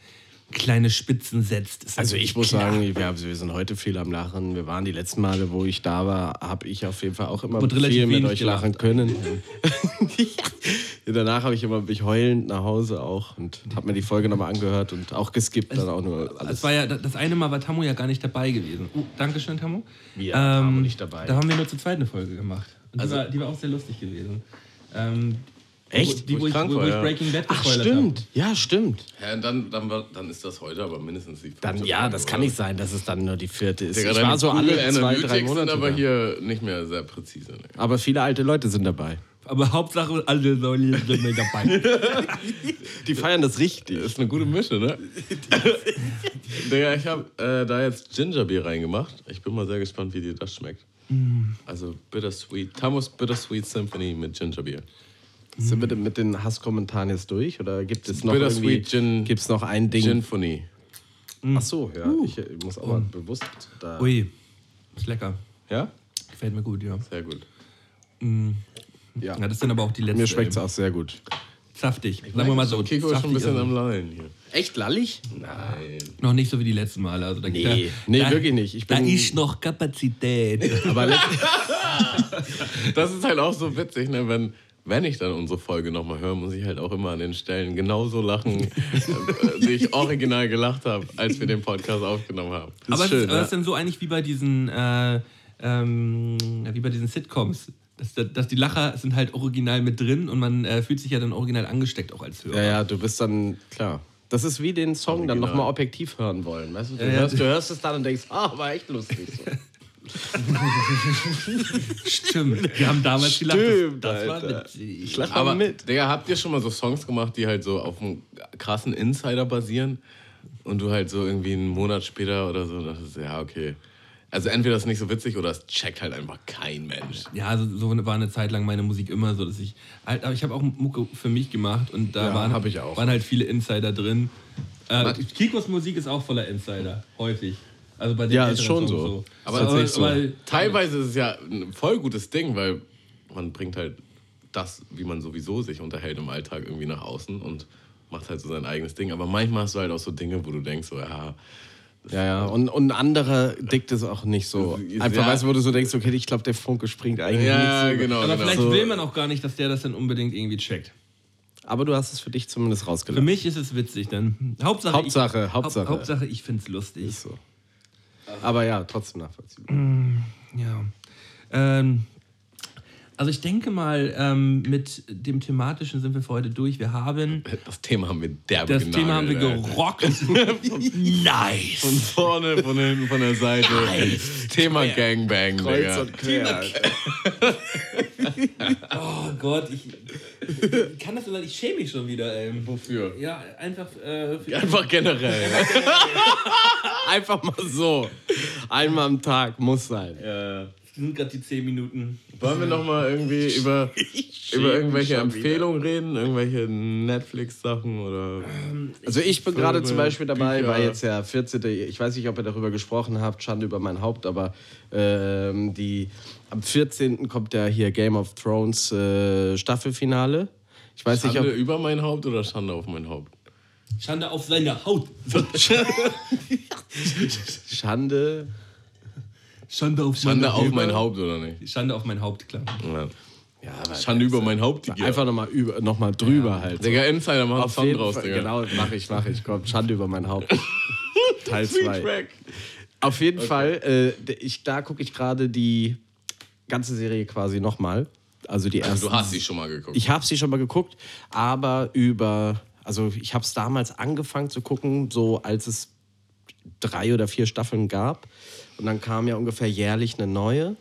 kleine Spitzen setzt. Also ich muss klar. sagen, wir, wir sind heute viel am Lachen. Wir waren die letzten Male, wo ich da war, habe ich auf jeden Fall auch immer viel mit euch gelacht. lachen können. Danach habe ich immer mich heulend nach Hause auch und habe mir die Folge nochmal angehört und auch geskippt dann auch nur alles. Das war ja, das eine Mal war Tamu ja gar nicht dabei gewesen. Uh, Dankeschön, Tamu. Ja, Tamu nicht dabei. Da haben wir nur zur zweiten Folge gemacht. Und Also- die, war, die war auch sehr lustig gewesen. Ähm, Echt? Die, Wo wo, ich krank wo, wo war, ich ja. Breaking Bad Ach stimmt, ja stimmt. Ja, dann, dann, war, dann ist das heute aber mindestens die Dann fünfte ja, Folge, das oder? kann nicht sein, dass es dann nur die vierte ist. Digga, ich war so alle zwei, drei Monate. sind aber da. hier nicht mehr sehr präzise. Ne? aber viele alte Leute sind dabei. Aber Hauptsache, alle Leute sind mit dabei. Die feiern das richtig. Ist eine gute Mische, ne? Digga, ich habe äh, da jetzt Gingerbier reingemacht. Ich bin mal sehr gespannt, wie dir das schmeckt. Also Bittersweet, Tamus Bittersweet Symphony mit Gingerbier. Sind wir denn mit den Hasskommentaren jetzt durch oder gibt es noch irgendwie Gin- gibt's noch ein Ding? Ginphony. Ach so, ja. Ich, ich muss auch mal bewusst da. Ui, ist lecker. Ja? Gefällt mir gut, ja. Sehr gut. Ja. Ja, das sind aber auch die letzten. Mir schmeckt es auch sehr gut. Saftig. Sagen wir mal so. Kiko ist schon ein bisschen also am Lallen hier. Echt lallig? Nein. Noch nicht so wie die letzten Male. Also da, Nee, da, nee, da, wirklich nicht. Ich da bin- ist noch Kapazität. Aber Das ist halt auch so witzig, ne? wenn, wenn ich dann unsere Folge nochmal höre, muss ich halt auch immer an den Stellen genauso lachen, äh, die ich original gelacht habe, als wir den Podcast aufgenommen haben. Das aber ist es schön, ist, aber ja. es ist dann so eigentlich wie bei diesen, äh, ähm, wie bei diesen Sitcoms. Dass, dass die Lacher sind halt original mit drin und man äh, fühlt sich ja dann original angesteckt auch als Hörer. Ja, ja, du bist dann, klar. Das ist wie den Song dann Original. nochmal objektiv hören wollen. Weißt du, du, Ja, ja. hörst, du hörst es dann und denkst, ah, war echt lustig. So. Stimmt. Wir haben damals gelacht. Stimmt, das, das war Alter. witzig. Ich lach Aber, mal mit. Digga, habt ihr schon mal so Songs gemacht, die halt so auf einem krassen Insider basieren und du halt so irgendwie einen Monat später oder so dachtest, ja, okay. Also entweder ist nicht so witzig oder es checkt halt einfach kein Mensch. Ja, also so war eine Zeit lang meine Musik immer so, dass ich halt, aber ich habe auch Mucke für mich gemacht und da Ja, waren, hab ich auch. waren halt viele Insider drin. Äh? Kikos Musik ist auch voller Insider, häufig. Also bei den Ja, ist schon Songs so. Aber aber, tatsächlich so. Teilweise ist es ja ein voll gutes Ding, weil man bringt halt das, wie man sowieso sich unterhält im Alltag irgendwie nach außen und macht halt so sein eigenes Ding. Aber manchmal hast du halt auch so Dinge, wo du denkst, so, ja, Ja, ja. Und, und ein anderer dickt es auch nicht so. Ja. Einfach, weißt du, wo du so denkst, okay, ich glaube, der Funke springt eigentlich ja, nicht so. genau. aber genau. vielleicht So- will man auch gar nicht, dass der das dann unbedingt irgendwie checkt. Aber du hast es für dich zumindest Für rausgelassen. mich ist es witzig, dann Hauptsache, Hauptsache, ich, Hauptsache. Hauptsache, ich finde es lustig. Ist so. Aber ja, trotzdem nachvollziehbar. Ja. Ähm, also ich denke mal, ähm, mit dem thematischen sind wir für heute durch. Wir haben das Thema haben wir derbe das Thema haben wir genagelt, gerockt. Von nice. vorne, von hinten, von der Seite. Thema Gangbang, Digga. quer. Oh Gott, ich, ich kann das so ich schäme mich schon wieder. Ey. Wofür? Ja, einfach. Äh, Einfach generell. Einfach mal so. Einmal am Tag muss sein. ja. Sind gerade die 10 Minuten. Wollen wir noch mal irgendwie über, über irgendwelche schon wieder. Empfehlungen reden? Irgendwelche Netflix-Sachen oder... Also ich bin gerade zum Beispiel dabei, Bücher. war jetzt ja 14. Ich weiß nicht, ob ihr darüber gesprochen habt, Schande über mein Haupt, aber ähm, die, am 14. kommt ja hier Game of Thrones äh, Staffelfinale. Ich weiß Schande nicht, ob... über mein Haupt oder Schande auf mein Haupt? Schande auf seine Haut. Schande... Schande auf, Schande auf mein Haupt oder nicht? Schande auf mein Haupt, klar. Ja. Ja, aber Schande über mein Haupt, Digga. Einfach nochmal über, noch mal drüber halt. Digga, Insider Auf Song jeden draus, Digga. genau, mach ich, mach ich. Komm, Schande über mein Haupt. Teil Free 2. Track. Auf jeden Fall, äh, ich, da gucke ich gerade die ganze Serie quasi nochmal. Also die erste. Also du hast sie schon mal geguckt. Ich habe sie schon mal geguckt, aber über. Also ich habe es damals angefangen zu gucken, so als es drei oder vier Staffeln gab. Und dann kam ja ungefähr jährlich eine neue.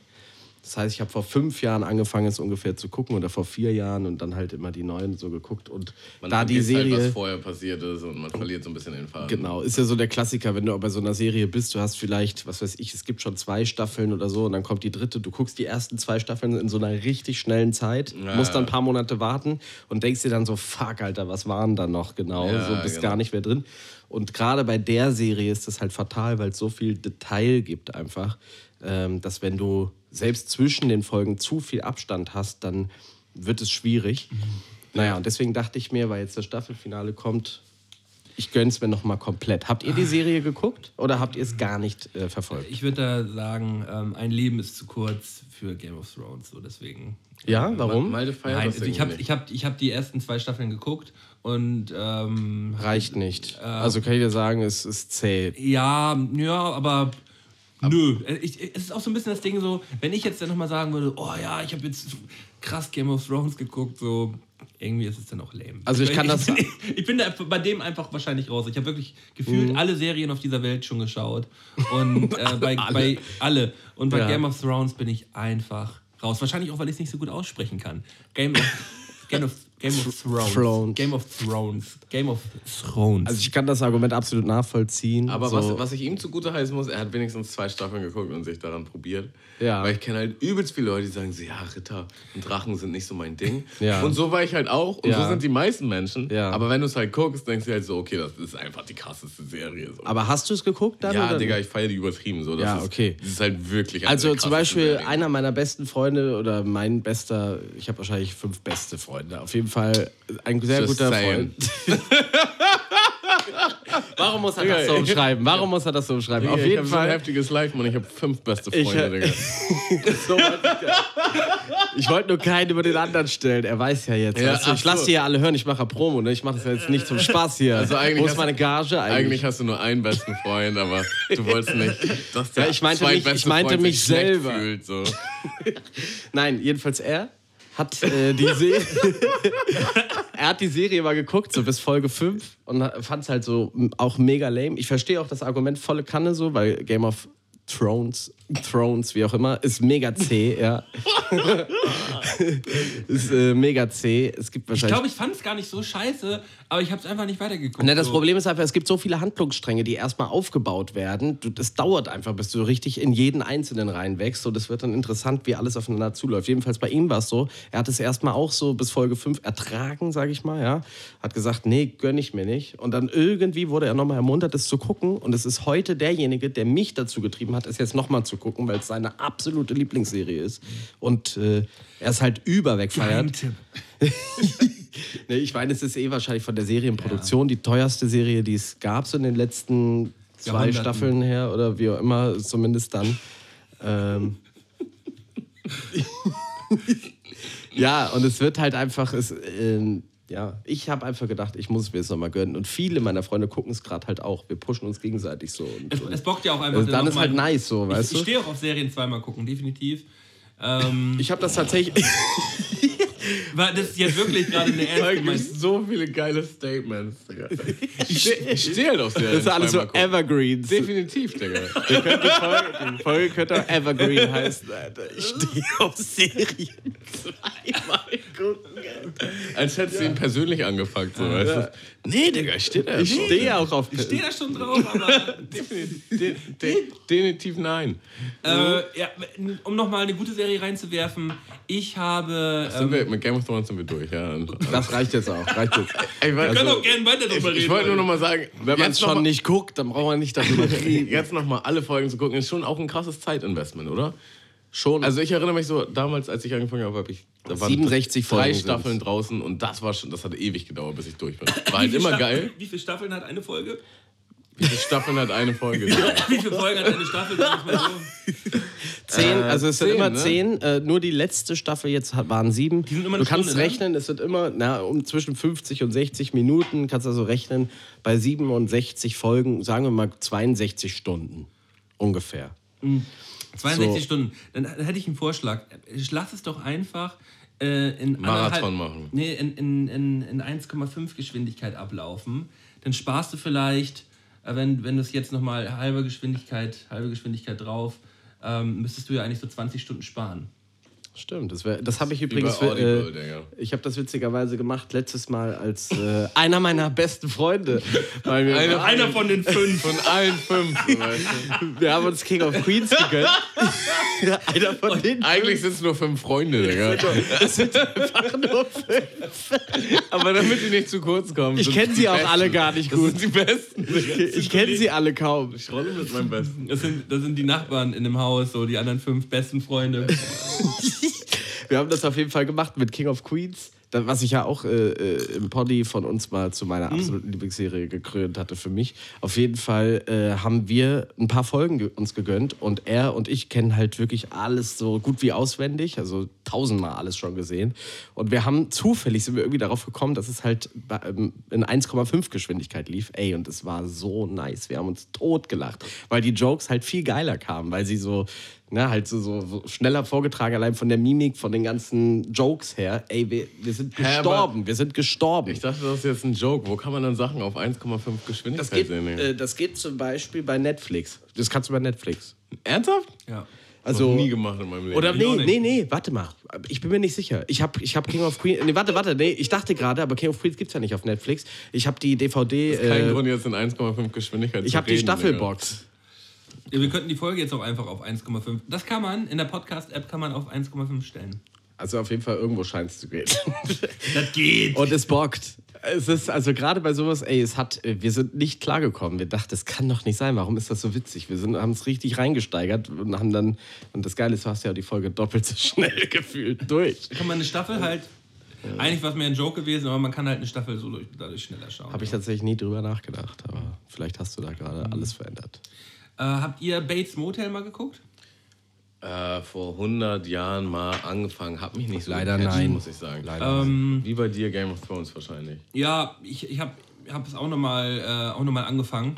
Das heißt, ich habe vor fünf Jahren angefangen, es ungefähr zu gucken oder vor vier Jahren und dann halt immer die neuen so geguckt. Und man da die Serie. Halt, was vorher passiert ist und man verliert so ein bisschen den Faden. Genau, ist ja so der Klassiker, wenn du bei so einer Serie bist, du hast vielleicht, was weiß ich, es gibt schon zwei Staffeln oder so und dann kommt die dritte, du guckst die ersten zwei Staffeln in so einer richtig schnellen Zeit, Ja, musst dann ein paar Monate warten und denkst dir dann so, fuck, Alter, was waren da noch genau? Ja, so bist genau. gar nicht mehr drin. Und gerade bei der Serie ist das halt fatal, weil es so viel Detail gibt einfach, ähm, dass wenn du selbst zwischen den Folgen zu viel Abstand hast, dann wird es schwierig. Naja, und deswegen dachte ich mir, weil jetzt das Staffelfinale kommt, ich gönn's mir noch mal komplett. Habt ihr die Serie geguckt oder habt ihr es gar nicht äh, verfolgt? Ich würde da sagen, ähm, ein Leben ist zu kurz für Game of Thrones. So deswegen. Ja, warum? Malte feiert Nein, das also ich habe ich hab, ich hab die ersten zwei Staffeln geguckt und ähm, Reicht nicht. Also kann ich dir sagen, es ist zäh. ja, ja, aber nö. Ich, es ist auch so ein bisschen das Ding so, wenn ich jetzt dann nochmal sagen würde, oh ja, ich habe jetzt krass Game of Thrones geguckt, so irgendwie ist es dann auch lame. Also ich kann das- bin, ich bin da bei dem einfach wahrscheinlich raus. Ich habe wirklich gefühlt Mhm. alle Serien auf dieser Welt schon geschaut und äh, bei, alle. bei alle und bei Ja. Game of Thrones bin ich einfach raus. Wahrscheinlich auch, weil ich es nicht so gut aussprechen kann. Game of, Game of, Game of Thrones. Thrones. Game of Thrones. Game of Thrones. Also ich kann das Argument absolut nachvollziehen. Aber so, was, was ich ihm zugute heißen muss, er hat wenigstens zwei Staffeln geguckt und sich daran probiert. Ja. Weil ich kenne halt übelst viele Leute, die sagen so, ja, Ritter und Drachen sind nicht so mein Ding. Ja. Und so war ich halt auch und Ja. so sind die meisten Menschen. Ja. Aber wenn du es halt guckst, denkst du halt so, okay, das ist einfach die krasseste Serie. So. aber hast du es geguckt dann? ja, oder? Digga, ich feiere die übertrieben. So. Das Ja, ist, okay. Das ist halt wirklich Also zum Beispiel Serien. einer meiner besten Freunde oder mein bester, ich habe wahrscheinlich fünf beste Freunde. Auf jeden Fall ein sehr Just guter saying. Freund. Warum muss er das so umschreiben? Warum muss er das so umschreiben? Auf ich jeden hab so ein Fall. heftiges Live, Mann. Ich habe fünf beste Ich, Freunde, äh, Digga. So ich ich wollte nur keinen über den anderen stellen. Er weiß ja jetzt. Ja, weißt du, ich lasse die ja alle hören. Ich mache ja Promo. Ne? Ich mache das ja jetzt nicht zum Spaß hier. Also eigentlich Wo ist hast- meine Gage eigentlich? Eigentlich hast du nur einen besten Freund, aber du wolltest nicht, dass der Ja, ich meinte mich- ich meinte Freund mich selber. Fühlt, so. Nein, jedenfalls er hat äh, die Serie. er hat die Serie mal geguckt, so bis Folge 5 und fand es halt so auch mega lame. Ich verstehe auch das Argument volle Kanne so, weil Game of Thrones, Thrones, wie auch immer, ist mega zäh, ja. ist äh, mega zäh. Es gibt Ich wahrscheinlich. glaube, ich fand es gar nicht so scheiße, aber ich habe es einfach nicht weitergeguckt. Ne, das so. Problem ist einfach, es gibt so viele Handlungsstränge, die erstmal aufgebaut werden. Das dauert einfach, bis du richtig in jeden einzelnen reinwächst. Und es wird dann interessant, wie alles aufeinander zuläuft. Jedenfalls bei ihm war es so, er hat es erstmal auch so bis Folge 5 ertragen, sage ich mal. Ja? Hat gesagt, nee, gönn ich mir nicht. Und dann irgendwie wurde er nochmal ermuntert, es zu gucken. Und es ist heute derjenige, der mich dazu getrieben hat, es jetzt nochmal zu gucken, weil es seine absolute Lieblingsserie ist. Und äh, er ist halt überwegfeiert. Geheimtipp. Nee, ich meine, es ist eh wahrscheinlich von der Serienproduktion die teuerste Serie, die es gab, so in den letzten zwei. Staffeln her oder wie auch immer, zumindest dann. Ähm. ja, und es wird halt einfach, es, ähm, ja, ich habe einfach gedacht, ich muss es mir jetzt nochmal gönnen. Und viele meiner Freunde gucken es gerade halt auch. Wir pushen uns gegenseitig so. Und, Es, es bockt ja auch einfach. Also dann ist mal- halt nice so, weißt ich, ich du? stehe auch auf Serien zweimal gucken, definitiv. Ähm, Ich habe das tatsächlich. weil das ist jetzt wirklich gerade eine ernst Eigentlich gemeinte. so viele geile Statements, Digga. Ich ste- ich stehe halt auf der. Das ist alles so Evergreens. Definitiv, Digga. Die Folge, die Folge könnte auch Evergreen heißen, Alter. Ich stehe auf Serien. Zweimal gucken. Als hättest du ihn persönlich angepackt, so, weißt du? Nee, Digga, ich stehe da. Ich stehe auch auf Ich stehe da schon drauf, aber De de definitiv nein. äh, ja, um nochmal eine gute Serie reinzuwerfen, ich habe. Sind Ähm, wir, mit Game of Thrones sind wir durch, ja. Das reicht jetzt auch. Reicht jetzt. Ey, wir können auch gerne weiter drüber ich, reden. ich wollte nur noch mal sagen, Wenn man es schon mal- nicht guckt, dann braucht man nicht darüber reden. Jetzt noch mal alle Folgen zu gucken, ist schon auch ein krasses Zeitinvestment, oder? Schon. Also ich erinnere mich so, damals, als ich angefangen habe, habe ich da waren 67 drei Folgen Staffeln sind's. draußen und das war schon, das hat ewig gedauert, bis ich durch bin. War halt Wie viele immer Staff- geil. Wie viele Staffeln hat eine Folge? Wie viele Staffeln hat eine Folge? Wie viele Folgen hat eine Staffel? So. Zehn, Äh, also es sind zehn, immer ne? zehn. Äh, nur die letzte Staffel jetzt waren sieben. sind immer du kannst Stunde, ne? rechnen, es wird immer na, um zwischen 50 und 60 Minuten. Kannst also rechnen, bei 67 Folgen, sagen wir mal 62 Stunden ungefähr. 62 So. Stunden. Dann hätte ich einen Vorschlag. Lass es doch einfach äh, in Marathon machen. Nee, in, in, in, in 1,5 Geschwindigkeit ablaufen. Dann sparst du vielleicht, äh, wenn, wenn du es jetzt nochmal halbe Geschwindigkeit, halbe Geschwindigkeit drauf, ähm, müsstest du ja eigentlich so 20 Stunden sparen. Stimmt, das, wär- das habe ich übrigens. Für, Audible, äh, ich habe das witzigerweise gemacht letztes Mal als äh, einer meiner besten Freunde. Weil wir, Einer- Einer von den fünf. Von allen fünf. wir haben uns King of Queens gegönnt. einer von den Eigentlich sind es nur fünf Freunde, Digga. Es sind einfach nur fünf. Aber damit die nicht zu kurz kommen. Ich kenne sie auch Besten. alle gar nicht Das gut. sind die Besten. Digga. Ich kenne sie alle kaum. Ich rolle mit meinem Besten. Das sind, das sind die Nachbarn in dem Haus, so die anderen fünf besten Freunde. Wir haben das auf jeden Fall gemacht mit King of Queens. Was ich ja auch äh, äh, im Poddy von uns mal zu meiner absoluten Lieblingsserie gekrönt hatte für mich. Auf jeden Fall äh, haben wir ein paar Folgen ge uns gegönnt und er und ich kennen halt wirklich alles so gut wie auswendig, also tausendmal alles schon gesehen. Und wir haben zufällig sind wir irgendwie darauf gekommen, dass es halt ähm, in 1,5 Geschwindigkeit lief. Ey, und es war so nice. Wir haben uns tot gelacht, weil die Jokes halt viel geiler kamen, weil sie so ne, halt so, so, schneller vorgetragen, allein von der Mimik, von den ganzen Jokes her. Ey, wir, wir sind Hä, gestorben, wir sind gestorben. Ich dachte, das ist jetzt ein Joke. Wo kann man dann Sachen auf 1,5 das, Geschwindigkeit geht, sehen? Äh, das geht zum Beispiel bei Netflix. Das kannst du bei Netflix. Ernsthaft? Ja. Also, Noch nie gemacht in meinem Leben. Oder Ich nee, nee, nee, warte mal. Ich bin mir nicht sicher. Ich habe ich hab King of Queens. Nee, warte, warte. Nee, ich dachte gerade, aber King of Queens gibt es ja nicht auf Netflix. Ich habe die DVD. Kein Äh, Grund, jetzt in 1,5 Geschwindigkeit ich zu habe die Staffelbox. Ja, wir könnten die Folge jetzt auch einfach auf 1,5. Das kann man, in der Podcast-App kann man auf 1,5 stellen. Also auf jeden Fall irgendwo scheint es zu gehen. Das geht. Und es bockt. Es ist also gerade bei sowas, ey, es hat, wir sind nicht klargekommen. Wir dachten, das kann doch nicht sein. Warum ist das so witzig? Wir haben es richtig reingesteigert und haben dann, und das Geile ist, du hast ja die Folge doppelt so schnell gefühlt durch. kann man eine Staffel halt Eigentlich war es mehr ein Joke gewesen, aber man kann halt eine Staffel so durch, dadurch schneller schauen. Habe ich tatsächlich nie drüber nachgedacht, aber vielleicht hast du da gerade alles verändert. Äh, habt ihr Bates Motel mal geguckt? Äh, vor 100 Jahren mal angefangen, hab mich nicht so Leider gecatcht, nein. muss ich sagen. Leider. Ähm, Wie bei dir Game of Thrones wahrscheinlich. Ja, ich, ich habe hab es auch nochmal äh, auch noch mal angefangen.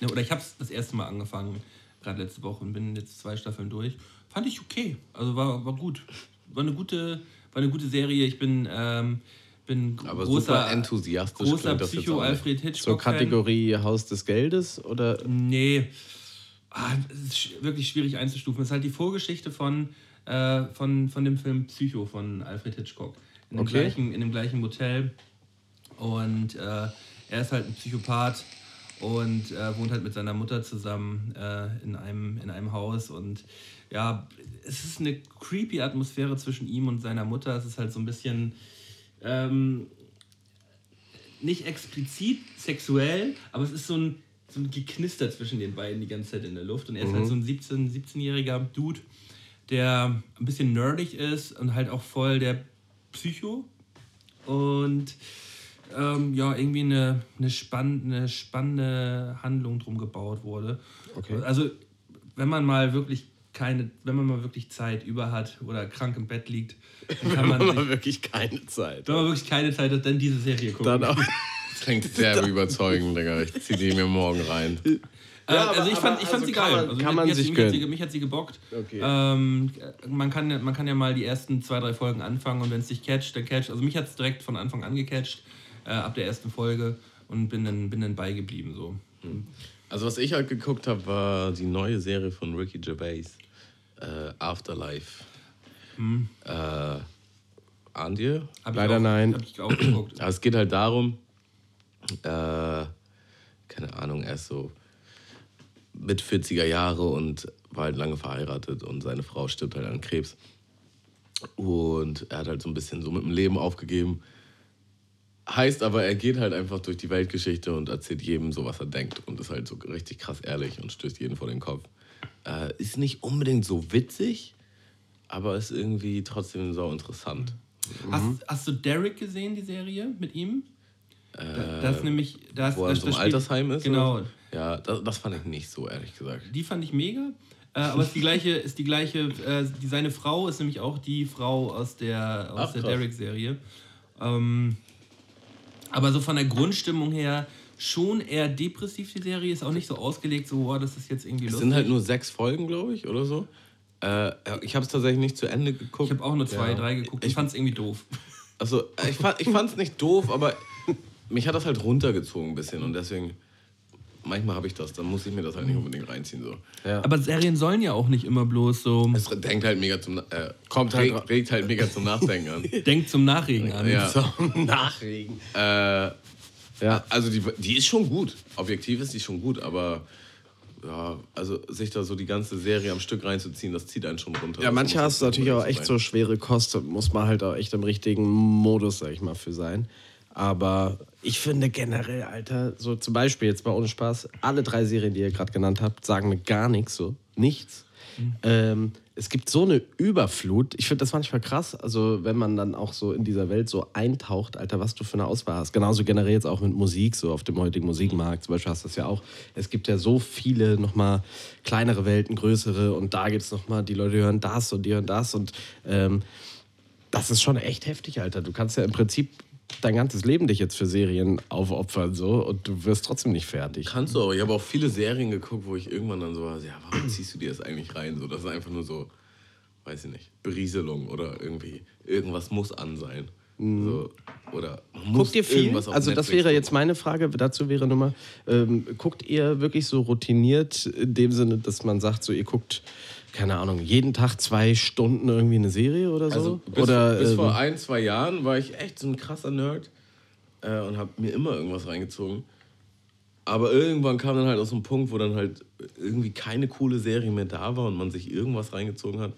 Ja, Oder ich habe es das erste Mal angefangen, gerade letzte Woche und bin jetzt zwei Staffeln durch. Fand ich okay. Also war, war gut. War eine gute, war eine gute Serie. Ich bin, ähm, bin Aber großer, super enthusiastisch großer klingt das jetzt Psycho auch nicht. Alfred so Hitchcock. Kategorie Haus des Geldes oder Nee. Ah, es ist sch- wirklich schwierig einzustufen. Es ist halt die Vorgeschichte von, äh, von, von dem Film Psycho von Alfred Hitchcock. In dem, Okay. gleichen, in dem gleichen Motel. Und äh, er ist halt ein Psychopath und äh, wohnt halt mit seiner Mutter zusammen äh, in, einem, in einem Haus. Und ja, es ist eine creepy Atmosphäre zwischen ihm und seiner Mutter. Es ist halt so ein bisschen. Ähm, nicht explizit sexuell, aber es ist so ein, so ein Geknister zwischen den beiden die ganze Zeit in der Luft. Und er ist halt so ein 17, 17-jähriger Dude, der ein bisschen nerdig ist und halt auch voll der Psycho. Und ähm, ja, irgendwie eine, eine, spann eine spannende Handlung drum gebaut wurde. Okay. Also, wenn man mal wirklich keine, wenn man mal wirklich Zeit über hat oder krank im Bett liegt, dann kann man sich, wirklich keine Zeit. wenn man wirklich keine Zeit hat, dann diese Serie gucken. Dann auch. Das klingt sehr überzeugend, Digga. Ich zieh die mir morgen rein. Äh, Ja, aber- also ich fand, aber- ich fand also sie kann geil. man- also kann mich man hat sich hat sie, mich hat sie gebockt. Okay. Ähm, man, kann, ja- man kann ja mal die ersten zwei, drei Folgen anfangen und wenn es dich catcht, dann catcht. Also mich hat es direkt von Anfang an gecatcht, äh, ab der ersten Folge und bin dann, bin dann beigeblieben. So. Also was ich halt geguckt habe, war die neue Serie von Ricky Gervais. Äh, Afterlife. Äh, ahnt ihr? Hab ich Leider auch, nein. Hab ich auch geguckt. Ja, es geht halt darum, äh, keine Ahnung, er ist so mit 40er Jahre und war halt lange verheiratet und seine Frau stirbt halt an Krebs. Und er hat halt so ein bisschen so mit dem Leben aufgegeben. Heißt aber, er geht halt einfach durch die Weltgeschichte und erzählt jedem so, was er denkt. Und ist halt so richtig krass ehrlich und stößt jeden vor den Kopf. Äh, ist nicht unbedingt so witzig, aber ist irgendwie trotzdem sau interessant. Hast, hast du Derek gesehen, die Serie mit ihm? Da- das ist nämlich. Das, Wo er das, so das spielt- Altersheim ist? Genau. Ja, das, das fand ich nicht so, ehrlich gesagt. Die fand ich mega. Äh, aber ist die gleiche, ist die gleiche, äh, die, seine Frau ist nämlich auch die Frau aus der, aus Ach, der. Derek-Serie. Ähm, aber so von der Grundstimmung her schon eher depressiv, die Serie. Ist auch nicht so ausgelegt, so, boah, das ist jetzt irgendwie Es lustig. sind halt nur sechs Folgen, glaube ich, oder so. Äh, ich habe es tatsächlich nicht zu Ende geguckt. ich habe auch nur zwei, Ja. drei geguckt und Ich- fand es irgendwie doof. Also, ich fand ich fand's nicht doof, aber mich hat das halt runtergezogen ein bisschen und deswegen, manchmal habe ich das, dann muss ich mir das halt nicht unbedingt reinziehen. So. Ja. Aber Serien sollen ja auch nicht immer bloß so. Es denkt halt mega zum, äh, Kommt halt regt, regt halt mega zum Nachdenken an. Denkt zum Nachregen an. Ja. Nachregen. Äh, Ja. also die, die ist schon gut. Objektiv ist die schon gut, aber ja, also sich da so die ganze Serie am Stück reinzuziehen, das zieht einen schon runter. Ja, manche hast du natürlich auch echt sein. so schwere Kost, da muss man halt auch echt im richtigen Modus, sag ich mal, für sein. Aber ich finde generell, Alter, so zum Beispiel jetzt mal ohne Spaß, alle drei Serien, die ihr gerade genannt habt, sagen mir gar nichts so. Nichts. Ähm, es gibt so eine Überflut. Ich finde das manchmal krass, also wenn man dann auch so in dieser Welt so eintaucht, Alter, was du für eine Auswahl hast. Genauso generell jetzt auch mit Musik, so auf dem heutigen Musikmarkt. Zum Beispiel hast du das ja auch. Es gibt ja so viele nochmal kleinere Welten, größere und da gibt es nochmal, die Leute hören das und die hören das und ähm, das ist schon echt heftig, Alter. Du kannst ja im Prinzip dein ganzes Leben dich jetzt für Serien aufopfern so und du wirst trotzdem nicht fertig. Kannst du auch. Ich habe auch viele Serien geguckt, wo ich irgendwann dann so war, ja, warum ziehst du dir das eigentlich rein? So, das ist einfach nur so, weiß ich nicht, Berieselung oder irgendwie, irgendwas muss an sein. So, oder man muss Guckt ihr viel? Also das Netflix wäre gucken. jetzt meine Frage, dazu wäre Nummer, ähm, guckt ihr wirklich so routiniert in dem Sinne, dass man sagt, so ihr guckt, keine Ahnung, jeden Tag zwei Stunden irgendwie eine Serie oder so? Also bis, oder, bis ähm, vor ein, zwei Jahren war ich echt so ein krasser Nerd äh, und habe mir immer irgendwas reingezogen. Aber irgendwann kam dann halt aus so einem Punkt, wo dann halt irgendwie keine coole Serie mehr da war und man sich irgendwas reingezogen hat.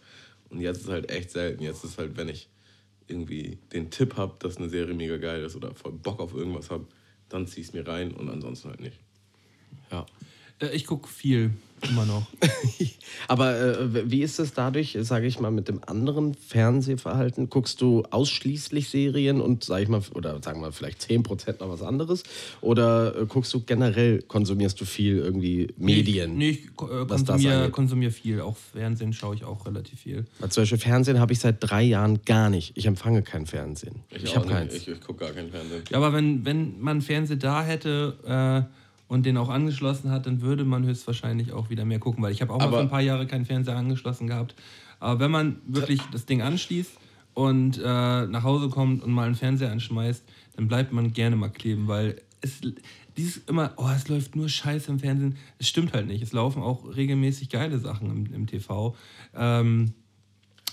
Und jetzt ist halt echt selten. Jetzt ist halt, wenn ich irgendwie den Tipp habe, dass eine Serie mega geil ist oder voll Bock auf irgendwas habe, dann zieh ich es mir rein und ansonsten halt nicht. ja. Äh, Ich gucke viel. Immer noch. Aber äh, wie ist es dadurch, sage ich mal, mit dem anderen Fernsehverhalten? Guckst du ausschließlich Serien und, sage ich mal, oder sagen wir vielleicht 10% noch was anderes? Oder äh, guckst du generell, konsumierst du viel irgendwie Medien? Nee, ich äh, was das konsumiere konsumier viel. Auch Fernsehen schaue ich auch relativ viel. Weil Zum Beispiel Fernsehen habe ich seit drei Jahren gar nicht. Ich empfange kein Fernsehen. Ich, auch habe keins. Ich, ich gucke gar keinen Fernsehen. Ja, aber wenn, wenn man Fernseher da hätte äh, und den auch angeschlossen hat, dann würde man höchstwahrscheinlich auch wieder mehr gucken, weil ich habe auch mal Aber- für ein paar Jahre keinen Fernseher angeschlossen gehabt. Aber wenn man wirklich das Ding anschließt und äh, nach Hause kommt und mal einen Fernseher anschmeißt, dann bleibt man gerne mal kleben, weil es dieses immer, oh, es läuft nur Scheiße im Fernsehen. Es stimmt halt nicht. Es laufen auch regelmäßig geile Sachen im, im TV. Ähm,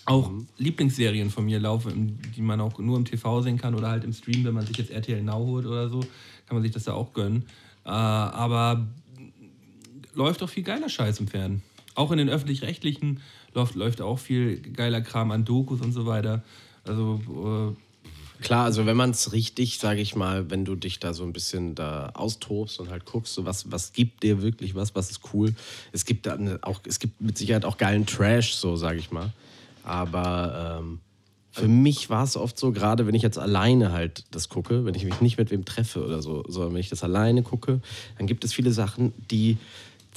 auch Lieblingsserien von mir laufen, die man auch nur im TV sehen kann oder halt im Stream, wenn man sich jetzt RTL Now holt oder so, kann man sich das ja auch gönnen. Äh, aber läuft auch viel geiler Scheiß im Fernsehen. Auch in den öffentlich-rechtlichen läuft, läuft auch viel geiler Kram an Dokus und so weiter. Also Klar, also wenn man es richtig, sage ich mal, wenn du dich da so ein bisschen da austobst und halt guckst, so was, was gibt dir wirklich was, was ist cool. Es gibt dann auch, es gibt mit Sicherheit auch geilen Trash, so sage ich mal. Aber ähm, für mich war es oft so, gerade wenn ich jetzt alleine halt das gucke, wenn ich mich nicht mit wem treffe oder so, sondern wenn ich das alleine gucke, dann gibt es viele Sachen, die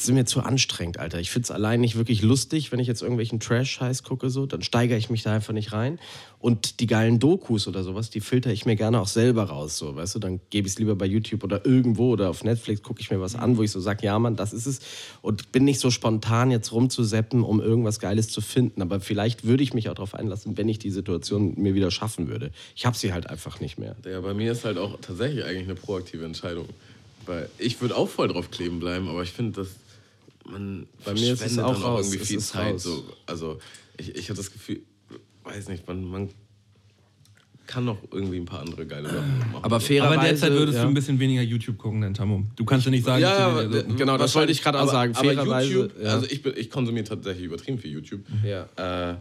sind mir zu anstrengend, Alter. Ich finde es allein nicht wirklich lustig, wenn ich jetzt irgendwelchen Trash-Scheiß gucke, so, dann steigere ich mich da einfach nicht rein. Und die geilen Dokus oder sowas, die filter ich mir gerne auch selber raus, so, weißt du, dann gebe ich es lieber bei YouTube oder irgendwo oder auf Netflix gucke ich mir was an, wo ich so sage, ja, Mann, das ist es. Und bin nicht so spontan jetzt rumzuseppen, um irgendwas Geiles zu finden. Aber vielleicht würde ich mich auch darauf einlassen, wenn ich die Situation mir wieder schaffen würde. Ich habe sie halt einfach nicht mehr. Ja, bei mir ist halt auch tatsächlich eigentlich eine proaktive Entscheidung. Weil ich würde auch voll drauf kleben bleiben, aber ich finde, dass man Bei mir ist es auch raus. irgendwie Es viel Zeit. So. Also ich, ich habe das Gefühl, weiß nicht, man, man kann noch irgendwie ein paar andere geile Sachen machen. Aber fairerweise. aber derzeit würdest ja. du ein bisschen weniger YouTube gucken, denn Tammo. Du kannst ja nicht sagen, Ja, dass du aber, weniger so- genau, das wollte ich gerade auch aber- sagen. Aber Fairerweise, YouTube, ja. also ich, bin- ich konsumiere tatsächlich übertrieben viel YouTube. Ja. Äh,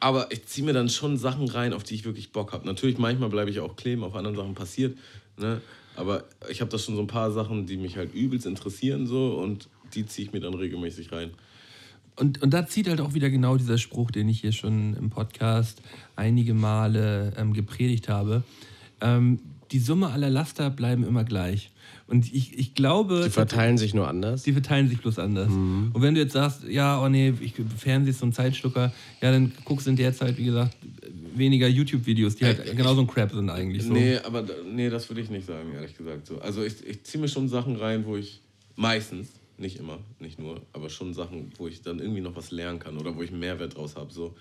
aber ich ziehe mir dann schon Sachen rein, auf die ich wirklich Bock habe. Natürlich, manchmal bleibe ich auch kleben, auf anderen Sachen passiert. Ne? Aber ich habe da schon so ein paar Sachen, die mich halt übelst interessieren so und die ziehe ich mir dann regelmäßig rein. Und, und da zieht halt auch wieder genau dieser Spruch, den ich hier schon im Podcast einige Male ähm, gepredigt habe. Ähm, die Summe aller Laster bleiben immer gleich. Und ich, ich glaube. Die verteilen sich nur anders. Die verteilen sich bloß anders. Mhm. Und wenn du jetzt sagst, ja, oh nee, ich, Fernsehen ist so ein Zeitschlucker, ja, dann guckst du in der Zeit, wie gesagt, weniger YouTube-Videos, die halt Äh, genauso ein Crap sind eigentlich. So. Nee, aber nee, das würde ich nicht sagen, ehrlich gesagt. So. Also ich, ich ziehe mir schon Sachen rein, wo ich meistens, nicht immer, nicht nur, aber schon Sachen, wo ich dann irgendwie noch was lernen kann oder wo ich einen Mehrwert draus habe. So.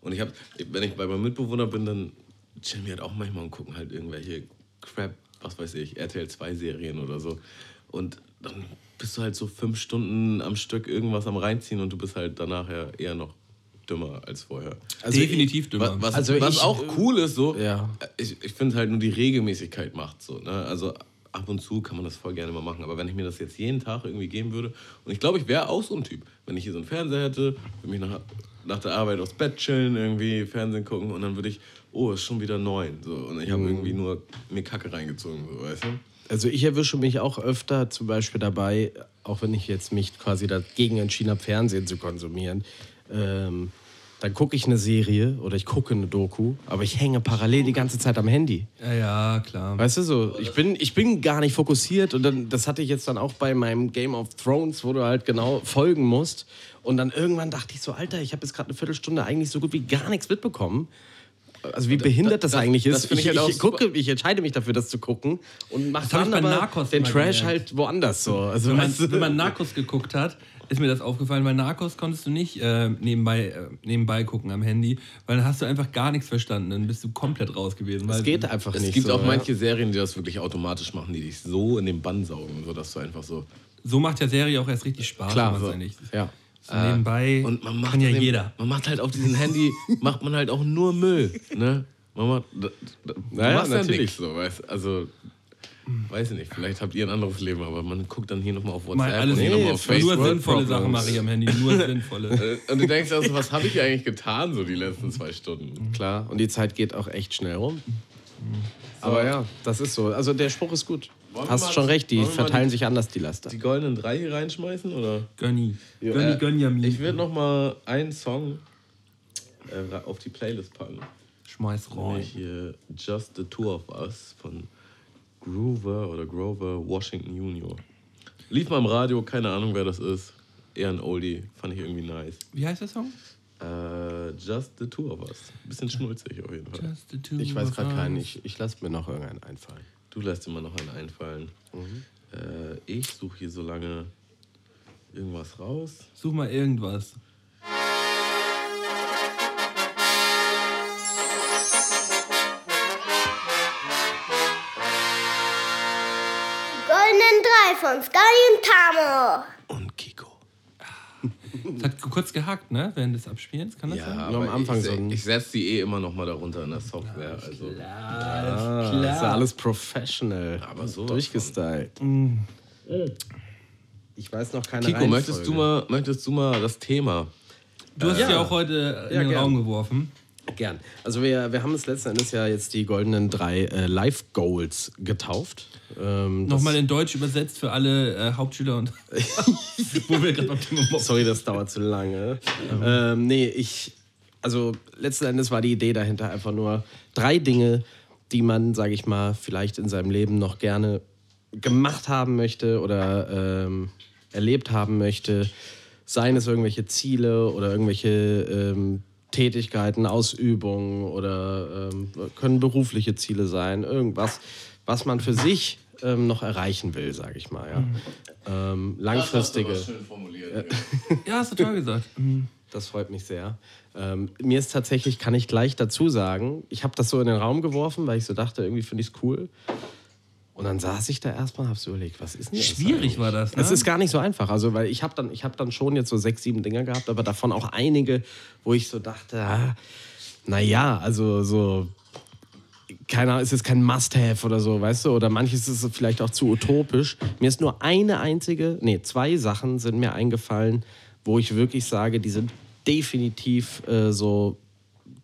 Und ich habe, wenn ich bei meinem Mitbewohner bin, dann chillen wir halt auch manchmal und gucken halt irgendwelche Crap, was weiß ich, RTL 2 Serien oder so. Und dann bist du halt so fünf Stunden am Stück irgendwas am reinziehen und du bist halt danach ja eher noch dümmer als vorher. Also Definitiv dümmer. Was, was, Also was ich- auch cool ist, so, Ja. ich, ich finde halt nur die Regelmäßigkeit macht so. Ne? Also ab und zu kann man das voll gerne mal machen. Aber wenn ich mir das jetzt jeden Tag irgendwie geben würde, und ich glaube, ich wäre auch so ein Typ, wenn ich hier so einen Fernseher hätte, würde mich nach, nach der Arbeit aufs Bett chillen, irgendwie Fernsehen gucken und dann würde ich, oh, ist schon wieder neun. So. Und ich habe irgendwie nur mir Kacke reingezogen, so, weißt du? Also ich erwische mich auch öfter zum Beispiel dabei, auch wenn ich jetzt mich quasi dagegen entschieden habe, Fernsehen zu konsumieren, ähm, dann gucke ich eine Serie oder ich gucke eine Doku, aber ich hänge parallel die ganze Zeit am Handy. Ja, ja, klar. Weißt du so, ich bin, ich bin gar nicht fokussiert und dann, das hatte ich jetzt dann auch bei meinem Game of Thrones, wo du halt genau folgen musst. Und dann irgendwann dachte ich so, Alter, ich habe jetzt gerade eine Viertelstunde eigentlich so gut wie gar nichts mitbekommen. Also wie behindert das, das- eigentlich das ist. ich, ich halt ich, gucke, ich entscheide mich dafür, das zu gucken und mache Das dann aber den Trash halt woanders so. Also Wenn man, wenn man Narcos geguckt hat, ist mir das aufgefallen. Bei Narcos konntest du nicht äh, nebenbei, äh, nebenbei gucken am Handy, weil dann hast du einfach gar nichts verstanden. Dann bist du komplett raus gewesen. das weil- geht einfach Es nicht. gibt so, auch ja. manche Serien, die das wirklich automatisch machen, die dich so in den Bann saugen, sodass du einfach so. So macht ja Serie auch erst richtig Spaß. Klar, so. eigentlich- Ja. So nebenbei Und man macht kann ja dem- jeder. Man macht halt auf diesem Handy, macht man halt auch nur Müll. Ne? Man macht, da, da, Naja, natürlich. so, weißt Also, weiß ich nicht, vielleicht habt ihr ein anderes Leben, aber man guckt dann hier nochmal auf WhatsApp Mal alles und hier nee, nochmal auf nur Facebook. World sinnvolle. Sachen mache ich am Handy. Nur sinnvolle. Äh, Und du denkst also, was habe ich eigentlich getan, so die letzten zwei Stunden? Klar, und die Zeit geht auch echt schnell rum. Aber ja, das ist so. Also der Spruch ist gut. Wollen hast mal- schon recht, die verteilen die- sich anders, die Laster. Die goldenen drei hier reinschmeißen, oder? Gönni. Gönni, Äh, Gönjamin. Ich würde noch mal einen Song äh, auf die Playlist packen. Schmeiß rein. Nämlich hier Just the Two of Us von Groover oder Grover Washington Jr. Lief mal im Radio, keine Ahnung, wer das ist. Eher ein Oldie, fand ich irgendwie nice. Wie heißt der Song? Äh, Just the Two of Us. Bisschen schnulzig auf jeden Fall. Just the two Ich weiß gerade keinen, ich, ich lasse mir noch irgendeinen einfallen. Du lässt immer noch einen einfallen. Äh, ich suche hier so lange irgendwas raus. Such mal irgendwas. Von Sky und Tamo. Und Kiko. Das hat kurz gehackt, ne? Während des Abspielens, kann das Ja, sein? Nur am Anfang ich, so ich setze die eh immer noch mal darunter in der Software. Also, Ah, Das ist ja alles professional. Aber sowas Durchgestylt. Ich weiß noch keine Kiko, möchtest du, mal, möchtest du mal das Thema? Du hast ja auch heute in Ja, den gern. Raum geworfen. Gern. Also wir, wir haben es letzten Endes ja jetzt die goldenen drei äh, Life Goals getauft. Ähm, Nochmal in Deutsch übersetzt für alle äh, Hauptschüler und wo wir gerade Sorry, das dauert zu lange. Ähm, nee, ich. Also letzten Endes war die Idee dahinter einfach nur drei Dinge, die man, sage ich mal, vielleicht in seinem Leben noch gerne gemacht haben möchte oder ähm, erlebt haben möchte. Seien es irgendwelche Ziele oder irgendwelche ähm, Tätigkeiten, Ausübungen oder ähm, können berufliche Ziele sein. Irgendwas, was man für sich ähm, noch erreichen will, sage ich mal. Ja. Ähm, langfristige. schön formuliert. Ja, hast du toll gesagt. Mhm. Das freut mich sehr. Ähm, mir ist tatsächlich, kann ich gleich dazu sagen, ich habe das so in den Raum geworfen, weil ich so dachte, irgendwie finde ich es cool. Und dann saß ich da erstmal und habe so überlegt, was ist denn das? Schwierig war das, ne? Es ist gar nicht so einfach. Also, weil ich habe dann, ich hab dann schon jetzt so sechs, sieben Dinger gehabt, aber davon auch einige, wo ich so dachte, ah, naja, also so, keine Ahnung, es ist kein Must-Have oder so, weißt du? Oder manches ist vielleicht auch zu utopisch. Mir ist nur eine einzige, nee, zwei Sachen sind mir eingefallen, wo ich wirklich sage, die sind definitiv äh, so,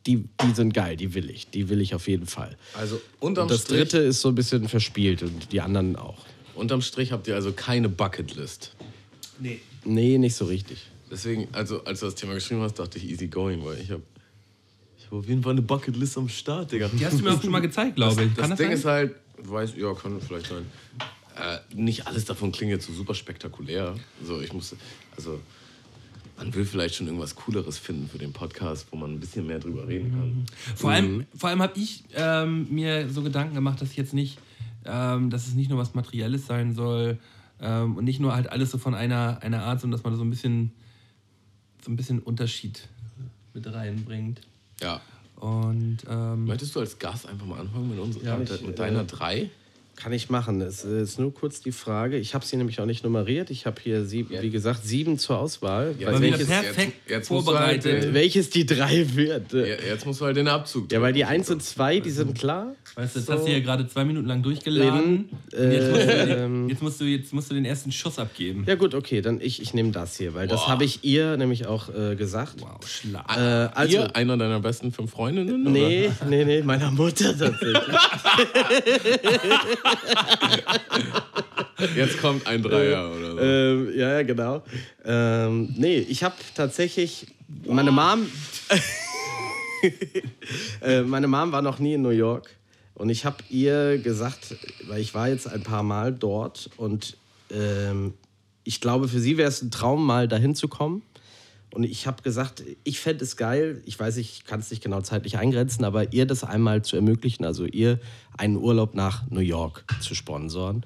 die, die sind geil, die will ich. Die will ich auf jeden Fall. Also unterm, Und das Strich, dritte ist so ein bisschen verspielt und die anderen auch. unterm Strich habt ihr also keine Bucketlist. Nee. Nee, nicht so richtig. Deswegen, also als du das Thema geschrieben hast, dachte ich easy going, weil ich habe ich hab auf jeden Fall eine Bucketlist am Start, Digga. Die hast du mir auch schon mal gezeigt, glaube ich. Das Kann das Ding sein? ist halt, du weißt, ja, kann vielleicht sein. Äh, nicht alles davon klingt jetzt so super spektakulär. So, ich musste, also man will vielleicht schon irgendwas Cooleres finden für den Podcast, wo man ein bisschen mehr drüber reden kann. Vor allem, vor allem habe ich ähm, mir so Gedanken gemacht, dass jetzt nicht, ähm, dass es nicht nur was Materielles sein soll ähm, und nicht nur halt alles so von einer, einer Art, sondern dass man so ein bisschen so ein bisschen Unterschied mit reinbringt. Ja. Und ähm, Möchtest du als Gast einfach mal anfangen mit, uns, Ja, mit, ich, mit äh, deiner drei? Kann ich machen. Es ist nur kurz die Frage. Ich habe sie nämlich auch nicht nummeriert. Ich habe hier, sieb, Ja. wie gesagt, sieben zur Auswahl. Ja, war wieder welches- perfekt jetzt- jetzt vorbereitet. halt, äh, Welches die drei wird. Ja, jetzt musst du halt den Abzug Ja, weil die eins und zwei, die sind klar. weißt du, jetzt hast du hier gerade zwei Minuten lang durchgeladen. Und jetzt musst, du, ähm, den- jetzt, musst du, jetzt musst du den ersten Schuss abgeben. Ja gut, okay, dann ich, ich nehme das hier, weil das Boah. habe ich ihr nämlich auch äh, gesagt. Wow, Schlag. Äh, also, Ihr, einer deiner besten fünf Freundinnen? oder? nee, nee, nee, meiner Mutter tatsächlich. Jetzt kommt ein Dreier oder so. ähm, ja, genau. Ähm, nee, ich habe tatsächlich, meine Mom, äh, meine Mom war noch nie in New York und ich habe ihr gesagt, weil ich war jetzt ein paar Mal dort und ähm, ich glaube, für sie wäre es ein Traum, mal dahin zu kommen. Und ich habe gesagt, ich fände es geil, ich weiß, ich kann es nicht genau zeitlich eingrenzen, aber ihr das einmal zu ermöglichen, also ihr einen Urlaub nach New York zu sponsoren,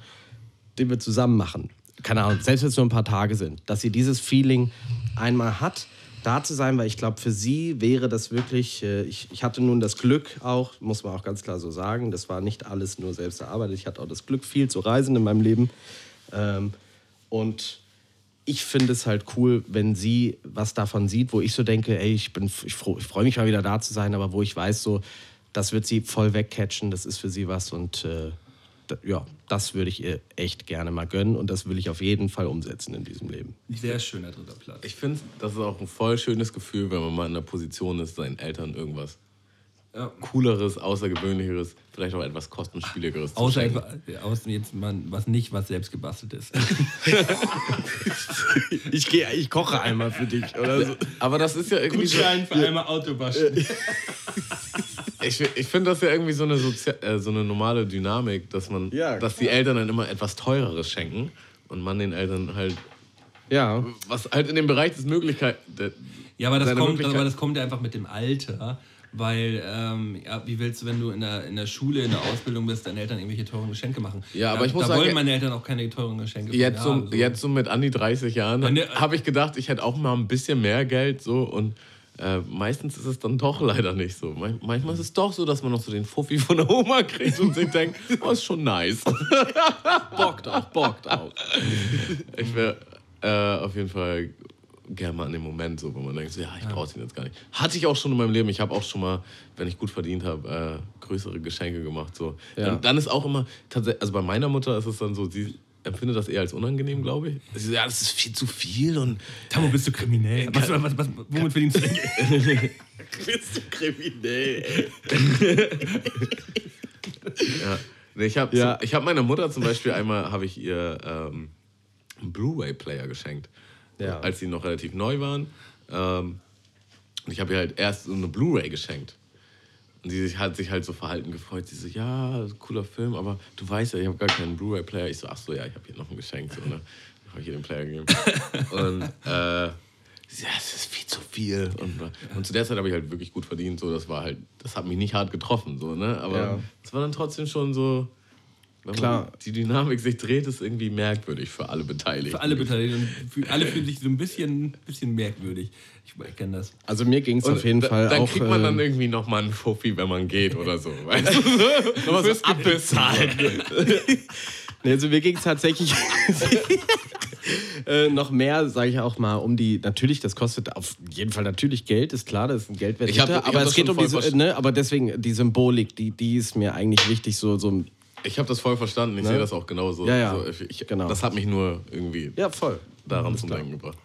den wir zusammen machen. Keine Ahnung, selbst wenn es nur ein paar Tage sind, dass sie dieses Feeling einmal hat, da zu sein, weil ich glaube, für sie wäre das wirklich, äh, ich, ich hatte nun das Glück auch, muss man auch ganz klar so sagen, das war nicht alles nur selbst erarbeitet, ich hatte auch das Glück, viel zu reisen in meinem Leben. Ähm, und ich finde es halt cool, wenn sie was davon sieht, wo ich so denke, ey, ich bin, ich, froh- ich freue mich mal wieder da zu sein, aber wo ich weiß, so, das wird sie voll wegcatchen, das ist für sie was und äh, ja, das würde ich ihr echt gerne mal gönnen und das will ich auf jeden Fall umsetzen in diesem Leben. Sehr schöner dritter Platz. Ich finde, das ist auch ein voll schönes Gefühl, wenn man mal in der Position ist, seinen Eltern irgendwas Ja. cooleres, außergewöhnlicheres, vielleicht auch etwas kostenspieligeres zu Außer, außer jetzt mal was nicht, was selbst gebastelt ist. Ich, geh, ich koche einmal für dich oder so. Aber das ist ja irgendwie so, für einmal Autowaschen. ich, ich finde das ja irgendwie so eine, Sozia äh, so eine normale Dynamik, dass man, Ja, dass die Eltern dann immer etwas teureres schenken und man den Eltern halt, Ja. was halt in dem Bereich des Möglichkeiten, Ja, aber das, kommt, Möglichkeit- aber das kommt ja einfach mit dem Alter. Weil, ähm, ja, wie willst du, wenn du in der, in der Schule, in der Ausbildung bist, deinen Eltern irgendwelche teuren Geschenke machen? Ja, aber da, ich muss da sagen, wollen meine Eltern auch keine teuren Geschenke Jetzt mir so, haben, so. jetzt so mit an die 30 Jahren der- habe ich gedacht, ich hätte auch mal ein bisschen mehr Geld so und äh, meistens ist es dann doch leider nicht so. Man- Manchmal ist es doch so, dass man noch so den Fuffi von der Oma kriegt und sich denkt, oh, ist schon nice. Bockt auch, bockt auch. Ich wäre äh, auf jeden Fall gerne mal an dem Moment so, wo man denkt, so, ja, ich brauche den jetzt gar nicht. Hatte ich auch schon in meinem Leben. Ich habe auch schon mal, wenn ich gut verdient habe, äh, größere Geschenke gemacht. So. Ja. Dann, dann ist auch immer, tatsächlich, also bei meiner Mutter ist es dann so, sie empfindet das eher als unangenehm, glaube ich. Sie so, ja, das ist viel zu viel und Tamo, bist du kriminell? Was, was, was, womit verdienst du Geld? bist du kriminell, ey. ja. Nee, ich habe Ja. ich hab meiner Mutter zum Beispiel einmal, habe ich ihr ähm, einen Blu-ray-Player geschenkt, Ja. als sie noch relativ neu waren. Ähm, und ich habe ihr halt erst so eine Blu-ray geschenkt. Und sie hat sich halt so verhalten gefreut. Sie so, ja, cooler Film, aber du weißt ja, ich habe gar keinen Blu-ray-Player. Ich so, ach so, ja, ich habe hier noch ein Geschenk. So, ne? Dann habe ich ihr den Player gegeben. und äh, sie so, ja, das ist viel zu viel. Und, und zu der Zeit habe ich halt wirklich gut verdient. So, das war halt, das hat mich nicht hart getroffen. So, ne? Aber Ja. es war dann trotzdem schon so, wenn Klar. Man die Dynamik sich dreht, ist irgendwie merkwürdig für alle Beteiligten. Für alle Beteiligten. Für, alle fühlen sich so ein bisschen, bisschen merkwürdig. Ich kenne das. Also mir ging es auf jeden da- Fall dann auch. kriegt man dann äh, irgendwie nochmal einen Fuffi, wenn man geht oder so. Weißt du? Nochmal so abbezahlt. Nee, also mir ging es tatsächlich äh, noch mehr, sage ich auch mal, um die. Natürlich, das kostet auf jeden Fall natürlich Geld, ist klar, das ist ein Geldwert. Aber es geht um diese, ne, aber deswegen die Symbolik, die, die ist mir eigentlich wichtig, so so. Ich habe das voll verstanden. Ich Ne? sehe das auch genauso. Ja, ja, So, ich, ich, genau. Das hat mich nur irgendwie Ja, voll. daran zum Denken gebracht.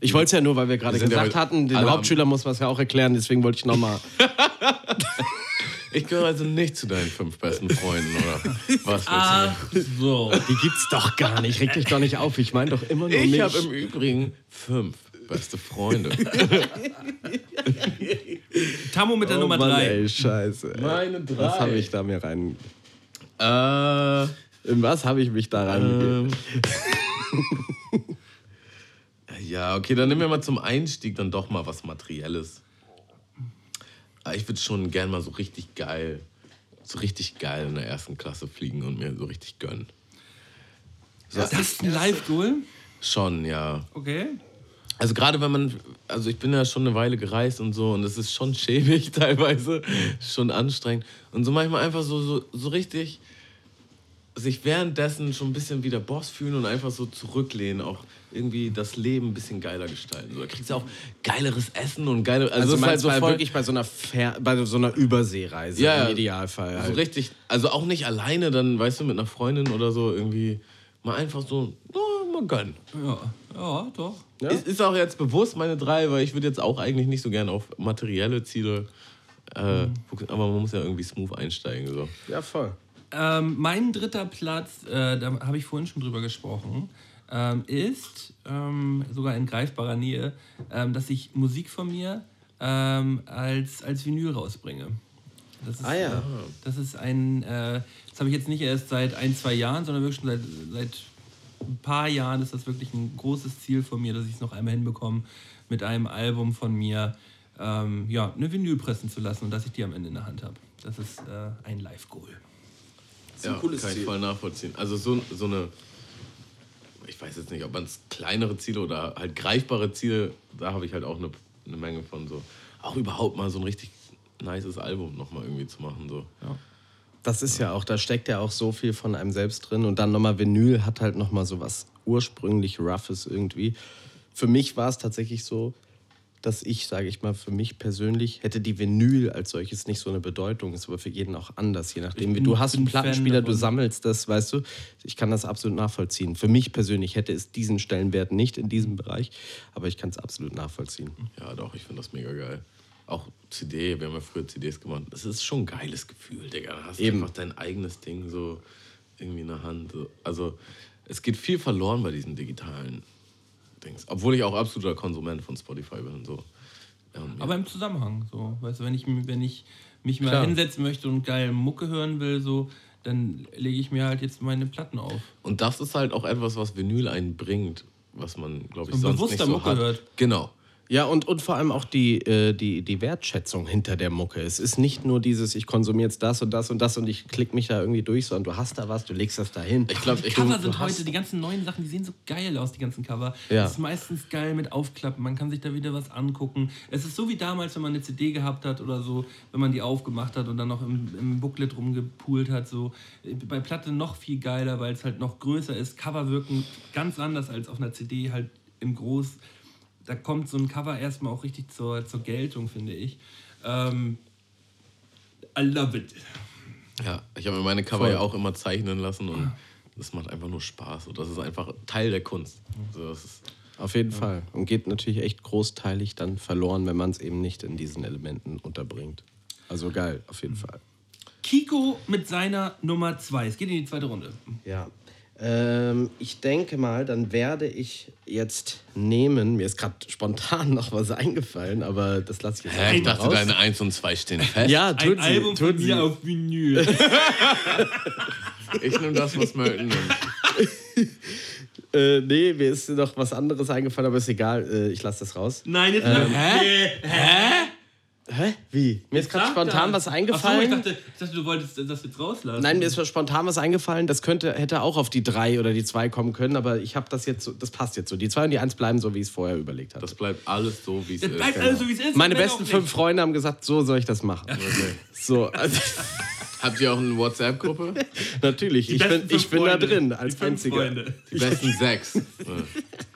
Ich wollte es ja nur, weil wir gerade ja gesagt heute hatten, den Hauptschüler muss man es ja auch erklären, deswegen wollte ich nochmal. Ich gehöre also nicht zu deinen fünf besten Freunden, oder? Was willst Ach so. Die gibt's doch gar nicht. Reg dich doch nicht auf. Ich meine doch immer nur? Ich mich. habe im Übrigen fünf beste Freunde. Tamo mit der oh Nummer Mann, 3. Ey, scheiße. Meine drei. Was habe ich da mir rein. Äh, In was habe ich mich da reingegeben? ähm. ja, okay, dann nehmen wir mal zum Einstieg dann doch mal was Materielles. Ah, Ich würde schon gern mal so richtig geil, so richtig geil in der ersten Klasse fliegen und mir so richtig gönnen. So, Das ist ein Live-Goal? Schon, ja. Okay. Also gerade wenn man, also ich bin ja schon eine Weile gereist und so und es ist schon schäbig teilweise, schon anstrengend. Und so manchmal einfach so, so, so richtig sich währenddessen schon ein bisschen wie der Boss fühlen und einfach so zurücklehnen, auch irgendwie das Leben ein bisschen geiler gestalten. So, da kriegst du auch geileres Essen und geile, also, Also, halt so voll, wirklich bei so einer, Fer bei so einer Überseereise Ja, im Idealfall. so Halt. richtig, also auch nicht alleine dann, weißt du, mit einer Freundin oder so irgendwie mal einfach so, oh, mal gönnen. Ja, ja doch. Ja? Ist, ist auch jetzt bewusst meine drei, weil ich würde jetzt auch eigentlich nicht so gern auf materielle Ziele äh, fokussieren, aber man muss ja irgendwie smooth einsteigen. So. Ja, voll. Ähm, mein dritter Platz, äh, da habe ich vorhin schon drüber gesprochen, ähm, ist ähm, sogar in greifbarer Nähe, ähm, dass ich Musik von mir ähm, als, als Vinyl rausbringe. Das ist, Ah, ja. äh, das ist ein, äh, das habe ich jetzt nicht erst seit ein, zwei Jahren, sondern wirklich schon seit, seit ein paar Jahren ist das wirklich ein großes Ziel von mir, dass ich es noch einmal hinbekomme, mit einem Album von mir ähm, ja, eine Vinyl pressen zu lassen und dass ich die am Ende in der Hand habe. Das ist äh, ein Live-Goal. Ja, cooles kann ich Ziel. voll nachvollziehen. Also so, so eine, ich weiß jetzt nicht, ob man es kleinere Ziele oder halt greifbare Ziele, da habe ich halt auch eine, eine Menge von so. Auch überhaupt mal so ein richtig nices Album nochmal irgendwie zu machen. So. Das ist ja auch, da steckt ja auch so viel von einem selbst drin. Und dann nochmal Vinyl hat halt nochmal so was ursprünglich Roughes irgendwie. Für mich war es tatsächlich so, dass ich, sage ich mal, für mich persönlich hätte die Vinyl als solches nicht so eine Bedeutung. Ist aber für jeden auch anders, je nachdem. Du hast einen Plattenspieler, du sammelst das, weißt du. Ich kann das absolut nachvollziehen. Für mich persönlich hätte es diesen Stellenwert nicht in diesem Bereich, aber ich kann es absolut nachvollziehen. Ja, doch, ich finde das mega geil. auch CD, wir haben ja früher CDs gemacht. Das ist schon ein geiles Gefühl, Digga. Da hast Eben. einfach dein eigenes Ding so irgendwie in der Hand. So. Also es geht viel verloren bei diesen digitalen Dings. Obwohl ich auch absoluter Konsument von Spotify bin. So. Ähm, Aber im Zusammenhang, so. Weißt du, wenn ich, wenn ich mich mal Klar. hinsetzen möchte und geil Mucke hören will, so, dann lege ich mir halt jetzt meine Platten auf. Und das ist halt auch etwas, was Vinyl einbringt, was man, glaube ich, So sonst nicht so Mucke hat. hört. Genau. Ja, und, und vor allem auch die, äh, die, die Wertschätzung hinter der Mucke. Es ist nicht nur dieses, ich konsumiere jetzt das und das und das und ich klicke mich da irgendwie durch, sondern du hast da was, du legst das da hin. Ich glaube, Die ich Cover du sind hast- heute, die ganzen neuen Sachen, die sehen so geil aus, die ganzen Cover. Ja. Das ist meistens geil mit Aufklappen, man kann sich da wieder was angucken. Es ist so wie damals, wenn man eine CD gehabt hat oder so, wenn man die aufgemacht hat und dann noch im, im Booklet rumgepoolt hat. So. Bei Platte noch viel geiler, weil es halt noch größer ist. Cover wirken ganz anders als auf einer CD halt im Groß. Da kommt so ein Cover erstmal auch richtig zur, zur Geltung, finde ich. Ähm, I love it. Ja, ich habe mir meine Cover ja auch immer zeichnen lassen und das macht einfach nur Spaß. Und das ist einfach Teil der Kunst. So, das ist, Auf jeden Fall. Und geht natürlich echt großteilig dann verloren, wenn man es eben nicht in diesen Elementen unterbringt. Also geil, auf jeden Fall. Kiko mit seiner Nummer 2. Es geht in die zweite Runde. Ja. Ähm, ich denke mal, dann werde ich jetzt nehmen. Mir ist gerade spontan noch was eingefallen, aber das lasse ich jetzt Hä, ich dachte, raus. deine 1 und 2 stehen fest. Ja, Ein tut sie, Album tut von sie. mir auf Vinyl. Ich nehme das, was Melton nimmt. Äh, nee, mir ist noch was anderes eingefallen, aber ist egal. Äh, ich lasse das raus. Nein, jetzt Ähm, hä? Hä? Hä? Wie? Mir ist gerade spontan was eingefallen. Achso, ich dachte, ich dachte, du wolltest das jetzt rauslassen. Nein, mir ist spontan was eingefallen. Das könnte, hätte auch auf die drei oder die zwei kommen können, aber ich habe das jetzt so, das passt jetzt so. Die zwei und die eins bleiben so, wie ich es vorher überlegt hatte. Das bleibt alles so, wie es Das ist. bleibt alles so, wie es ist. Meine besten fünf. Freunde haben gesagt, so soll ich das machen. So, also, Habt ihr auch eine WhatsApp-Gruppe? natürlich. Ich bin, ich bin da drin Die als einziger. Freunde. Die besten sechs.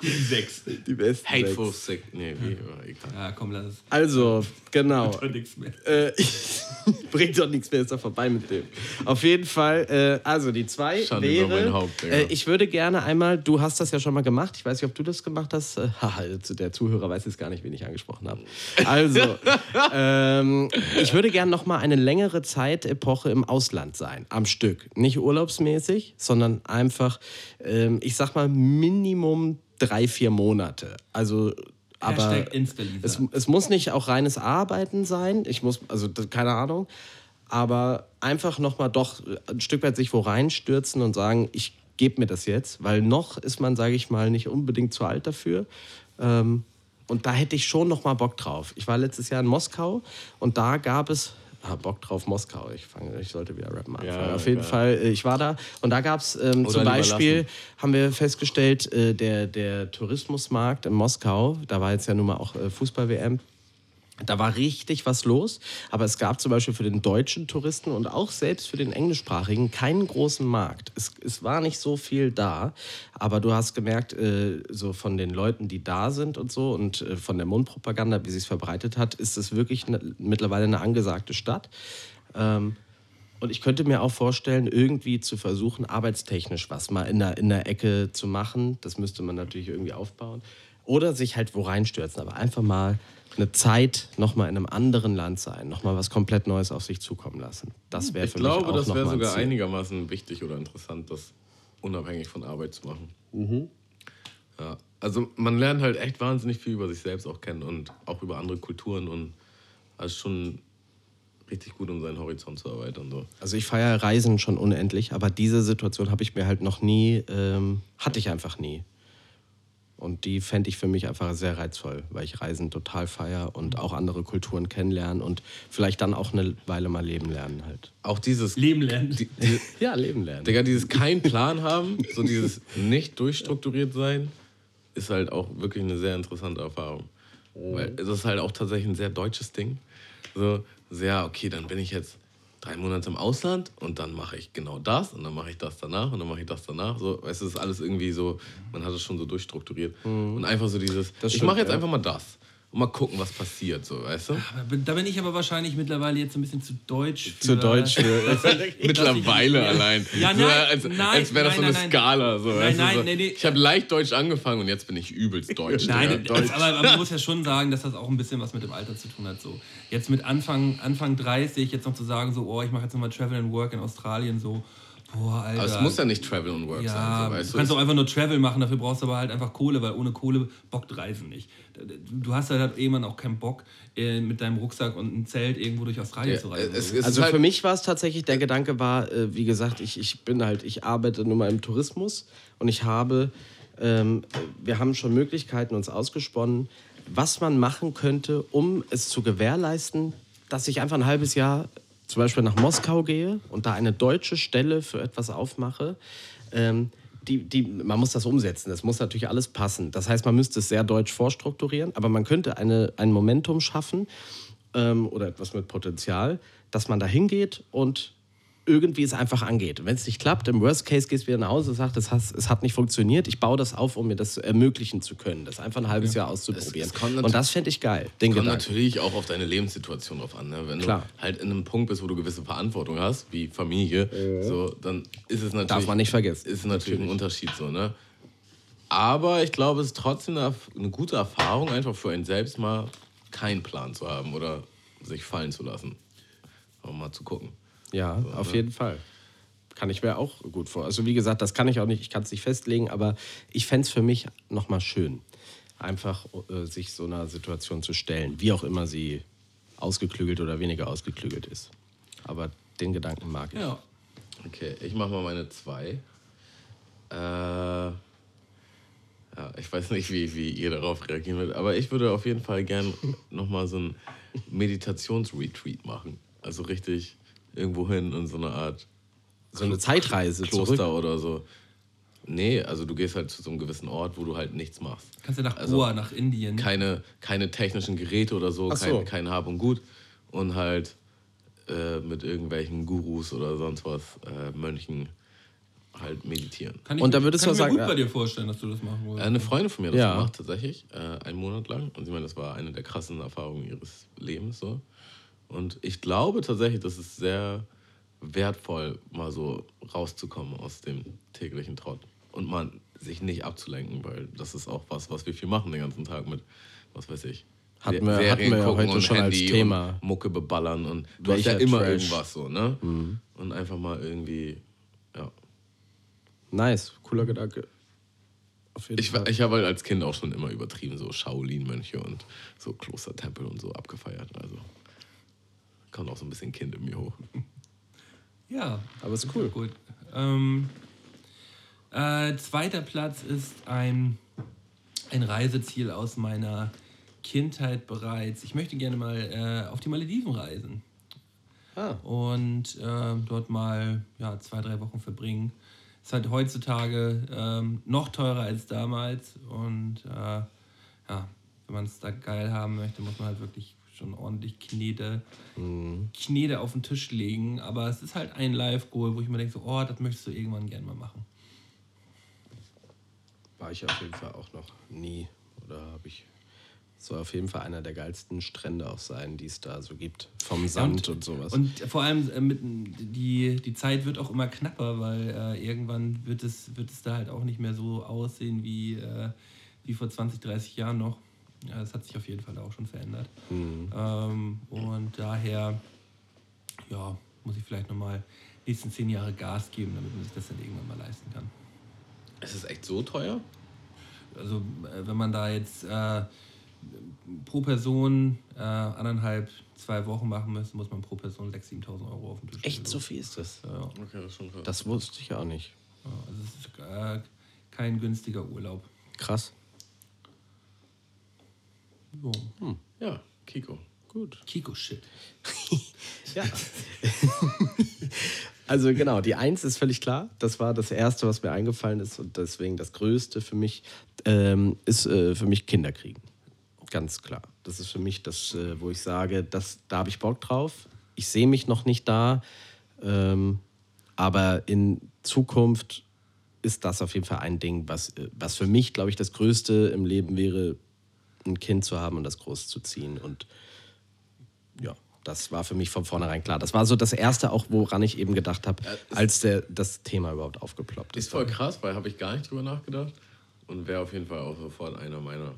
Die sechs. Die besten Hateful sechs. Sick. Nee, wie? Oh, egal. Ja, komm, lass es. Also, genau. Doch nichts mehr. Äh, bringt doch nichts mehr, ist doch vorbei mit dem. Auf jeden Fall, äh, also die zwei Schande über wäre, mein Haupt, äh, ich würde gerne einmal, du hast das ja schon mal gemacht, ich weiß nicht, ob du das gemacht hast, äh, haha, der Zuhörer weiß jetzt gar nicht, wen ich angesprochen habe. Also, ähm, ich würde gerne noch mal eine längere Zeitepoche im Ausland sein, am Stück. Nicht urlaubsmäßig, sondern einfach, ähm, ich sag mal, Minimum drei, vier Monate. Also, aber es, es muss nicht auch reines Arbeiten sein. Ich muss, also keine Ahnung. Aber einfach nochmal doch ein Stück weit sich wo reinstürzen und sagen, ich gebe mir das jetzt. Weil noch ist man, sage ich mal, nicht unbedingt zu alt dafür. Ähm, und da hätte ich schon nochmal Bock drauf. Ich war letztes Jahr in Moskau und da gab es. Ah, Bock drauf, Moskau. Ich, fange, ich sollte wieder rappen anfangen. Ja, Auf jeden geil. Fall, äh, ich war da und da gab es ähm, zum Beispiel, haben wir festgestellt, äh, der, der Tourismusmarkt in Moskau, da war jetzt ja nun mal auch äh, Fußball-WM, da war richtig was los, aber es gab zum Beispiel für den deutschen Touristen und auch selbst für den englischsprachigen keinen großen Markt. Es, es war nicht so viel da, aber du hast gemerkt, äh, so von den Leuten, die da sind und so und äh, von der Mundpropaganda, wie sie es verbreitet hat, ist es wirklich ne, mittlerweile eine angesagte Stadt. Ähm, und ich könnte mir auch vorstellen, irgendwie zu versuchen, arbeitstechnisch was mal in der, in der Ecke zu machen. Das müsste man natürlich irgendwie aufbauen. Oder sich halt wo reinstürzen, aber einfach mal eine Zeit nochmal in einem anderen Land sein, nochmal was komplett Neues auf sich zukommen lassen. Das wäre Ich für glaube, mich auch das noch wäre mal ein sogar Ziel. einigermaßen wichtig oder interessant, das unabhängig von Arbeit zu machen. Ja, also man lernt halt echt wahnsinnig viel über sich selbst auch kennen und auch über andere Kulturen und das ist schon richtig gut, um seinen Horizont zu erweitern. So. Also ich feiere Reisen schon unendlich, aber diese Situation habe ich mir halt noch nie, ähm, hatte ich einfach nie. Und die fände ich für mich einfach sehr reizvoll, weil ich Reisen total feiere und auch andere Kulturen kennenlernen und vielleicht dann auch eine Weile mal leben lernen halt. Auch dieses, Leben lernen. die, die, Ja, leben lernen. Digga, dieses keinen Plan haben, so dieses nicht durchstrukturiert sein, ist halt auch wirklich eine sehr interessante Erfahrung. Weil es ist halt auch tatsächlich ein sehr deutsches Ding. So, sehr, okay, dann bin ich jetzt drei Monate im Ausland und dann mache ich genau das und dann mache ich das danach und dann mache ich das danach. So, es ist alles irgendwie so, man hat es schon so durchstrukturiert. Und einfach so dieses, ich mache jetzt ja. einfach mal das. Und mal gucken, was passiert, so, weißt du? Aber Da bin ich aber wahrscheinlich mittlerweile jetzt ein bisschen zu deutsch. Für, Zu deutsch für. Mittlerweile Ja. allein. Ja, so, nein, als nein, als wäre das nein, so eine nein, nein. Skala. So, weißt du, nein, so. nee, nee. Ich habe leicht Deutsch angefangen und jetzt bin ich übelst Deutsch. Nein, Digga. das, aber, aber man muss ja schon sagen, dass das auch ein bisschen was mit dem Alter zu tun hat. So. Jetzt mit Anfang, Anfang 30, jetzt noch zu sagen, so, oh, ich mache jetzt nochmal Travel and Work in Australien, so, boah, Alter. Aber es muss ja nicht Travel und Work Ja, sein. So, weißt du kannst auch einfach nur Travel machen, dafür brauchst du aber halt einfach Kohle, weil ohne Kohle bockt Reisen nicht. Du hast halt irgendwann auch keinen Bock, äh, mit deinem Rucksack und einem Zelt irgendwo durch Australien Ja, zu reisen. es- so. es- Also halt- für mich war es tatsächlich, der Gedanke war, äh, wie gesagt, ich, ich bin halt, ich arbeite nun mal im Tourismus und ich habe, ähm, wir haben schon Möglichkeiten uns ausgesponnen, was man machen könnte, um es zu gewährleisten, dass ich einfach ein halbes Jahr zum Beispiel nach Moskau gehe und da eine deutsche Stelle für etwas aufmache. Ähm, die, die, man muss das umsetzen, das muss natürlich alles passen. Das heißt, man müsste es sehr deutsch vorstrukturieren, aber man könnte eine, ein Momentum schaffen, ähm, oder etwas mit Potenzial, dass man da hingeht und irgendwie es einfach angeht. Wenn es nicht klappt, im Worst Case gehst du wieder nach Hause und sagst, es hat, es hat nicht funktioniert. Ich baue das auf, um mir das ermöglichen zu können. Das einfach ein halbes Jahr auszuprobieren. Es- es und das fände ich geil, den Kommt natürlich auch auf deine Lebenssituation drauf an. Ne? Wenn Klar. du halt in einem Punkt bist, wo du gewisse Verantwortung hast, wie Familie, so, dann ist es natürlich, Darf man nicht vergessen. Ist natürlich, ein Unterschied so, ne? Aber ich glaube, es ist trotzdem eine, eine gute Erfahrung, einfach für einen selbst mal keinen Plan zu haben oder sich fallen zu lassen. Aber mal zu gucken. Ja, auf jeden Fall. Kann ich mir auch gut vor. Also wie gesagt, das kann ich auch nicht, ich kann es nicht festlegen, aber ich fände es für mich nochmal schön, einfach äh, sich so einer Situation zu stellen, wie auch immer sie ausgeklügelt oder weniger ausgeklügelt ist. Aber den Gedanken mag ich. ja. Okay, ich mache mal meine zwei. Äh, ja, ich weiß nicht, wie, wie ihr darauf reagieren wird, aber ich würde auf jeden Fall gern nochmal so ein Meditationsretreat machen. Also richtig irgendwo hin in so eine Art So eine Zeitreise Kloster zurück. oder so. Nee, also du gehst halt zu so einem gewissen Ort, wo du halt nichts machst. Kannst du nach Also, Goa, nach Indien. Keine, keine technischen Geräte oder so, Ach so. Kein, kein Hab und Gut. Und halt äh, mit irgendwelchen Gurus oder sonst was, äh, Mönchen, halt meditieren. Kann ich, Und da mir- würdest kann du ich mir sagen, gut ja. bei dir vorstellen, dass du das machen Äh, würdest. Eine Freundin von mir hat das Ja. gemacht, tatsächlich, äh, einen Monat lang. Und sie meinte, das war eine der krassen Erfahrungen ihres Lebens. So. Und ich glaube tatsächlich, das ist sehr wertvoll, mal so rauszukommen aus dem täglichen Trott. Und mal sich nicht abzulenken, weil das ist auch was, was wir viel machen den ganzen Tag mit, was weiß ich. Hatten wir- Serien hatten wir gucken heute und schon als Handy Thema. Und Mucke beballern und du Welcher hast ja immer Trash. irgendwas so, ne? Und einfach mal irgendwie, ja. Nice, cooler Gedanke. Auf jeden Ich, Fall. ich habe halt als Kind auch schon immer übertrieben, so Shaolin-Mönche und so Klostertempel und so abgefeiert. Also kommt auch so ein bisschen Kind in mir hoch. Ja, Aber ist cool. Gut. Ähm, äh, zweiter Platz ist ein, ein Reiseziel aus meiner Kindheit bereits. Ich möchte gerne mal äh, auf die Malediven reisen Ah. und äh, dort mal ja, zwei, drei Wochen verbringen. Ist halt heutzutage ähm, noch teurer als damals und äh, ja, wenn man es da geil haben möchte, muss man halt wirklich schon ordentlich Knete, Knete auf den Tisch legen. Aber es ist halt ein Live-Goal, wo ich mir denke, so, oh, das möchtest du irgendwann gerne mal machen. War ich auf jeden Fall auch noch nie. Oder habe ich. Soll auf jeden Fall einer der geilsten Strände auch sein, die es da so gibt. Vom Sand und, sowas. Und vor allem äh, mit, die, die Zeit wird auch immer knapper, weil äh, irgendwann wird es, wird es da halt auch nicht mehr so aussehen wie, äh, wie vor 20, 30 Jahren noch. Ja, das hat sich auf jeden Fall auch schon verändert. Ähm, und daher ja, muss ich vielleicht nochmal nächsten zehn Jahre Gas geben, damit man sich das dann irgendwann mal leisten kann. Ist es echt so teuer? Also äh, wenn man da jetzt äh, pro Person äh, anderthalb, zwei Wochen machen müsste, muss man pro Person 6.000, 7.000 Euro auf den Tisch Echt so viel ist das? Ja, Okay, das ist schon krass. Das wusste ich auch nicht. ja, also es ist äh, kein günstiger Urlaub. Krass. So. Ja, Kiko. Gut. Kiko-Shit. Ja. also genau, die Eins ist völlig klar. Das war das Erste, was mir eingefallen ist und deswegen das Größte für mich ähm, ist äh, für mich Kinderkriegen. Ganz klar. Das ist für mich das, äh, wo ich sage, das, da habe ich Bock drauf. Ich sehe mich noch nicht da, ähm, aber in Zukunft ist das auf jeden Fall ein Ding, was, äh, was für mich, glaube ich, das Größte im Leben wäre, ein Kind zu haben und das groß zu ziehen. Und ja, das war für mich von vornherein klar. Das war so das Erste auch, woran ich eben gedacht habe, als der, das Thema überhaupt aufgeploppt ist. Ist voll krass, weil habe ich gar nicht drüber nachgedacht und wäre auf jeden Fall auch sofort einer meiner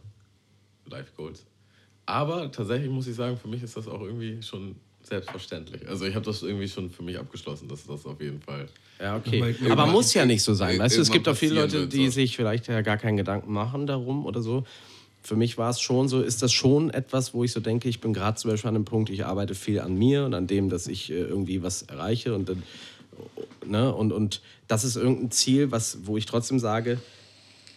Life Goals. Aber tatsächlich muss ich sagen, für mich ist das auch irgendwie schon selbstverständlich. Also ich habe das irgendwie schon für mich abgeschlossen, dass das auf jeden Fall. Ja, okay. Aber muss ja nicht so sein. Weißt du, es gibt auch viele Leute, die so. sich vielleicht ja gar keinen Gedanken machen darum oder so. Für mich war es schon so, ist das schon etwas, wo ich so denke, ich bin gerade zum Beispiel an einem Punkt, ich arbeite viel an mir und an dem, dass ich äh, irgendwie was erreiche und ne, und, und das ist irgendein Ziel, was, wo ich trotzdem sage,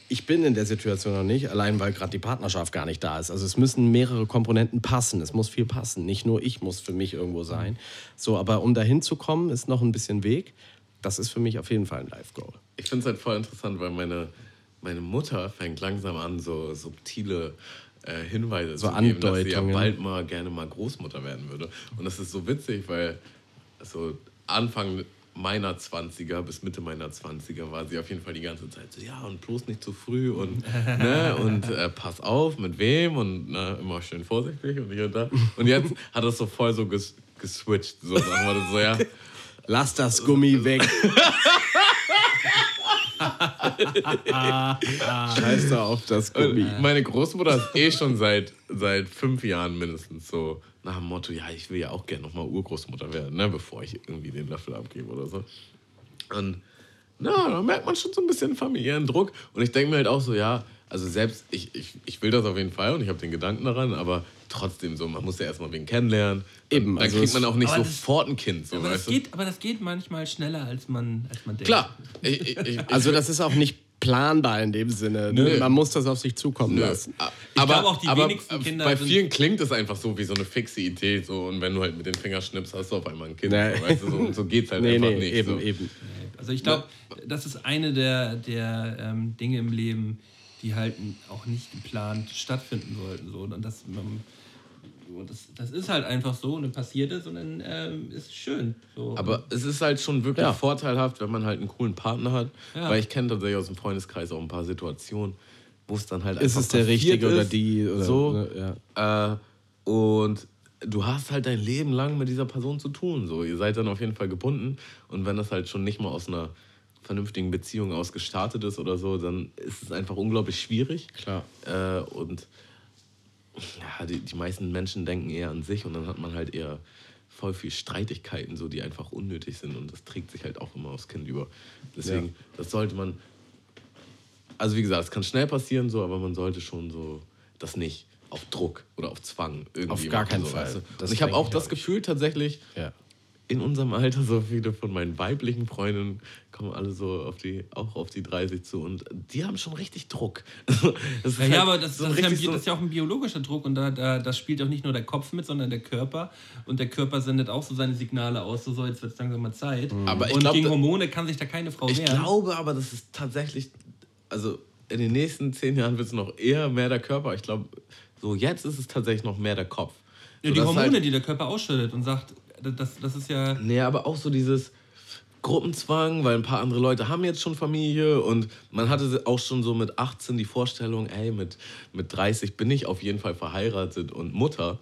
ich bin in der Situation noch nicht, allein weil gerade die Partnerschaft gar nicht da ist. Also es müssen mehrere Komponenten passen. Es muss viel passen. Nicht nur ich muss für mich irgendwo sein. So, aber um dahin zu kommen, ist noch ein bisschen Weg. Das ist für mich auf jeden Fall ein Life-Goal. Ich finde es halt voll interessant, weil meine, meine Mutter fängt langsam an, so subtile äh, Hinweise So zu geben, dass sie ja bald mal gerne mal Großmutter werden würde. Und das ist so witzig, weil so Anfang meiner 20er bis Mitte meiner 20er war sie auf jeden Fall die ganze Zeit so, ja, und bloß nicht zu früh und, ne, und äh, pass auf, mit wem und ne, immer schön vorsichtig und hier und da. Und jetzt hat das so voll so ges geswitcht. So sagen wir das so, ja. Lass das Gummi weg. Scheiß da auf das Gummi. Meine Großmutter ist eh schon seit, seit fünf Jahren mindestens so nach dem Motto, ja, ich will ja auch gerne nochmal Urgroßmutter werden, ne, bevor ich irgendwie den Löffel abgebe oder so. Und na, da merkt man schon so ein bisschen familiären Druck. Und ich denke mir halt auch so, ja, also selbst, ich, ich, ich will das auf jeden Fall und ich habe den Gedanken daran, aber trotzdem so, man muss ja erstmal wen kennenlernen. Eben, Dann also kriegt man auch nicht sofort ein Kind. So, Aber das, geht, aber das geht manchmal schneller, als man, als man denkt. Klar. Ich, ich, ich, Also das ist auch nicht planbar in dem Sinne. Ne? Nö. Man muss das auf sich zukommen Nö. lassen. Ich aber, auch, die aber wenigsten Kinder bei vielen klingt es einfach so wie so eine fixe Idee. So, und wenn du halt mit den Fingern schnippst, hast du auf einmal ein Kind. Nee. So, weißt du, so, und so geht's halt Nee, einfach nee, nicht. eben, so. eben. Also ich glaube, das ist eine der, der ähm, Dinge im Leben, die halt auch nicht geplant stattfinden sollten. So. Und das, ähm, so, das, das ist halt einfach so und dann passiert es und dann ähm, ist es schön. So. Aber es ist halt schon wirklich Ja. vorteilhaft, wenn man halt einen coolen Partner hat. Ja. Weil ich kenne tatsächlich aus dem Freundeskreis auch ein paar Situationen, wo es dann halt Ist einfach es der Richtige oder ist. die? Oder, so. ne, ja. Äh, und du hast halt dein Leben lang mit dieser Person zu tun. So. Ihr seid dann auf jeden Fall gebunden. Und wenn das halt schon nicht mal aus einer vernünftigen Beziehung aus gestartet ist oder so, dann ist es einfach unglaublich schwierig. Klar. Äh, und ja, die, die meisten Menschen denken eher an sich und dann hat man halt eher voll viel Streitigkeiten, so, die einfach unnötig sind und das trägt sich halt auch immer aufs Kind über. Deswegen, Ja. das sollte man, also wie gesagt, es kann schnell passieren, so, aber man sollte schon so das nicht auf Druck oder auf Zwang irgendwie Auf gar keinen so, Fall. weißt du? Und ich habe auch das Gefühl tatsächlich, Ja. In unserem Alter so viele von meinen weiblichen Freundinnen kommen alle so auf die, auch auf die 30 zu und die haben schon richtig Druck. Das ist Ja, ja, halt aber das, so das, ist ja, das ist ja auch ein biologischer Druck und da, da das spielt auch nicht nur der Kopf mit, sondern der Körper. Und der Körper sendet auch so seine Signale aus, so, so jetzt wird es langsam mal Zeit. Aber ich und glaub, gegen Hormone kann sich da keine Frau Ich wehren. glaube aber, das ist tatsächlich, also in den nächsten zehn Jahren wird es noch eher mehr der Körper. Ich glaube, so jetzt ist es tatsächlich noch mehr der Kopf. ja, die Hormone, Halt, die der Körper ausschüttet und sagt, das, das ist ja. nee, aber auch so dieses Gruppenzwang, weil ein paar andere Leute haben jetzt schon Familie und man hatte auch schon so mit 18 die Vorstellung, ey, mit, mit 30 bin ich auf jeden Fall verheiratet und Mutter.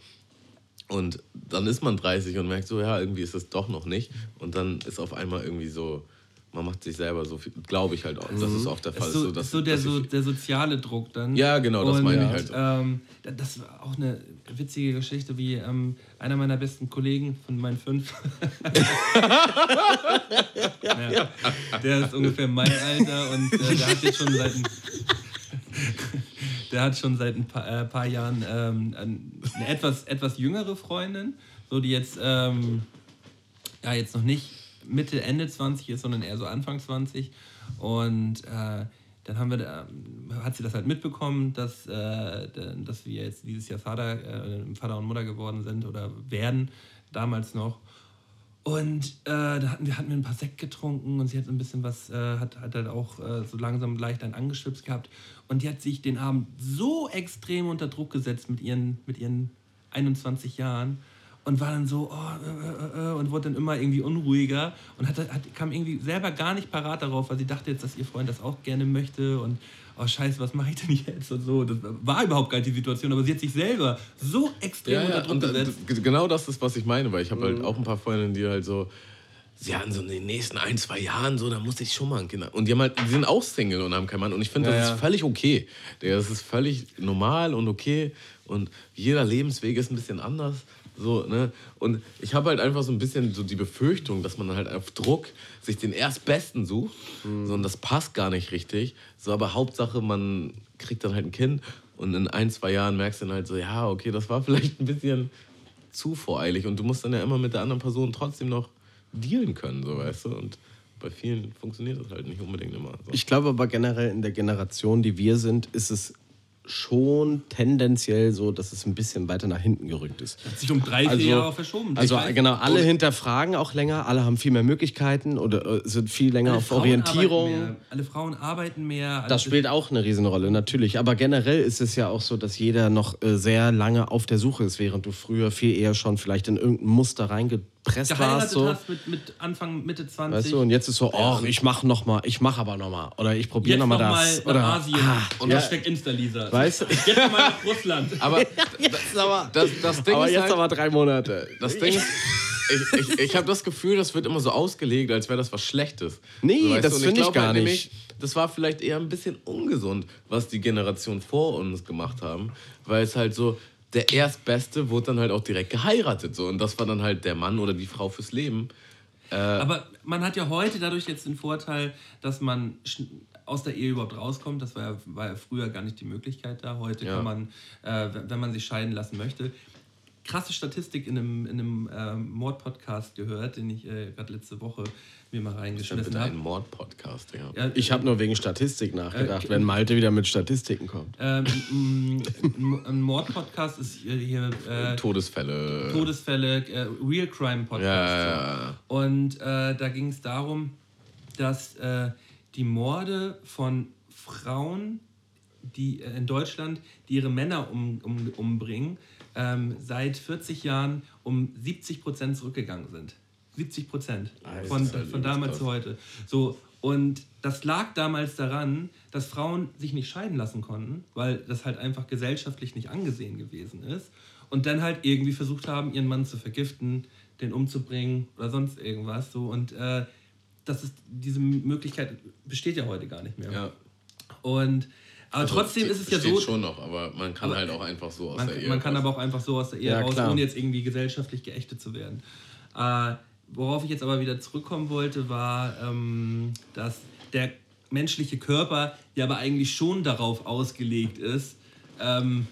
Und dann ist man 30 und merkt so, ja, irgendwie ist es doch noch nicht. Und dann ist auf einmal irgendwie so, man macht sich selber so viel, glaube ich halt auch, dass es oft der Fall Ist ist. so, so, dass, ist so, der, so der soziale Druck dann. Ja, genau, das Und, meine ich halt. Ähm, da- das war auch eine witzige Geschichte, wie ähm, einer meiner besten Kollegen von meinen fünf. ja, der ist ungefähr mein Alter und äh, der hat jetzt schon seit ein, der hat schon seit ein paar, äh, paar Jahren ähm, eine etwas, etwas jüngere Freundin, so die jetzt ähm, ja jetzt noch nicht Mitte, Ende 20 ist, sondern eher so Anfang 20. Und äh, dann haben wir, da, hat sie das halt mitbekommen, dass, äh, dass wir jetzt dieses Jahr Vater, äh, Vater und Mutter geworden sind oder werden, damals noch. Und äh, da hatten wir, hatten wir ein paar Sekt getrunken und sie hat so ein bisschen was, äh, hat, hat halt auch äh, so langsam leicht einen angeschwipst gehabt. Und die hat sich den Abend so extrem unter Druck gesetzt mit ihren, mit ihren 21 Jahren und war dann so, oh, äh, äh, äh, und wurde dann immer irgendwie unruhiger und hat, hat, kam irgendwie selber gar nicht parat darauf, weil sie dachte jetzt, dass ihr Freund das auch gerne möchte und, oh scheiße, was mache ich denn jetzt und so. Das war überhaupt gar nicht die Situation, aber sie hat sich selber so extrem Ja, unter ja, Druck und äh, gesetzt. genau das ist, was ich meine, weil ich habe Mhm. halt auch ein paar Freundinnen, die halt so, sie hatten so in den nächsten ein, zwei Jahren so, da muss ich schon mal ein Kind haben. Und die, haben halt, die sind auch Single und haben keinen Mann. Und ich finde, das Ja, ja. ist völlig okay. Das ist völlig normal und okay. Und jeder Lebensweg ist ein bisschen anders. So, ne? Und ich habe halt einfach so ein bisschen so die Befürchtung, dass man halt auf Druck sich den Erstbesten sucht. So, und das passt gar nicht richtig. So, aber Hauptsache, man kriegt dann halt ein Kind. Und in ein, zwei Jahren merkst du dann halt so, ja, okay, das war vielleicht ein bisschen zu voreilig. Und du musst dann ja immer mit der anderen Person trotzdem noch dealen können, so weißt du. Und bei vielen funktioniert das halt nicht unbedingt immer. So. Ich glaube aber generell in der Generation, die wir sind, ist es schon tendenziell so, dass es ein bisschen weiter nach hinten gerückt ist. Hat sich um drei, vier Jahre verschoben. Also genau, alle hinterfragen auch länger, alle haben viel mehr Möglichkeiten oder äh, sind viel länger alle auf Frauen Orientierung. alle Frauen arbeiten mehr. Das spielt auch eine Riesenrolle, natürlich. Aber generell ist es ja auch so, dass jeder noch äh, sehr lange auf der Suche ist, während du früher viel eher schon vielleicht in irgendein Muster reingepresst warst. geheiratet So. hast mit, mit Anfang, Mitte 20. Weißt du, und jetzt ist so, oh, ich mach noch mal, ich mach aber noch mal oder ich probiere noch mal mal das nach oder Asien ah, und ja, das steckt Insta-Lisa. weißt du? Jetzt noch mal nach Russland. aber jetzt aber, das, das Ding aber ist jetzt halt, aber drei Monate. Das Ding ist, ich, ich, ich habe das Gefühl, das wird immer so ausgelegt, als wäre das was Schlechtes. Nee, weißt das finde ich glaub gar halt nicht. Nämlich, das war vielleicht eher ein bisschen ungesund, was die Generation vor uns gemacht haben, weil es halt so, der Erstbeste wurde dann halt auch direkt geheiratet. So. Und das war dann halt der Mann oder die Frau fürs Leben. Aber man hat ja heute dadurch jetzt den Vorteil, dass man aus der Ehe überhaupt rauskommt. Das war ja, war ja früher gar nicht die Möglichkeit da. Heute Ja. kann man, äh, wenn- man sich scheiden lassen möchte. Krasse Statistik in einem, in einem ähm, Mord-Podcast gehört, den ich äh, gerade letzte Woche mir mal reingeschmissen bitte ein habe. Mord-Podcast, ja. Ja, Ich habe nur wegen Statistik nachgedacht, Äh, wenn Malte wieder mit Statistiken kommt. ähm, ein Mord-Podcast ist hier, hier äh, Todesfälle. Todesfälle, äh, Real Crime Podcast. Ja, ja, ja. Und äh, da ging es darum, dass äh, die Morde von Frauen, die äh, in Deutschland, die ihre Männer um, um, umbringen, ähm, seit 40 Jahren um 70 Prozent zurückgegangen sind. 70 Prozent von, von damals zu heute. So, und das lag damals daran, dass Frauen sich nicht scheiden lassen konnten, weil das halt einfach gesellschaftlich nicht angesehen gewesen ist. Und dann halt irgendwie versucht haben, ihren Mann zu vergiften, den umzubringen oder sonst irgendwas. So. Und äh, das ist, diese Möglichkeit besteht ja heute gar nicht mehr. ja. Und, aber trotzdem ist es ja so. schon noch, aber man kann Aber, halt auch einfach so aus Man, der Ehe. man kann raus. aber auch einfach so aus der Ehe Ja, raus, klar. ohne jetzt irgendwie gesellschaftlich geächtet zu werden. Äh, worauf ich jetzt aber wieder zurückkommen wollte, war, ähm, dass der menschliche Körper ja aber eigentlich schon darauf ausgelegt ist, ähm,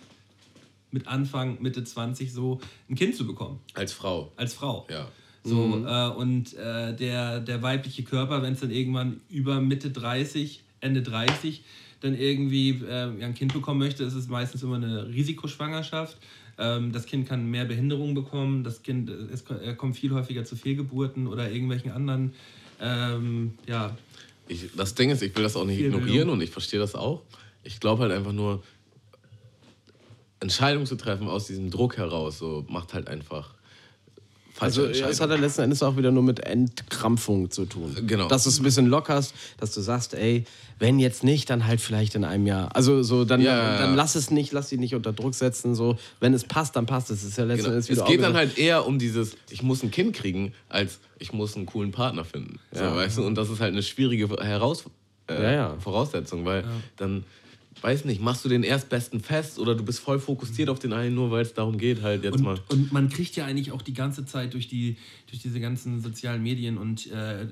mit Anfang, Mitte 20 so ein Kind zu bekommen, Als Frau. als Frau. Ja. So, äh, und äh, der, der weibliche Körper, wenn es dann irgendwann über Mitte 30, Ende 30, dann irgendwie äh, ein Kind bekommen möchte, ist es meistens immer eine Risikoschwangerschaft. Ähm, das Kind kann mehr Behinderung bekommen, das Kind äh, es äh, kommt viel häufiger zu Fehlgeburten oder irgendwelchen anderen, ähm, ja, Ich, das Ding ist, ich will das auch nicht ignorieren und ich verstehe das auch. Ich glaube halt einfach nur, Entscheidungen zu treffen aus diesem Druck heraus, so macht halt einfach Also ja, es hat ja letzten Endes auch wieder nur mit Entkrampfung zu tun. Genau. Dass du es ein bisschen lockerst, dass du sagst, ey, wenn jetzt nicht, dann halt vielleicht in einem Jahr. Also so, dann, Ja, dann lass es nicht, lass dich nicht unter Druck setzen. So, wenn es passt, dann passt es. Es ist ja letzten Genau. Endes Es geht dann halt eher um dieses, ich muss ein Kind kriegen, als ich muss einen coolen Partner finden. So, weißt du? Und das ist halt eine schwierige Heraus äh. Voraussetzung, weil dann, weiß nicht, machst du den Erstbesten fest oder du bist voll fokussiert auf den einen, nur weil es darum geht, halt jetzt mal. Und, und man kriegt ja eigentlich auch die ganze Zeit durch, die, durch diese ganzen sozialen Medien und äh,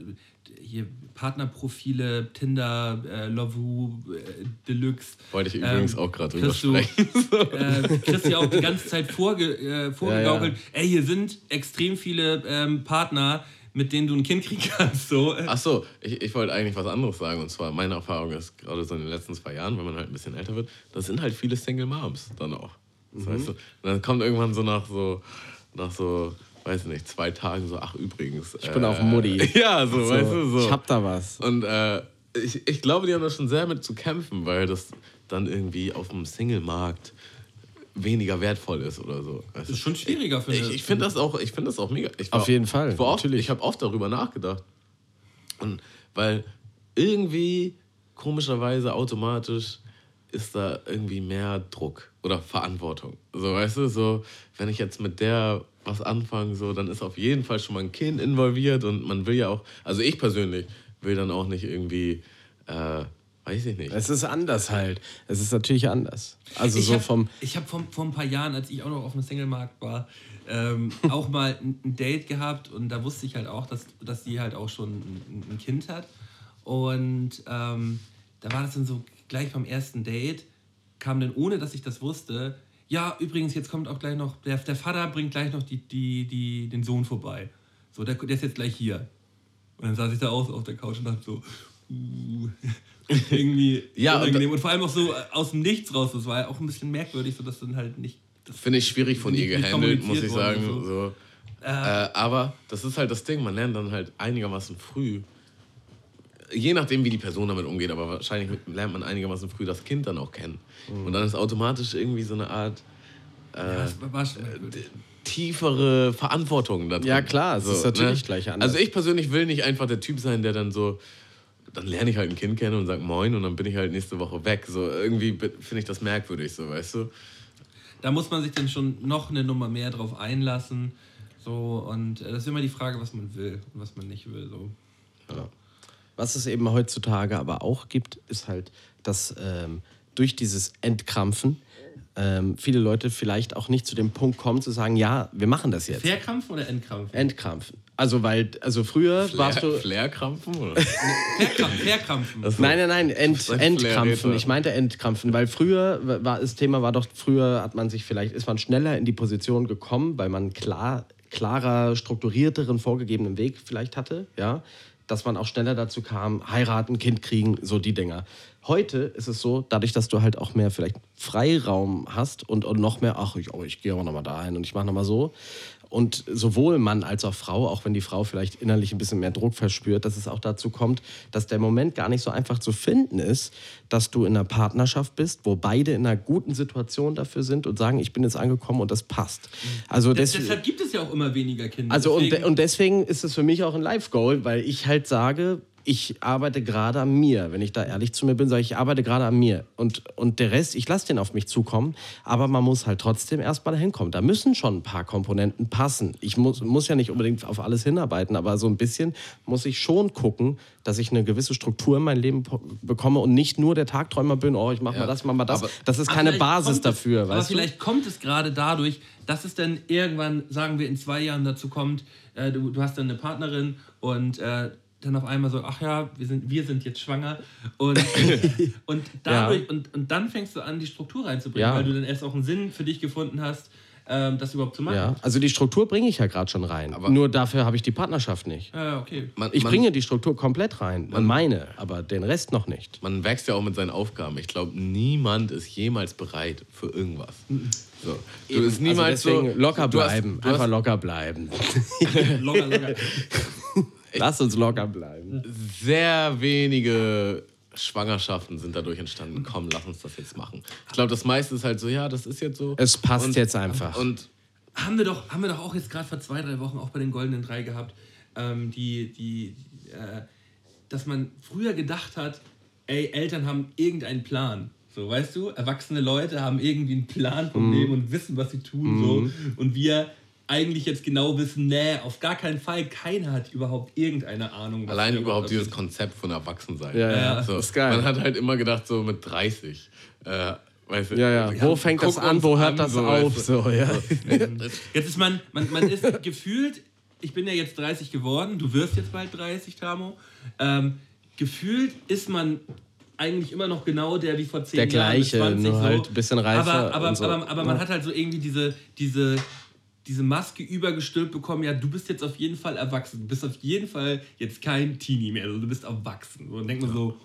hier Partnerprofile, Tinder, äh, Lovoo, äh, Deluxe. Wollte ich übrigens auch gerade drüber du, sprechen. äh, kriegst ja auch die ganze Zeit vorge, äh, vorgegaukelt, ey, hier sind extrem viele ähm, Partner, mit denen du ein Kind kriegen kannst. So. Ach so, ich, ich wollte eigentlich was anderes sagen. Und zwar, meine Erfahrung ist gerade so in den letzten zwei Jahren, wenn man halt ein bisschen älter wird, das sind halt viele Single Moms dann auch. Das Mhm. heißt so, und dann kommt irgendwann so nach so, nach so, weiß nicht, zwei Tagen so, ach übrigens. Ich bin auch Mutti. Ja, so, so, weißt du, so. Ich hab da was. Und äh, ich, ich glaube, die haben da schon sehr mit zu kämpfen, weil das dann irgendwie auf dem Single-Markt weniger wertvoll ist oder so. Du? ist schon schwieriger für Ich, eine- ich finde das auch, ich finde das auch mega. Ich Auf jeden Fall, Ich, war oft- ich habe oft darüber nachgedacht. Und weil irgendwie komischerweise automatisch ist da irgendwie mehr Druck oder Verantwortung. So, weißt du, so, wenn ich jetzt mit der was anfange, so, dann ist auf jeden Fall schon mal ein Kind involviert und man will ja auch, also ich persönlich will dann auch nicht irgendwie, äh, weiß ich nicht. Es ist anders halt. Es ist natürlich anders. Also ich so hab, vom. Ich habe vor, vor ein paar Jahren, als ich auch noch auf dem Singlemarkt war, ähm, auch mal ein, ein Date gehabt und da wusste ich halt auch, dass, dass sie halt auch schon ein, ein Kind hat. Und ähm, da war das dann so gleich beim ersten Date, kam dann ohne, dass ich das wusste, ja, übrigens, jetzt kommt auch gleich noch, der, der Vater bringt gleich noch die, die, die, den Sohn vorbei. So, der, der ist jetzt gleich hier. Und dann saß ich da aus auf der Couch und dachte so, uh, irgendwie Ja, und unangenehm. Und, vor allem auch so äh, aus dem Nichts raus. Das war ja auch ein bisschen merkwürdig, so dass dann halt nicht. Das Finde ich schwierig von ihr gehandelt, muss ich sagen. worden, So. Äh, aber das ist halt das Ding, man lernt dann halt einigermaßen früh, je nachdem, wie die Person damit umgeht, aber wahrscheinlich lernt man einigermaßen früh das Kind dann auch kennen. Und dann ist automatisch irgendwie so eine Art ja, schon merkwürdig. tiefere Verantwortung da drin. Ja, klar, es ist natürlich gleich anders. Also ich persönlich will nicht einfach der Typ sein, der dann so, dann lerne ich halt ein Kind kennen und sag Moin und dann bin ich halt nächste Woche weg. So irgendwie finde ich das merkwürdig, so weißt du. Da muss man sich dann schon noch eine Nummer mehr drauf einlassen. So, und äh, das ist immer die Frage, was man will und was man nicht will. So. Was es eben heutzutage aber auch gibt, ist halt, dass ähm, durch dieses Entkrampfen ähm, viele Leute vielleicht auch nicht zu dem Punkt kommen, zu sagen, ja, wir machen das jetzt. Verkrampfen oder Entkrampfen? Entkrampfen. Also, weil, also früher warst du. Flairkrampfen oder? Verkrampfen. Verkrampfen. Nein, nein, nein, entkrampfen. Flair-Redner. Ich meinte entkrampfen, weil früher war das Thema war doch früher hat man sich vielleicht ist man schneller in die Position gekommen, weil man klar klarer strukturierteren vorgegebenen Weg vielleicht hatte, ja, dass man auch schneller dazu kam, heiraten, Kind kriegen, so die Dinger. Heute ist es so, dadurch, dass du halt auch mehr vielleicht Freiraum hast und, und noch mehr, ach, ich, oh, ich gehe aber noch mal dahin und ich mache noch mal so. Und sowohl Mann als auch Frau, auch wenn die Frau vielleicht innerlich ein bisschen mehr Druck verspürt, dass es auch dazu kommt, dass der Moment gar nicht so einfach zu finden ist, dass du in einer Partnerschaft bist, wo beide in einer guten Situation dafür sind und sagen, ich bin jetzt angekommen und das passt. Also Des, des, deshalb gibt es ja auch immer weniger Kinder. also und, de Deswegen- und deswegen ist es für mich auch ein Life-Goal, weil ich halt sage, ich arbeite gerade an mir. Wenn ich da ehrlich zu mir bin, sage ich, ich arbeite gerade an mir. Und, und der Rest, ich lasse den auf mich zukommen. Aber man muss halt trotzdem erstmal dahin kommen. Da müssen schon ein paar Komponenten passen. Ich muss, muss ja nicht unbedingt auf alles hinarbeiten, aber so ein bisschen muss ich schon gucken, dass ich eine gewisse Struktur in mein Leben bekomme und nicht nur der Tagträumer bin, oh, ich mache mal Ja, das, ich mach mal das. aber- Das ist keine vielleicht Basis dafür, es, Aber weißt du? vielleicht kommt es gerade dadurch, dass es dann irgendwann, sagen wir in zwei Jahren dazu kommt, äh, du, du hast dann eine Partnerin und äh, dann auf einmal so, ach ja, wir sind, wir sind jetzt schwanger und, und dadurch und, und dann fängst du an, die Struktur reinzubringen, Ja. weil du dann erst auch einen Sinn für dich gefunden hast, ähm, das überhaupt zu machen. Ja, also die Struktur bringe ich ja gerade schon rein. Nur dafür habe ich die Partnerschaft nicht. Ja, okay. Man, Ich man, bringe die Struktur komplett rein, meine, aber den Rest noch nicht. man wächst ja auch mit seinen Aufgaben. Ich glaube, niemand ist jemals bereit für irgendwas. So. Du bist niemals also deswegen so, locker du hast- bleiben, du hast einfach locker bleiben. Locker, locker. Lass uns locker bleiben. sehr wenige Schwangerschaften sind dadurch entstanden. Komm, lass uns das jetzt machen. Ich glaube, das meiste ist halt so, ja, das ist jetzt so. Es passt Und- jetzt einfach. Und haben wir doch, haben wir doch auch jetzt gerade vor zwei, drei Wochen auch bei den Goldenen Drei gehabt, ähm, die, die, äh, dass man früher gedacht hat, ey, Eltern haben irgendeinen Plan. So, weißt du, erwachsene Leute haben irgendwie einen Plan vom Leben und wissen, was sie tun. So. Und wir eigentlich jetzt genau wissen, nee, auf gar keinen Fall, keiner hat überhaupt irgendeine Ahnung. was allein überhaupt dieses sind. Konzept von Erwachsensein. Ja, ja, so. das ist geil. Man hat halt immer gedacht, so mit 30. Äh, weißt du, Ja, ja. Wo fängt das an, wo hört das so, auf? weißt du. So, ja. Jetzt ist man, man, man ist gefühlt, ich bin ja jetzt 30 geworden, du wirst jetzt bald 30, Tamo. Ähm, gefühlt ist man eigentlich immer noch genau der wie vor 10 Der Jahren. mit gleiche, 20 nur so. halt ein bisschen reifer Aber, aber, und so. aber, aber man hat halt so irgendwie diese, diese, diese Maske übergestülpt bekommen, ja, du bist jetzt auf jeden Fall erwachsen. Du bist auf jeden Fall jetzt kein Teenie mehr, also du bist erwachsen. Und denkt man so,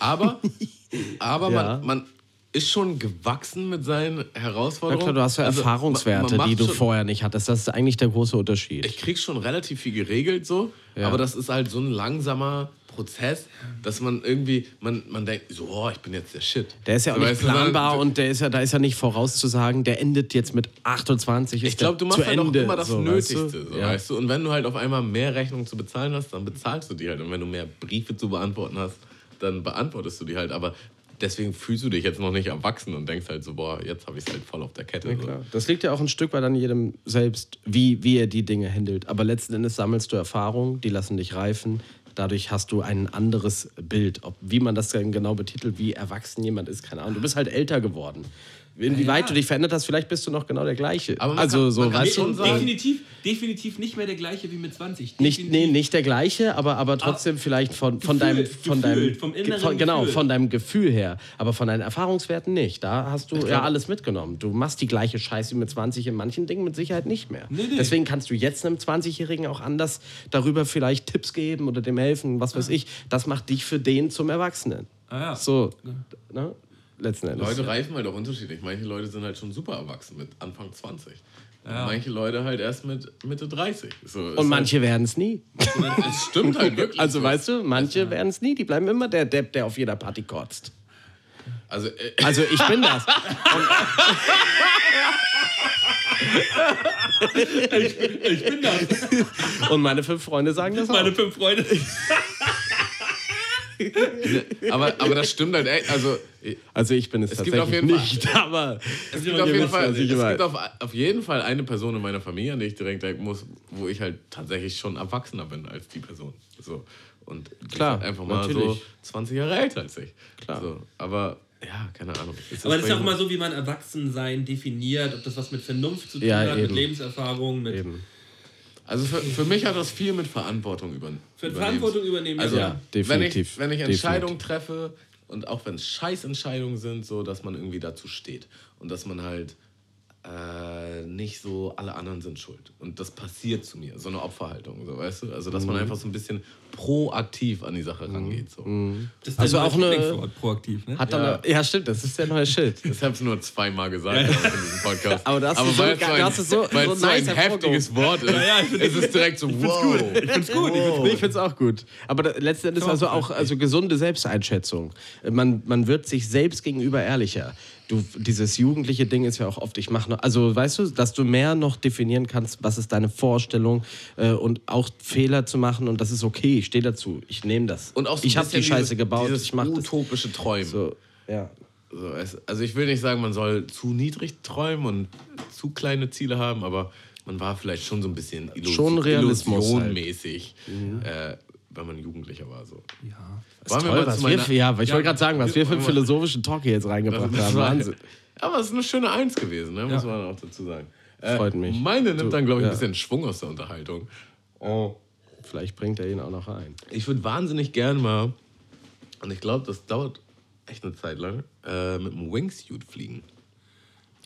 Aber, aber Ja. man, man ist schon gewachsen mit seinen Ja Herausforderungen. klar, du hast ja Also, Erfahrungswerte, man- man die du schon- vorher nicht hattest. Das ist eigentlich der große Unterschied. Ich krieg schon relativ viel geregelt so, Ja. aber das ist halt so ein langsamer Prozess, dass man irgendwie, man, man denkt, so, oh, ich bin jetzt der Shit. Der ist ja auch nicht weißt du, sondern- planbar und der ist ja, da ist ja nicht vorauszusagen, der endet jetzt mit 28. Ist Ich glaube, du machst halt Ende, auch immer das so, Nötigste, Weißt du? so, ja. weißt du? Und wenn du halt auf einmal mehr Rechnungen zu bezahlen hast, dann bezahlst du die halt. Und wenn du mehr Briefe zu beantworten hast, dann beantwortest du die halt. Aber deswegen fühlst du dich jetzt noch nicht erwachsen und denkst halt so, boah, jetzt habe ich es halt voll auf der Kette. Ja, so. Das liegt ja auch ein Stück weit an jedem selbst, wie, wie er die Dinge handelt. Aber letzten Endes sammelst du Erfahrungen, die lassen dich reifen. Dadurch hast du ein anderes Bild. Ob, wie man das dann genau betitelt, wie erwachsen jemand ist, keine Ahnung. Du bist halt älter geworden. Inwieweit Ja. du dich verändert hast, vielleicht bist du noch genau der gleiche. Aber man also kann- so, weißt schon du, sagen- definitiv, definitiv nicht mehr der gleiche wie mit 20. nicht, nee, nicht der gleiche, aber, aber trotzdem vielleicht von, von deinem, Gefühl, von deinem gefühlt, vom inneren von, genau, Gefühl. von deinem Gefühl her, aber von deinen Erfahrungswerten nicht. Da hast du ja alles mitgenommen. Du machst die gleiche Scheiße wie mit 20 in manchen Dingen mit Sicherheit nicht mehr. Nee, nee. Deswegen kannst du jetzt einem 20-Jährigen auch anders darüber vielleicht Tipps geben oder dem helfen, was weiß ich. Das macht dich für den zum Erwachsenen. Ah, ja. So, ne? Letzten Endes. Leute reifen halt auch unterschiedlich. Manche Leute sind halt schon super erwachsen mit Anfang 20. Und manche Leute halt erst mit Mitte 30. So, Und manche werden es nie. Halt, es stimmt halt wirklich. Also so. weißt du, manche werden es nie. Die bleiben immer der Depp, der auf jeder Party kotzt. Also, äh, Also ich bin das. Ich bin das. Und meine fünf Freunde sagen das auch. Meine fünf Freunde. Aber, aber das stimmt halt echt. Also, Also ich bin es, Es gibt tatsächlich auf jeden Fall- nicht, aber es gibt, auf jeden, Fall, es gibt auf, auf jeden Fall eine Person in meiner Familie, an die ich direkt denken muss, wo ich halt tatsächlich schon erwachsener bin als die Person. So. Und Klar, ist halt einfach mal so natürlich. 20 Jahre älter als ich. Klar. So. Aber ja, keine Ahnung. Ist Aber das ist auch immer so, wie man Erwachsensein definiert, ob das was mit Vernunft zu tun Ja, hat, mit eben. Lebenserfahrung, mit eben. Also für, für mich hat das viel mit Verantwortung über, Für übernehmen. Verantwortung übernehmen. Also Ja, wenn definitiv. ich, wenn ich Definitiv. Entscheidungen treffe und auch wenn es Scheißentscheidungen sind, so dass man irgendwie dazu steht und dass man halt äh, nicht so alle anderen sind schuld und das passiert zu mir, so eine Opferhaltung, so weißt du, also dass Mhm. man einfach so ein bisschen proaktiv an die Sache rangeht, so. das ist Also auch eine- proaktiv, ne? Hat dann ja. ja, stimmt, das ist der neue Schild. Ich habe es nur zweimal gesagt in diesem Podcast. Aber das ist so es ein, das ist so- weil so es so nice ein heftiges Wort ist, ja, ich ist es direkt so, wow. Ich find's gut. Nee, ich find's auch gut. Aber da, letzten Endes also auch also gesunde Selbsteinschätzung. Man, man wird sich selbst gegenüber ehrlicher. Du, dieses jugendliche Ding ist ja auch oft, ich mache noch, also weißt du, dass du mehr noch definieren kannst, was ist deine Vorstellung äh, und auch Fehler zu machen und das ist okay, ich stehe dazu, ich nehme das. Und auch so ich habe die Scheiße dieses, gebaut, dieses ich mache das. utopische Träumen. So, ja. So, es, also ich will nicht sagen, man soll zu niedrig träumen und zu kleine Ziele haben, aber man war vielleicht schon so ein bisschen Illus Schon Realismus halt. illusionmäßig, äh, wenn man Jugendlicher war. So. Ja. Wollen wir Toll, mal was zu wir, meiner- für- ja, ich wollte gerade sagen, was wir für einen philosophischen Talk hier jetzt reingebracht Das haben. war- Wahnsinn. Aber es ist eine schöne Eins gewesen, ne? muss Ja. man auch dazu sagen. Äh, Freut mich. Meine nimmt Du- dann, glaube ich, ein ja. bisschen Schwung aus der Unterhaltung. Vielleicht bringt er ihn auch noch ein. Ich würde wahnsinnig gern mal, und ich glaube, das dauert echt eine Zeit lang, äh, mit einem Wingsuit fliegen.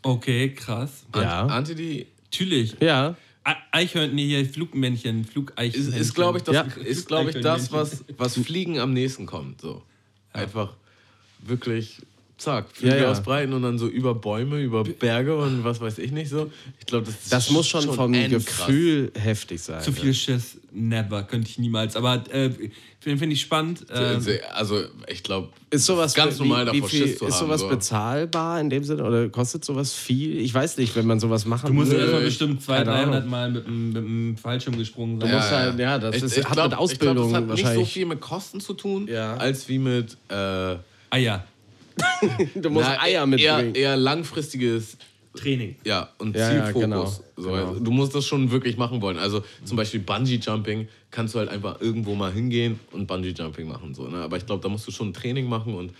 Okay, krass. Ja. Ant- Ahnte die Natürlich. Ja, Eichhörnchen, hier Flugmännchen, ist, Flugeichhörnchen. ist glaube ich, das, Ja. ist, glaub ich, das was, was Fliegen am nächsten kommt. So. Einfach wirklich, zack, Flügel Ja, ja. ausbreiten und dann so über Bäume, über Berge und was weiß ich nicht so. Ich glaube, das, ist das muss schon, vom endkrass. Gefühl heftig sein. Zu viel Schiss, never, könnte ich niemals. Aber äh, finde find ich spannend. Ähm, Also, ich glaube, Ist sowas ganz wie- normal wie davor viel, Schiss zu Ist haben. sowas so. bezahlbar in dem Sinne oder kostet sowas viel? Ich weiß nicht, wenn man sowas machen du musst würde. erstmal ich- bestimmt 200, keine Ahnung. 300 Mal mit dem Fallschirm gesprungen sein. Du musst halt- ja, das ist- hat mit Ausbildung ich glaub, das hat nicht so wahrscheinlich- viel mit Kosten zu tun, Ja. als wie mit äh, Ah ja, Du musst na, Eier eher, mitbringen. eher langfristiges Training. Ja, und Ja, ja, Zielfokus. genau, So, genau. also Du musst das schon wirklich machen wollen. Also zum Beispiel Bungee-Jumping kannst du halt einfach irgendwo mal hingehen und Bungee-Jumping machen. So, ne? Aber ich glaube, da musst du schon ein Training machen und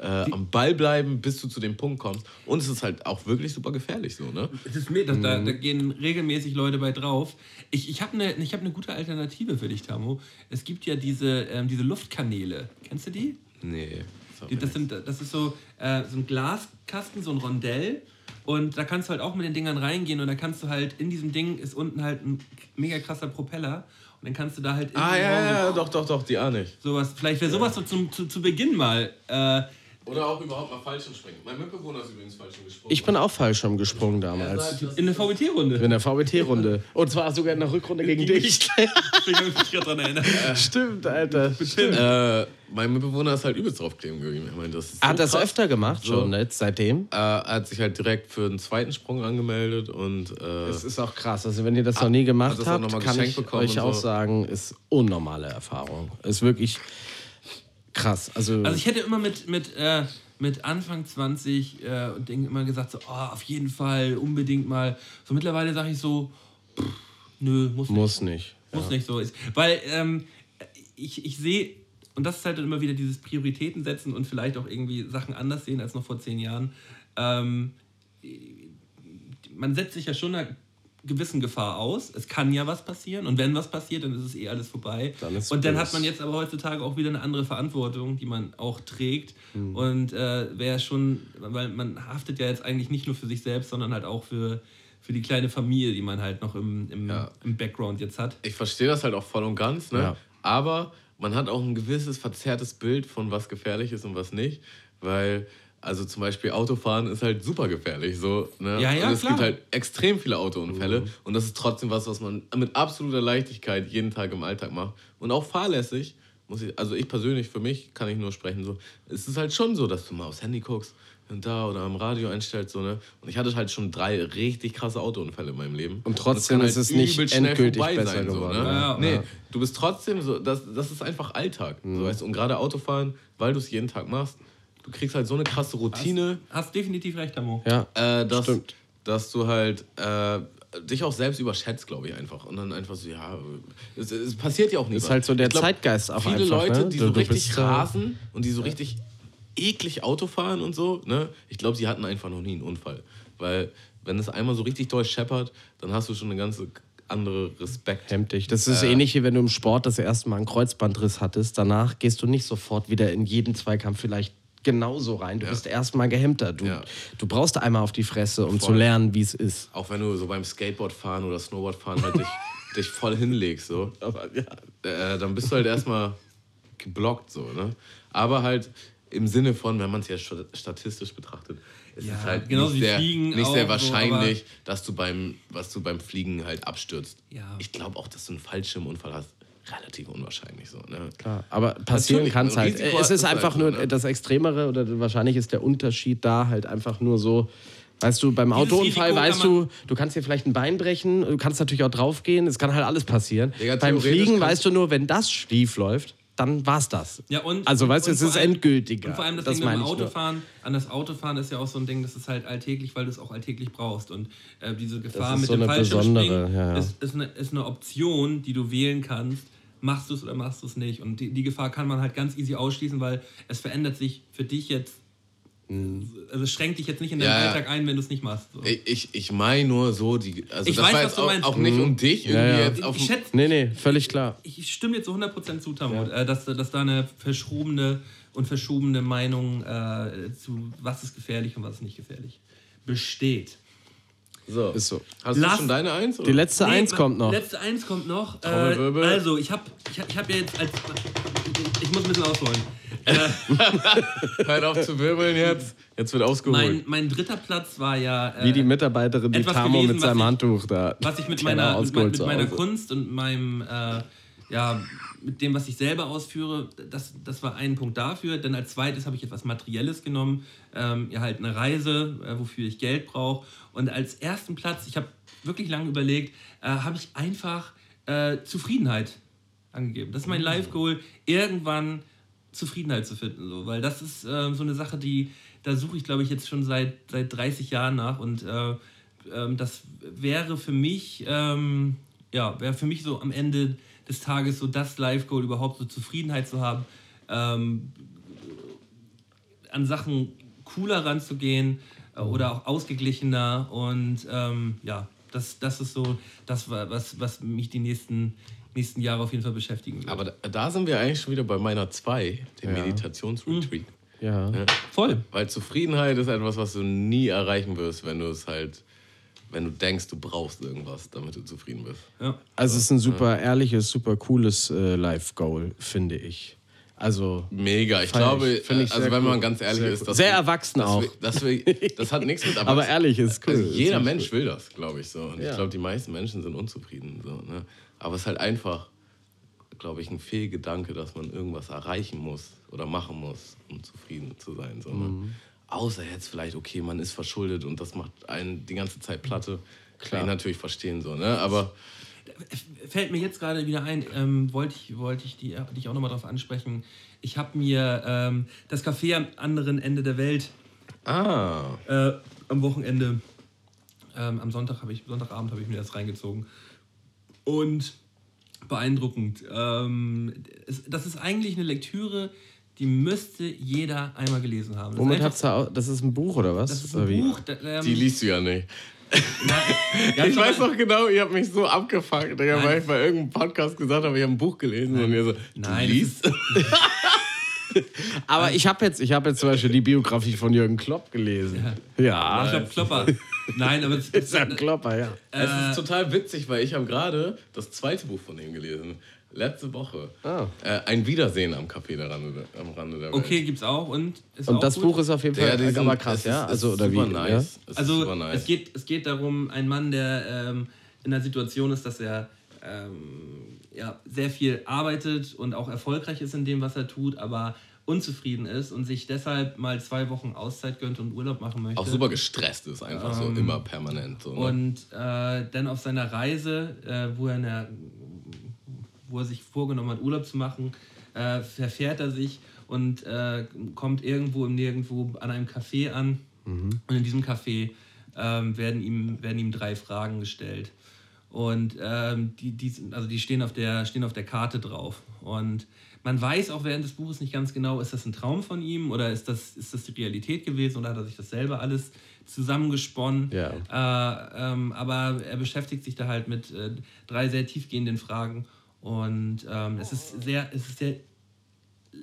äh, am Ball bleiben, bis du zu dem Punkt kommst. Und es ist halt auch wirklich super gefährlich so, ne? Das ist mir, das, da, Mhm. da gehen regelmäßig Leute bei drauf. Ich, ich habe eine hab ne gute Alternative für dich, Tamo. Es gibt ja diese, ähm, diese Luftkanäle. Kennst du die? Nee. Die, das, sind, das ist so, äh, so ein Glaskasten, so ein Rondell. Und da kannst du halt auch mit den Dingern reingehen und da kannst du halt, in diesem Ding ist unten halt ein mega krasser Propeller. Und dann kannst du da halt Ah, ja, ja, ja, doch, doch, doch, die ahne ich. sowas, vielleicht wäre sowas so zum, zu, zu Beginn mal. Äh, Oder auch überhaupt mal Fallschirm springen. Mein Mitbewohner ist übrigens Fallschirm gesprungen. Ich bin auch Fallschirm gesprungen damals. in der VBT-Runde. In der VBT-Runde. Und zwar sogar in der Rückrunde gegen dich. Ich habe mich gerade dran erinnert. Stimmt, Alter. Stimmt. Äh, mein Mitbewohner ist halt übelst drauf kleben geblieben. Ich meine, das ist so Hat das öfter gemacht schon jetzt seitdem? Äh, er hat sich halt direkt für den zweiten Sprung angemeldet und äh, Das ist auch krass. Also wenn ihr das noch nie gemacht habt, kann ich euch und auch so. sagen, ist unnormale Erfahrung. Ist wirklich krass. Also, Also ich hätte immer mit, mit, äh, mit Anfang 20 äh, und Ding immer gesagt, so, oh, auf jeden Fall, unbedingt mal. So mittlerweile sage ich so, pff, nö, muss nicht. muss nicht. Muss nicht so. Ist. Weil ähm, ich, ich sehe, und das ist halt dann immer wieder dieses Prioritäten setzen und vielleicht auch irgendwie Sachen anders sehen als noch vor zehn Jahren. Ähm, man setzt sich ja schon gewissen Gefahr aus. Es kann ja was passieren und wenn was passiert, dann ist es eh alles vorbei. Dann und dann böse. hat man jetzt aber heutzutage auch wieder eine andere Verantwortung, die man auch trägt. Mhm. Und äh, wäre schon, weil man haftet ja jetzt eigentlich nicht nur für sich selbst, sondern halt auch für, für die kleine Familie, die man halt noch im, im, Ja. im Background jetzt hat. Ich verstehe das halt auch voll und ganz, ne? Ja. Aber man hat auch ein gewisses verzerrtes Bild von was gefährlich ist und was nicht, weil also zum Beispiel Autofahren ist halt super gefährlich, so. Ne? Ja, ja, und es klar. gibt halt extrem viele Autounfälle Mhm. und das ist trotzdem was, was man mit absoluter Leichtigkeit jeden Tag im Alltag macht und auch fahrlässig. Muss ich, also ich persönlich, für mich kann ich nur sprechen, so, es ist halt schon so, dass du mal aufs Handy guckst und da oder am Radio einstellst, so, ne? Und ich hatte halt schon drei richtig krasse Autounfälle in meinem Leben. Und trotzdem das ist kann es nicht endgültig besser geworden. ne? Ja, nee, Ja. du bist trotzdem so, das, das ist einfach Alltag. Mhm. So, weißt, und gerade Autofahren, weil du es jeden Tag machst, du kriegst halt so eine krasse Routine, Hast definitiv recht, Amo. Ja, äh, dass, stimmt. dass du halt äh, dich auch selbst überschätzt, glaube ich, einfach. Und dann einfach so, ja, es, es passiert ja auch nicht. Ist halt so der Zeitgeist auch Viele einfach, Leute, ne? die Du- so du richtig bist, äh, rasen und die so richtig eklig Auto fahren und so, ne? Ich glaube, sie hatten einfach noch nie einen Unfall. Weil, wenn es einmal so richtig doll scheppert, dann hast du schon eine ganze andere Respekt. Hemmt dich. Das ist ähnlich wie wenn du im Sport das erste Mal einen Kreuzbandriss hattest. Danach gehst du nicht sofort wieder in jeden Zweikampf vielleicht genauso rein. Du bist erstmal gehemmter. Du, Ja. du brauchst einmal auf die Fresse, um zu Voll. lernen, wie es ist. Auch wenn du so beim Skateboardfahren oder Snowboardfahren halt dich, dich voll hinlegst, so. äh, dann bist du halt erstmal geblockt, so, ne? Aber halt im Sinne von, wenn man es ja sta- statistisch betrachtet, ist Ja, es halt nicht, wie sehr, Fliegen nicht sehr so, wahrscheinlich, dass du beim, was du beim Fliegen halt abstürzt. Ja. Ich glaube auch, dass du einen Fallschirmunfall hast. Relativ unwahrscheinlich so, ne? Klar, aber passieren kann es halt. Es ist halt einfach nur ne? das Extremere oder wahrscheinlich ist der Unterschied da halt einfach nur so. Weißt du, beim Autounfall Risiko weißt du, du kannst dir vielleicht ein Bein brechen, du kannst natürlich auch draufgehen, es kann halt alles passieren. Digga, beim Fliegen weißt du nur, wenn das schief läuft, dann war's das. Ja, und, also weißt du, es ist endgültiger. Und vor allem das, das Ding mit dem. Autofahren, an das Autofahren ist ja auch so ein Ding, das ist halt alltäglich, weil du es auch alltäglich brauchst. Und äh, diese Gefahr ist mit so dem eine Fallschirmspringen besondere, ja, ja. Ist, ist, eine, ist eine Option, die du wählen kannst. Machst du es oder machst du es nicht? Und die, die Gefahr kann man halt ganz easy ausschließen, weil es verändert sich für dich jetzt. Also es schränkt dich jetzt nicht in deinen Ja. Alltag ein, wenn du es nicht machst. So. Ich, ich, ich meine nur so, die, also Ich das weiß, war was jetzt du auch, meinst. auch nicht um dich irgendwie Ja, ja. jetzt auf ich schätze, Nee, nee, völlig klar. ich stimme jetzt zu 100% zu, Tamut, äh, dass, dass da eine verschobene und verschobene Meinung äh, zu was ist gefährlich und was ist nicht gefährlich besteht. So. Ist so. Hast Lass- du schon deine Eins? Oder? Die letzte Eins ma- kommt noch. Letzte Eins kommt noch. Äh, Trommelwirbel. also, ich habe ich hab, ich hab ja jetzt als. Ich muss ein bisschen ausholen. Hört auf zu wirbeln jetzt. Jetzt wird ausgeholt. Mein, mein dritter Platz war ja. Äh, Wie die Mitarbeiterin, die Tamo mit seinem ich- Handtuch da. was ich mit meiner, mit, mit meiner. Kunst und meinem, äh, ja, mit dem, was ich selber ausführe, das, das war ein Punkt dafür. Dann als zweites habe ich etwas Materielles genommen, ähm, ja halt eine Reise, äh, wofür ich Geld brauche. Und als ersten Platz, ich habe wirklich lange überlegt, äh, habe ich einfach äh, Zufriedenheit angegeben. Das ist mein Life-Goal, irgendwann Zufriedenheit zu finden. So. Weil das ist äh, so eine Sache, die, da suche ich, glaube ich, jetzt schon seit, seit 30 Jahren nach. Und äh, ähm, das wäre für mich, ähm, ja, wäre für mich so am Ende des Tages so das Life-Goal, überhaupt so Zufriedenheit zu haben, ähm, an Sachen cooler ranzugehen oder auch ausgeglichener. Und ähm, ja, das, das ist so das, wa- was, was mich die nächsten, nächsten Jahre auf jeden Fall beschäftigen wird. Aber da, da sind wir eigentlich schon wieder bei meiner 2, dem Meditationsretreat. Ja. Ja. Voll. Weil Zufriedenheit ist etwas, was du nie erreichen wirst, wenn du es halt, wenn du denkst, du brauchst irgendwas, damit du zufrieden bist. Ja. Also es ist ein super ehrliches, super cooles äh, Life-Goal, finde ich. Also Mega. Ich glaube, ich. Ich also wenn man cool. ganz ehrlich Sehr ist, cool. Sehr wir- erwachsen dass auch. Wir, dass wir, das hat nichts mit Aber ehrlich ist cool. Also Ist jeder wirklich Mensch will das, glaube ich so. Und Ja. ich glaube, die meisten Menschen sind unzufrieden. So, ne? Aber es ist halt einfach, glaube ich, ein Fehlgedanke, dass man irgendwas erreichen muss oder machen muss, um zufrieden zu sein. So, ne? Mhm. Außer jetzt vielleicht, okay, man ist verschuldet und das macht einen die ganze Zeit platte. Kann ich natürlich verstehen. So, ne? Aber fällt mir jetzt gerade wieder ein, ähm, wollte ich, wollte ich die, dich auch nochmal darauf ansprechen. Ich habe mir ähm, das Café am anderen Ende der Welt Ah, äh, am Wochenende, ähm, am Sonntag habe ich, Sonntagabend habe ich mir das reingezogen. Und beeindruckend. Ähm, das ist eigentlich eine Lektüre, die müsste jeder einmal gelesen haben. Das Womit hat's da Das ist ein Buch oder was? Das ist ein? Buch. Da, ähm, die liest du ja nicht. Ja, ich weiß noch genau, ihr habt mich so abgefuckt, Digga, Nein. weil ich bei irgendeinem Podcast gesagt habe, ich habe ein Buch gelesen und ihr so, Nein, liest? Aber ich habe jetzt, ich hab jetzt zum Beispiel die Biografie von Jürgen Klopp gelesen. Ja. Ich glaube, Klopper. Nein, aber es Ist ja ein Klopper, ja. Es ist total witzig, weil ich habe gerade das zweite Buch von ihm gelesen. Letzte Woche. Ah. Äh, ein Wiedersehen am Café der Rande, am Rande der Welt. Okay, gibt's auch. Und, ist Und auch das gut. Buch ist auf jeden Fall Ja, die sind- aber krass, es ja? ist- Also, es oder ist wie? super nice. Ja? Es ist Also super nice. es, geht, es geht darum, ein Mann, der ähm, in einer Situation ist, dass er ähm, ja, sehr viel arbeitet und auch erfolgreich ist in dem, was er tut, aber unzufrieden ist und sich deshalb mal zwei Wochen Auszeit gönnt und Urlaub machen möchte. auch super gestresst ist, einfach so immer permanent. So, ne? Und äh, dann auf seiner Reise, äh, wo, er in der, wo er sich vorgenommen hat, Urlaub zu machen, äh, verfährt er sich und äh, kommt irgendwo im Nirgendwo an einem Café an. Und in diesem Café ähm, werden, ihm, werden ihm drei Fragen gestellt. Und ähm, die, die, also die stehen, auf der, stehen auf der Karte drauf. Und man weiß auch während des Buches nicht ganz genau, ist das ein Traum von ihm oder ist das, ist das die Realität gewesen oder hat er sich das selber alles zusammengesponnen? Ja. Äh, ähm, aber er beschäftigt sich da halt mit äh, drei sehr tiefgehenden Fragen. Und ähm, es, ist sehr, es ist sehr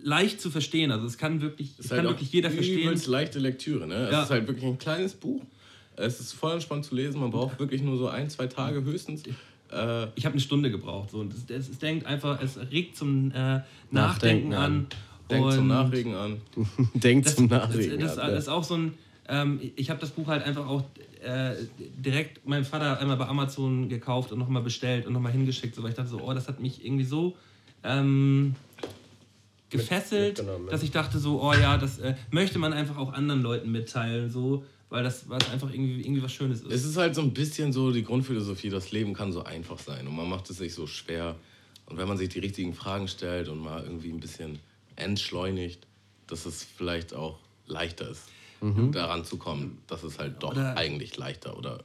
leicht zu verstehen. Also es kann wirklich, es ist kann halt wirklich jeder verstehen. übelst leichte Lektüre. Ne? Es Ja. ist halt wirklich ein kleines Buch. Es ist voll entspannt zu lesen. Man braucht wirklich nur so ein, zwei Tage höchstens. Äh, Ich habe eine Stunde gebraucht. So. Und es, es, es denkt einfach, es regt zum äh, Nachdenken, Nachdenken an. an. denkt zum Nachregen an. Denk Das, zum das, Nachregen. das, ja. das ist auch so ein. Ähm, ich habe das Buch halt einfach auch äh, direkt meinem Vater einmal bei Amazon gekauft und nochmal bestellt und nochmal hingeschickt, so, weil ich dachte so, oh, das hat mich irgendwie so ähm, gefesselt, mitgenommen, ja. dass ich dachte so, oh ja, das äh, möchte man einfach auch anderen Leuten mitteilen, so, weil das, es einfach irgendwie, irgendwie was Schönes ist. Es ist halt so ein bisschen so die Grundphilosophie, das Leben kann so einfach sein und man macht es sich so schwer. Und wenn man sich die richtigen Fragen stellt und mal irgendwie ein bisschen entschleunigt, dass es vielleicht auch leichter ist, daran zu kommen, dass es halt doch Oder- eigentlich leichter oder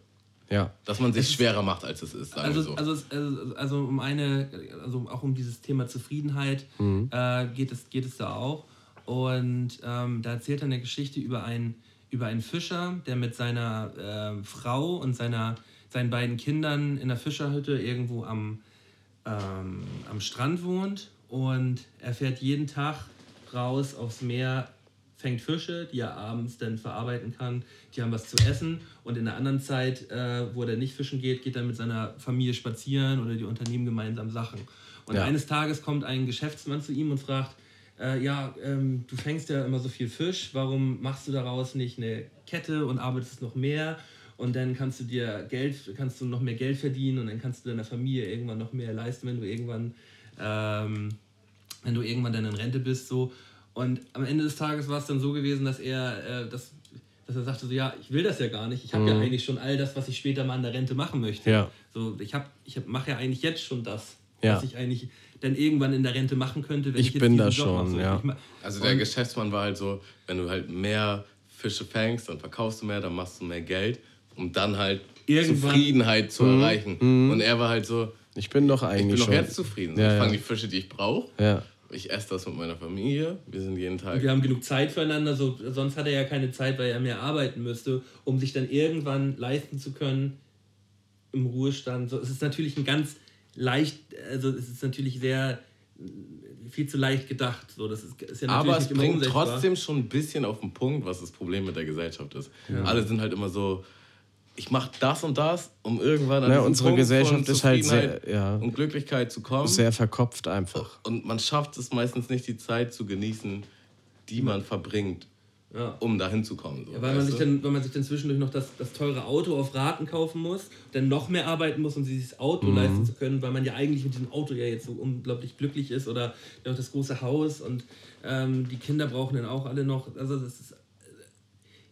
ja. dass man sich schwerer macht, als es ist, Also, so. also, es- also, also um eine, also auch um dieses Thema Zufriedenheit äh, geht, es, geht es da auch. Und ähm, da erzählt er eine Geschichte über einen, über einen Fischer, der mit seiner äh, Frau und seiner, seinen beiden Kindern in einer Fischerhütte irgendwo am, ähm, am Strand wohnt. Und er fährt jeden Tag raus aufs Meer, fängt Fische, die er abends dann verarbeiten kann. Die haben was zu essen. Und in der anderen Zeit, äh, wo er nicht fischen geht, geht er mit seiner Familie spazieren oder die unternehmen gemeinsam Sachen. Und Ja. eines Tages kommt ein Geschäftsmann zu ihm und fragt, äh, ja, ähm, du fängst ja immer so viel Fisch, warum machst du daraus nicht eine Kette und arbeitest noch mehr? Und dann kannst du dir Geld, kannst du noch mehr Geld verdienen und dann kannst du deiner Familie irgendwann noch mehr leisten, wenn du irgendwann, ähm, wenn du irgendwann dann in Rente bist. So. Und am Ende des Tages war es dann so gewesen, dass er, äh, dass, dass er sagte, so, ja, ich will das ja gar nicht. Ich habe ja eigentlich schon all das, was ich später mal in der Rente machen möchte. Ja. So, ich hab, ich hab, mache ja eigentlich jetzt schon das, Ja. was ich eigentlich dann irgendwann in der Rente machen könnte, wenn Ich ich, jetzt bin da Job schon. So, ja. ich Also der Geschäftsmann war halt so, wenn du halt mehr Fische fängst, dann verkaufst du mehr, dann machst du mehr Geld, um dann halt Irgendwann- Zufriedenheit zu erreichen. Und er war halt so, Ich bin doch ich eigentlich bin doch schon. jetzt zufrieden. Ja, ich ja. fange die Fische, die ich brauche. Ja. Ich esse das mit meiner Familie. Wir sind jeden Tag. Wir haben genug Zeit füreinander, so, sonst hat er ja keine Zeit, weil er mehr arbeiten müsste, um sich dann irgendwann leisten zu können im Ruhestand. So, es ist natürlich ein ganz leicht, also es ist natürlich sehr äh, viel zu leicht gedacht. So, das ist, ist ja Aber es bringt umsetzbar. trotzdem schon ein bisschen auf den Punkt, was das Problem mit der Gesellschaft ist. Alle sind halt immer so, ich mache das und das, um irgendwann an Ja, diesen unsere Punkt Gesellschaft von ist halt sehr- ja. und Glücklichkeit zu kommen. Sehr verkopft einfach. Und man schafft es meistens nicht, die Zeit zu genießen, die man verbringt, Ja. um dahin zu kommen. So, Ja, weil, man sich du? dann, weil man sich dann zwischendurch noch das, das teure Auto auf Raten kaufen muss, dann noch mehr arbeiten muss, um sich dieses Auto Mhm. leisten zu können, weil man ja eigentlich mit diesem Auto ja jetzt so unglaublich glücklich ist oder noch das große Haus und ähm, die Kinder brauchen dann auch alle noch. Also das ist äh,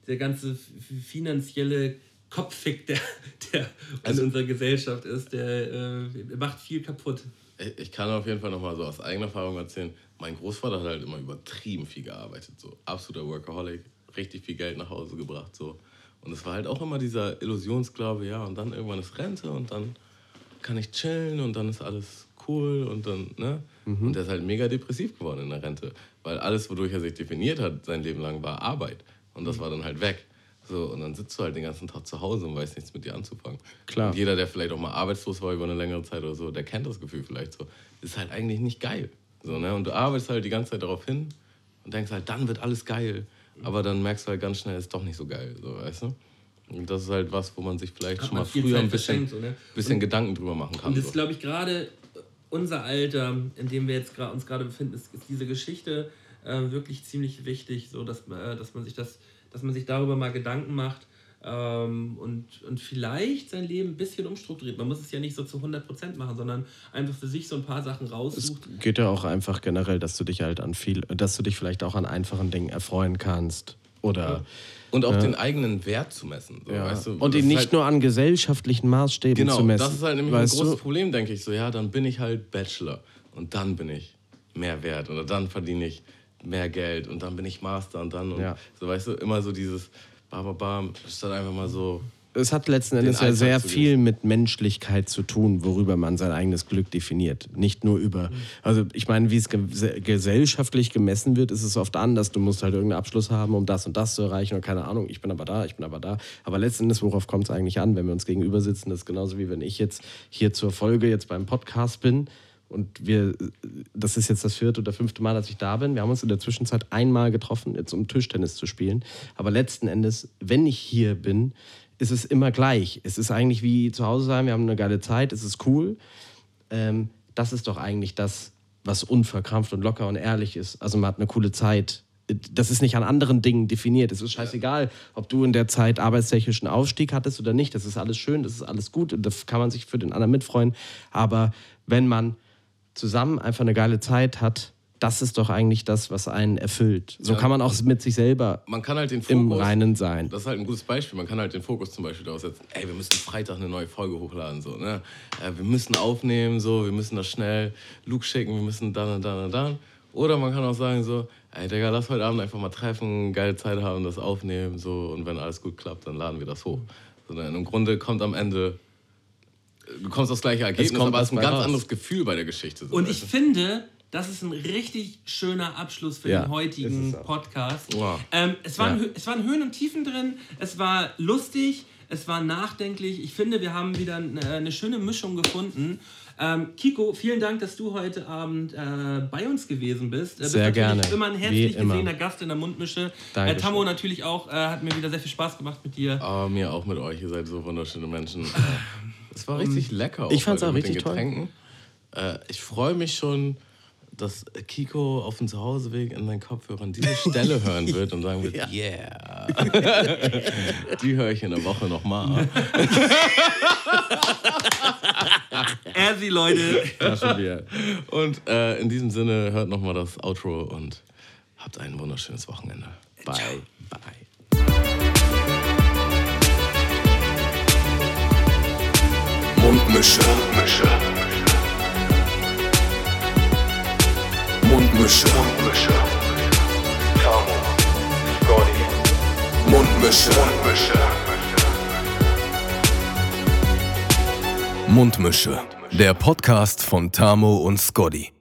der ganze finanzielle Kopffick, der, der in unserer Gesellschaft ist. Der äh, macht viel kaputt. Ich- kann auf jeden Fall nochmal so aus eigener Erfahrung erzählen. Mein Großvater hat halt immer übertrieben viel gearbeitet. So absoluter Workaholic, richtig viel Geld nach Hause gebracht. So. Und es war halt auch immer dieser Illusionsglaube, ja, und dann irgendwann ist Rente und dann kann ich chillen und dann ist alles cool und dann, ne? Und der ist halt mega depressiv geworden in der Rente. Weil alles, wodurch er sich definiert hat, sein Leben lang, war Arbeit. Und das war dann halt weg. So, und dann sitzt du halt den ganzen Tag zu Hause und weißt nichts mit dir anzufangen. Klar. Und jeder, der vielleicht auch mal arbeitslos war über eine längere Zeit oder so, der kennt das Gefühl vielleicht so. Ist halt eigentlich nicht geil. So, ne? Und du arbeitest halt die ganze Zeit darauf hin und denkst halt, dann wird alles geil. Aber dann merkst du halt ganz schnell, ist doch nicht so geil, so, weißt du? Und das ist halt was, wo man sich vielleicht Hat schon mal früher Zeit ein bisschen, so, ne? bisschen Gedanken drüber machen kann. Und das so. ist, glaube ich, gerade unser Alter, in dem wir jetzt uns gerade befinden, ist, ist diese Geschichte äh, wirklich ziemlich wichtig, so dass, äh, dass man sich das, dass man sich darüber mal Gedanken macht ähm, und, und vielleicht sein Leben ein bisschen umstrukturiert. Man muss es ja nicht so zu 100% machen, sondern einfach für sich so ein paar Sachen Es raussucht. geht ja auch einfach generell, dass du dich halt an viel, dass du dich vielleicht auch an einfachen Dingen erfreuen kannst. Oder Und auch den eigenen Wert zu messen. So, ja. weißt du? und ihn nicht halt, nur an gesellschaftlichen Maßstäben Genau, zu messen. das ist halt nämlich ein großes du? Problem, denke ich. So, ja, dann bin ich halt Bachelor und dann bin ich mehr wert oder dann verdiene ich mehr Geld und dann bin ich Master und dann und Ja. so, weißt du, immer so dieses bam, bam, bam, statt einfach mal so. Es hat letzten Endes ja sehr viel mit Menschlichkeit zu tun, worüber man sein eigenes Glück definiert. Nicht nur über, also ich meine, wie es ge gesellschaftlich gemessen wird, ist es oft anders. Du musst halt irgendeinen Abschluss haben, um das und das zu erreichen oder keine Ahnung, ich bin aber da, ich bin aber da. Aber letzten Endes, worauf kommt es eigentlich an, wenn wir uns gegenüber sitzen? Das ist genauso wie wenn ich jetzt hier zur Folge jetzt beim Podcast bin und wir, das ist jetzt das vierte oder fünfte Mal, dass ich da bin. Wir haben uns in der Zwischenzeit einmal getroffen, jetzt um Tischtennis zu spielen. Aber letzten Endes, wenn ich hier bin, ist es immer gleich. Es ist eigentlich wie zu Hause sein, wir haben eine geile Zeit, es ist cool. Ähm, das ist doch eigentlich das, was unverkrampft und locker und ehrlich ist. Also man hat eine coole Zeit. Das ist nicht an anderen Dingen definiert. Es ist scheißegal, ob du in der Zeit arbeitstechnischen Aufstieg hattest oder nicht. Das ist alles schön, das ist alles gut. und Da kann man sich für den anderen mitfreuen. Aber wenn man zusammen einfach eine geile Zeit hat, das ist doch eigentlich das, was einen erfüllt. So Ja. kann man auch mit sich selber Man kann halt den Fokus. im Reinen sein. Das ist halt ein gutes Beispiel. Man kann halt den Fokus zum Beispiel darauf setzen, ey, wir müssen Freitag eine neue Folge hochladen. So, ne? wir müssen aufnehmen, so, wir müssen das schnell Luke schicken, wir müssen dann und dann und dann. Oder man kann auch sagen so, ey Digga, lass heute Abend einfach mal treffen, geile Zeit haben, das aufnehmen. So, und wenn alles gut klappt, dann laden wir das hoch. Sondern im Grunde kommt am Ende, du kommst aufs gleiche Ergebnis, kommt aber es ist ein ganz raus. anderes Gefühl bei der Geschichte. So, Und ich du? finde, das ist ein richtig schöner Abschluss für Ja, den heutigen es. Podcast. Ja. Ähm, es, waren, Ja. Es waren Höhen und Tiefen drin, es war lustig, es war nachdenklich. Ich finde, wir haben wieder eine, eine schöne Mischung gefunden. Ähm, Kiko, vielen Dank, dass du heute Abend äh, bei uns gewesen bist. Du Sehr bist gerne. immer ein herzlich immer. gesehener Gast in der Mundmische. Äh, Dankeschön. Tammo natürlich auch, äh, hat mir wieder sehr viel Spaß gemacht mit dir. Aber mir auch mit euch, ihr seid so wunderschöne Menschen. Es war richtig lecker. Ich fand's heute auch richtig toll. Äh, ich freue mich schon, dass Kiko auf dem Zuhauseweg in meinen Kopfhörern diese Stelle hören wird und sagen wird, yeah. Die höre ich in der Woche nochmal. Ersi, Leute. Und äh, in diesem Sinne hört nochmal das Outro und habt ein wunderschönes Wochenende. Bye. Bye. Mundmische. Mundmische. Mundmische. Mundmische. Tamo. Scotty. Mundmische. Mundmische. Mundmische. Der Podcast von Tamo und Scotty.